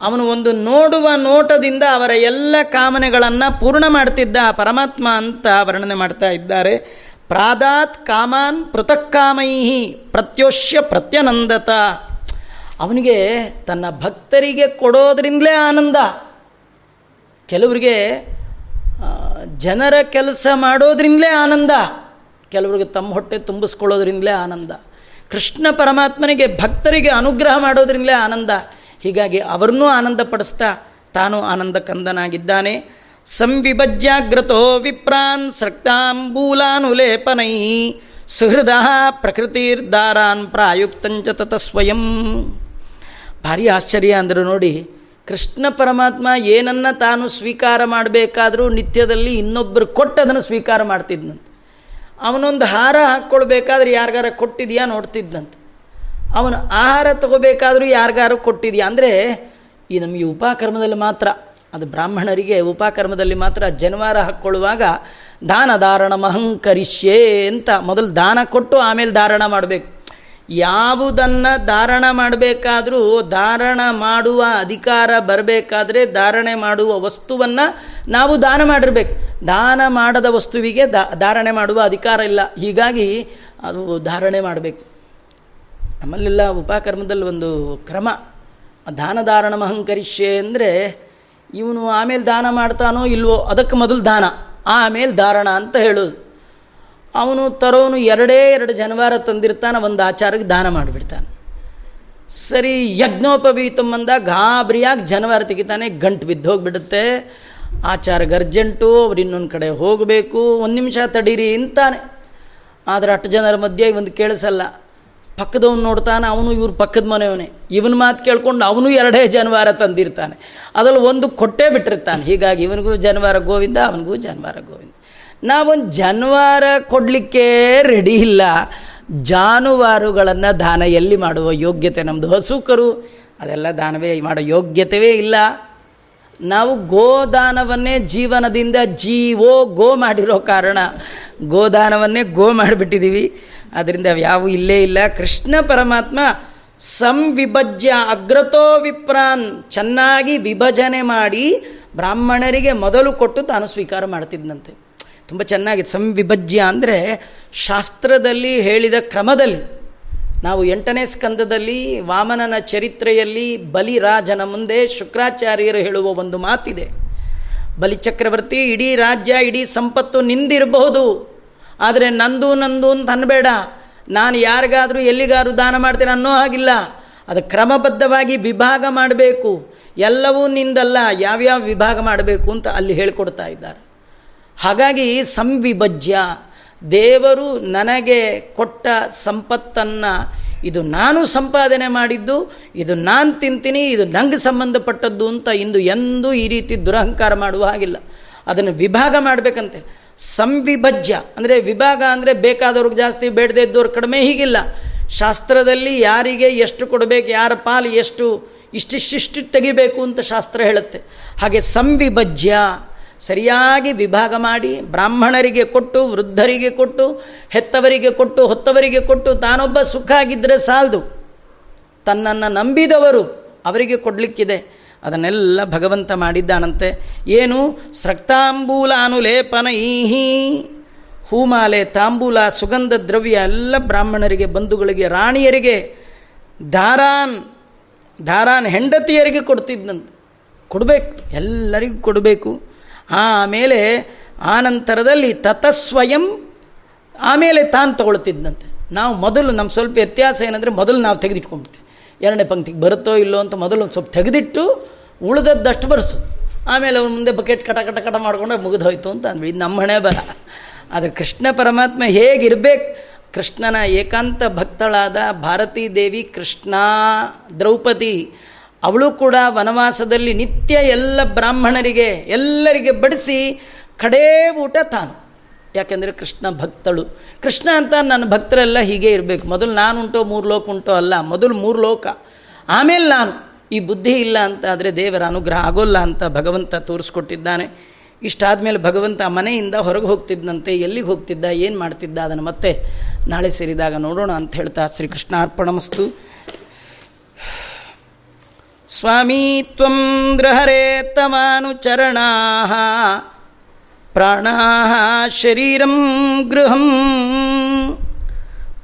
ಅವನು ಒಂದು ನೋಡುವ ನೋಟದಿಂದ ಅವರ ಎಲ್ಲ ಕಾಮನೆಗಳನ್ನು ಪೂರ್ಣ ಮಾಡ್ತಿದ್ದ ಪರಮಾತ್ಮ ಅಂತ ವರ್ಣನೆ ಮಾಡ್ತಾ ಇದ್ದಾರೆ. ಪ್ರಾದಾತ್ ಕಾಮಾನ್ ಪೃಥಕ್ ಕಾಮೈಹಿ ಪ್ರತ್ಯೋಷ್ಯ ಪ್ರತ್ಯನಂದತ. ಅವನಿಗೆ ತನ್ನ ಭಕ್ತರಿಗೆ ಕೊಡೋದ್ರಿಂದಲೇ ಆನಂದ. ಕೆಲವರಿಗೆ ಜನರ ಕೆಲಸ ಮಾಡೋದ್ರಿಂದಲೇ ಆನಂದ. ಕೆಲವರಿಗೆ ತಮ್ಮ ಹೊಟ್ಟೆ ತುಂಬಿಸ್ಕೊಳ್ಳೋದ್ರಿಂದಲೇ ಆನಂದ. ಕೃಷ್ಣ ಪರಮಾತ್ಮನಿಗೆ ಭಕ್ತರಿಗೆ ಅನುಗ್ರಹ ಮಾಡೋದ್ರಿಂದಲೇ ಆನಂದ. ಹೀಗಾಗಿ ಅವರನ್ನೂ ಆನಂದ ಪಡಿಸ್ತಾ ತಾನು ಆನಂದ ಕಂದನಾಗಿದ್ದಾನೆ. ಸಂವಿಭಜ್ಯಾಗ್ರತೋ ವಿಪ್ರಾನ್ ಸೃಕ್ತಾಂಬೂಲಾನುಲೇಪನೈ ಸುಹೃದ ಪ್ರಕೃತಿರ್ದಾರಾನ್ ಪ್ರಾಯುಕ್ತಂಚ ತತ ಸ್ವಯಂ ಭಾರಿ ಆಶ್ಚರ್ಯ ಅಂದರು ನೋಡಿ, ಕೃಷ್ಣ ಪರಮಾತ್ಮ ಏನನ್ನು ತಾನು ಸ್ವೀಕಾರ ಮಾಡಬೇಕಾದರೂ ನಿತ್ಯದಲ್ಲಿ ಇನ್ನೊಬ್ಬರು ಕೊಟ್ಟು ಅದನ್ನು ಸ್ವೀಕಾರ ಮಾಡ್ತಿದ್ನಂತೆ. ಅವನೊಂದು ಹಾರ ಹಾಕ್ಕೊಳ್ಬೇಕಾದ್ರೆ ಯಾರಿಗಾರ ಕೊಟ್ಟಿದೆಯಾ ನೋಡ್ತಿದ್ದಂತೆ ಅವನು ಆಹಾರ ತಗೋಬೇಕಾದ್ರೂ ಯಾರಿಗಾರು ಕೊಟ್ಟಿದೆಯಾ? ಅಂದರೆ ಈ ನಮಗೆ ಉಪಕರ್ಮದಲ್ಲಿ ಮಾತ್ರ, ಅದು ಬ್ರಾಹ್ಮಣರಿಗೆ ಉಪಕರ್ಮದಲ್ಲಿ ಮಾತ್ರ ಜನವಾರ ಹಾಕ್ಕೊಳ್ಳುವಾಗ ದಾನ ಧಾರಣ ಮಹಂಕರಿಷ್ಯೇ ಅಂತ ಮೊದಲು ದಾನ ಕೊಟ್ಟು ಆಮೇಲೆ ಧಾರಣ ಮಾಡಬೇಕು. ಯಾವುದನ್ನು ಧಾರಣ ಮಾಡಬೇಕಾದರೂ ಧಾರಣ ಮಾಡುವ ಅಧಿಕಾರ ಬರಬೇಕಾದ್ರೆ ಧಾರಣೆ ಮಾಡುವ ವಸ್ತುವನ್ನು ನಾವು ದಾನ ಮಾಡಿರ್ಬೇಕು. ದಾನ ಮಾಡದ ವಸ್ತುವಿಗೆ ಧಾರಣೆ ಮಾಡುವ ಅಧಿಕಾರ ಇಲ್ಲ. ಹೀಗಾಗಿ ಅದು ಧಾರಣೆ ಮಾಡಬೇಕು. ನಮ್ಮಲ್ಲೆಲ್ಲ ಉಪಕರ್ಮದಲ್ಲಿ ಒಂದು ಕ್ರಮ. ದಾನ ಧಾರಣ ಮಹಂಕರಿಷ್ಯೆ ಅಂದರೆ ಇವನು ಆಮೇಲೆ ದಾನ ಮಾಡ್ತಾನೋ ಇಲ್ವೋ ಅದಕ್ಕೆ ಮೊದಲು ದಾನ. ಆಮೇಲೆ ಧಾರಣ ಅಂತ ಹೇಳೋದು. ಅವನು ತರೋನು ಎರಡೇ ಎರಡು ಜನವಾರ ತಂದಿರ್ತಾನೆ, ಒಂದು ಆಚಾರಕ್ಕೆ ದಾನ ಮಾಡಿಬಿಡ್ತಾನೆ. ಸರಿ, ಯಜ್ಞೋಪವೀತಂ ಅಂದ, ಗಾಬರಿಯಾಗಿ ಜನವಾರ ತೆಗಿತಾನೆ, ಗಂಟು ಬಿದ್ದು ಹೋಗಿಬಿಡುತ್ತೆ. ಆಚಾರಗ ಅರ್ಜೆಂಟು, ಅವ್ರು ಇನ್ನೊಂದು ಕಡೆ ಹೋಗಬೇಕು, ಒಂದು ನಿಮಿಷ ತಡೀರಿ ಅಂತಾನೆ. ಆದರೆ ಅಷ್ಟು ಜನರ ಮಧ್ಯೆ ಒಂದು ಕೇಳಿಸಲ್ಲ. ಪಕ್ಕದವನು ನೋಡ್ತಾನೆ, ಅವನು ಇವ್ರ ಪಕ್ಕದ ಮನೆಯವನೇ. ಇವನ ಮಾತು ಕೇಳ್ಕೊಂಡು ಅವನು ಎರಡೇ ಜನವಾರ ತಂದಿರ್ತಾನೆ. ಅದರಲ್ಲಿ ಒಂದು ಕೊಟ್ಟೇ ಬಿಟ್ಟಿರ್ತಾನೆ. ಹೀಗಾಗಿ ಇವನಿಗೂ ಜನವಾರ ಗೋವಿಂದ, ಅವನಿಗೂ ಜನವಾರ ಗೋವಿಂದ. ನಾವೊಂದು ಜಾನುವಾರ ಕೊಡಲಿಕ್ಕೆ ರೆಡಿ ಇಲ್ಲ. ಜಾನುವಾರುಗಳನ್ನು ದಾನ ಎಲ್ಲಿ ಮಾಡುವ ಯೋಗ್ಯತೆ ನಮ್ಮದು ಹಸುಕರು ಅದೆಲ್ಲ ದಾನವೇ ಮಾಡೋ ಯೋಗ್ಯತೆಯೇ ಇಲ್ಲ. ನಾವು ಗೋದಾನವನ್ನೇ ಜೀವನದಿಂದ ಜೀವೋ ಗೋ ಮಾಡಿರೋ ಕಾರಣ ಗೋದಾನವನ್ನೇ ಗೋ ಮಾಡಿಬಿಟ್ಟಿದ್ದೀವಿ ಅದರಿಂದ ಯಾವ ಇಲ್ಲೇ ಇಲ್ಲ. ಕೃಷ್ಣ ಪರಮಾತ್ಮ ಸಂವಿಭಜ್ಯ ಅಗ್ರತೋ ವಿಪ್ರಾನ್ ಚೆನ್ನಾಗಿ ವಿಭಜನೆ ಮಾಡಿ ಬ್ರಾಹ್ಮಣರಿಗೆ ಮೊದಲು ಕೊಟ್ಟು ತಾನು ಸ್ವೀಕಾರ ಮಾಡ್ತಿದ್ದಂತೆ ತುಂಬ ಚೆನ್ನಾಗಿ ಸಂವಿಭಜ್ಯ ಅಂದರೆ ಶಾಸ್ತ್ರದಲ್ಲಿ ಹೇಳಿದ ಕ್ರಮದಲ್ಲಿ. ನಾವು ಎಂಟನೇ ಸ್ಕಂದದಲ್ಲಿ ವಾಮನನ ಚರಿತ್ರೆಯಲ್ಲಿ ಬಲಿರಾಜನ ಮುಂದೆ ಶುಕ್ರಾಚಾರ್ಯರು ಹೇಳುವ ಒಂದು ಮಾತಿದೆ. ಬಲಿಚಕ್ರವರ್ತಿ ಇಡೀ ರಾಜ್ಯ, ಇಡೀ ಸಂಪತ್ತು ನಿಂದಿರಬಹುದು. ಆದರೆ ನಂದು ನಂದು ಅಂತ ಅನ್ಬೇಡ. ನಾನು ಯಾರಿಗಾದರೂ, ಎಲ್ಲಿಗಾದರೂ ದಾನ ಮಾಡ್ತೇನೆ ಅನ್ನೋ ಹಾಗಿಲ್ಲ. ಅದು ಕ್ರಮಬದ್ಧವಾಗಿ ವಿಭಾಗ ಮಾಡಬೇಕು. ಎಲ್ಲವೂ ನಿಂದಲ್ಲ, ಯಾವ್ಯಾವ ವಿಭಾಗ ಮಾಡಬೇಕು ಅಂತ ಅಲ್ಲಿ ಹೇಳಿಕೊಡ್ತಾ ಇದ್ದಾರೆ. ಹಾಗಾಗಿ ಸಂವಿಭಜ್ಯ, ದೇವರು ನನಗೆ ಕೊಟ್ಟ ಸಂಪತ್ತನ್ನು, ಇದು ನಾನು ಸಂಪಾದನೆ ಮಾಡಿದ್ದು, ಇದು ನಾನು ತಿಂತೀನಿ, ಇದು ನಂಗೆ ಸಂಬಂಧಪಟ್ಟದ್ದು ಅಂತ ಇಂದು ಎಂದೂ ಈ ರೀತಿ ದುರಹಂಕಾರ ಮಾಡುವ ಹಾಗಿಲ್ಲ. ಅದನ್ನು ವಿಭಾಗ ಮಾಡಬೇಕಂತೆ. ಸಂವಿಭಜ್ಯ, ಅಂದರೆ ವಿಭಾಗ ಅಂದರೆ ಬೇಕಾದವ್ರಿಗೆ ಜಾಸ್ತಿ, ಬೇಡದೇ ಇದ್ದವ್ರು ಕಡಿಮೆ, ಹೀಗಿಲ್ಲ. ಶಾಸ್ತ್ರದಲ್ಲಿ ಯಾರಿಗೆ ಎಷ್ಟು ಕೊಡಬೇಕು, ಯಾರ ಪಾಲು ಎಷ್ಟು ಇಷ್ಟಿಷ್ಟಿಷ್ಟು ತೆಗಿಬೇಕು ಅಂತ ಶಾಸ್ತ್ರ ಹೇಳುತ್ತೆ. ಹಾಗೆ ಸಂವಿಭಜ್ಯ ಸರಿಯಾಗಿ ವಿಭಾಗ ಮಾಡಿ, ಬ್ರಾಹ್ಮಣರಿಗೆ ಕೊಟ್ಟು, ವೃದ್ಧರಿಗೆ ಕೊಟ್ಟು, ಹೆತ್ತವರಿಗೆ ಕೊಟ್ಟು, ಹೊತ್ತವರಿಗೆ ಕೊಟ್ಟು, ತಾನೊಬ್ಬ ಸುಖ ಆಗಿದ್ದರೆ ಸಾಲದು. ತನ್ನನ್ನು ನಂಬಿದವರು ಅವರಿಗೆ ಕೊಡಲಿಕ್ಕಿದೆ. ಅದನ್ನೆಲ್ಲ ಭಗವಂತ ಮಾಡಿದ್ದಾನಂತೆ. ಏನು? ಸ್ರಕ್ತಾಂಬೂಲ ಅನುಲೇಪನೈಹಿ ಹೂಮಾಲೆ, ತಾಂಬೂಲ, ಸುಗಂಧ ದ್ರವ್ಯ ಎಲ್ಲ ಬ್ರಾಹ್ಮಣರಿಗೆ, ಬಂಧುಗಳಿಗೆ, ರಾಣಿಯರಿಗೆ ದಾರಾನ್ ದಾರಾನ್ ಹೆಂಡತಿಯರಿಗೆ ಕೊಡ್ತಿದ್ದಂತೆ. ಕೊಡಬೇಕು, ಎಲ್ಲರಿಗೂ ಕೊಡಬೇಕು. ಆಮೇಲೆ ಆನಂತರದಲ್ಲಿ ತತಸ್ವಯಂ ಆಮೇಲೆ ತಾನು ತಗೊಳ್ತಿದ್ದಂತೆ ನಾವು ಮೊದಲು ನಮ್ಮ ಸ್ವಲ್ಪ ವ್ಯತ್ಯಾಸ ಏನಂದರೆ ಮೊದಲು ನಾವು ತೆಗೆದಿಟ್ಕೊಂಡ್ಬಿಡ್ತೀವಿ. ಎರಡನೇ ಪಂಕ್ತಿಗೆ ಬರುತ್ತೋ ಇಲ್ಲೋ ಅಂತ ಮೊದಲು ಒಂದು ಸ್ವಲ್ಪ ತೆಗೆದಿಟ್ಟು ಉಳಿದದ್ದಷ್ಟು ಬರೆಸೋದು. ಆಮೇಲೆ ಅವ್ರ ಮುಂದೆ ಬಕೆಟ್ ಕಟ ಕಟ ಕಟ ಮಾಡ್ಕೊಂಡು ಮುಗಿದೋಯ್ತು ಅಂತ ಅಂದ್ವಿ. ಇದು ನಮ್ಮ ಹಣೆ ಬರ ಆದರೆ ಕೃಷ್ಣ ಪರಮಾತ್ಮ ಹೇಗಿರಬೇಕು? ಕೃಷ್ಣನ ಏಕಾಂತ ಭಕ್ತಳಾದ ಭಾರತೀ ದೇವಿ ಕೃಷ್ಣ ದ್ರೌಪದಿ ಅವಳು ಕೂಡ ವನವಾಸದಲ್ಲಿ ನಿತ್ಯ ಎಲ್ಲ ಬ್ರಾಹ್ಮಣರಿಗೆ, ಎಲ್ಲರಿಗೆ ಬಡಿಸಿ ಕಡೇ ಊಟ ತಾನು. ಯಾಕೆಂದರೆ ಕೃಷ್ಣ ಭಕ್ತಳು. ಕೃಷ್ಣ ಅಂತ ನನ್ನ ಭಕ್ತರೆಲ್ಲ ಹೀಗೆ ಇರಬೇಕು. ಮೊದಲು ನಾನುಂಟೋ, ಮೂರು ಲೋಕ ಉಂಟೋ ಅಲ್ಲ, ಮೊದಲು ಮೂರು ಲೋಕ. ಆಮೇಲೆ ನಾನು ಈ ಬುದ್ಧಿ ಇಲ್ಲ ಅಂತ ಆದರೆ ದೇವರ ಅನುಗ್ರಹ ಆಗೋಲ್ಲ ಅಂತ ಭಗವಂತ ತೋರಿಸ್ಕೊಟ್ಟಿದ್ದಾನೆ. ಇಷ್ಟಾದ ಮೇಲೆ ಭಗವಂತ ಮನೆಯಿಂದ ಹೊರಗೆ ಹೋಗ್ತಿದ್ದಂತೆ ಎಲ್ಲಿಗೆ ಹೋಗ್ತಿದ್ದ, ಏನು ಮಾಡ್ತಿದ್ದ, ಅದನ್ನು ಮತ್ತೆ ನಾಳೆ ಸೇರಿದಾಗ ನೋಡೋಣ ಅಂತ ಹೇಳ್ತಾ ಶ್ರೀಕೃಷ್ಣ ಸ್ವಾಮೀ, ತ್ವಂ ಗೃಹರೇ ತಮಾನುಚರಣಾ ಪ್ರಾಣ ಶರೀರಂ ಗೃಹಂ.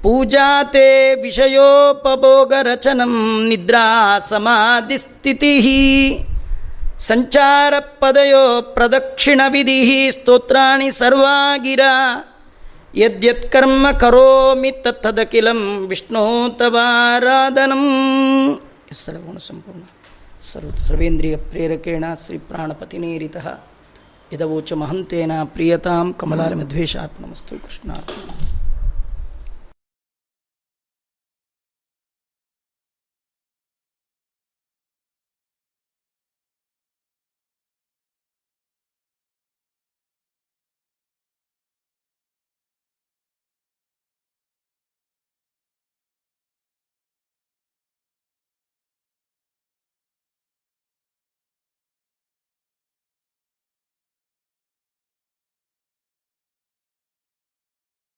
ಪೂಜಾತೆ ವಿಷಯೋಪಭೋಗರಚನಂ ನಿದ್ರಾ ಸಮಾಧಿಸ್ಥಿತಿ. ಸಂಚಾರ ಪದಯೋ ಪ್ರದಕ್ಷಿಣ ವಿಧಿ ಸ್ತೋತ್ರಾಣಿ ಸರ್ವಾಗಿರ. ಯದ್ಯತ್ಕರ್ಮ ಕರೋಮಿ ತತ್ತದಖಿಲಂ ವಿಷ್ಣೋ ತವಾರಾಧನಂ ಸರ್ವಗುಣ ಸಂಪೂರ್ಣ ಸರ್ವ ಸರ್ವೇಂದ್ರಿಯ ಪ್ರೇರಕೇಣ ಶ್ರೀ ಪ್ರಾಣಪತಿನೇರಿತಃ ಇದವೋಚ ಮಹಂತೇನ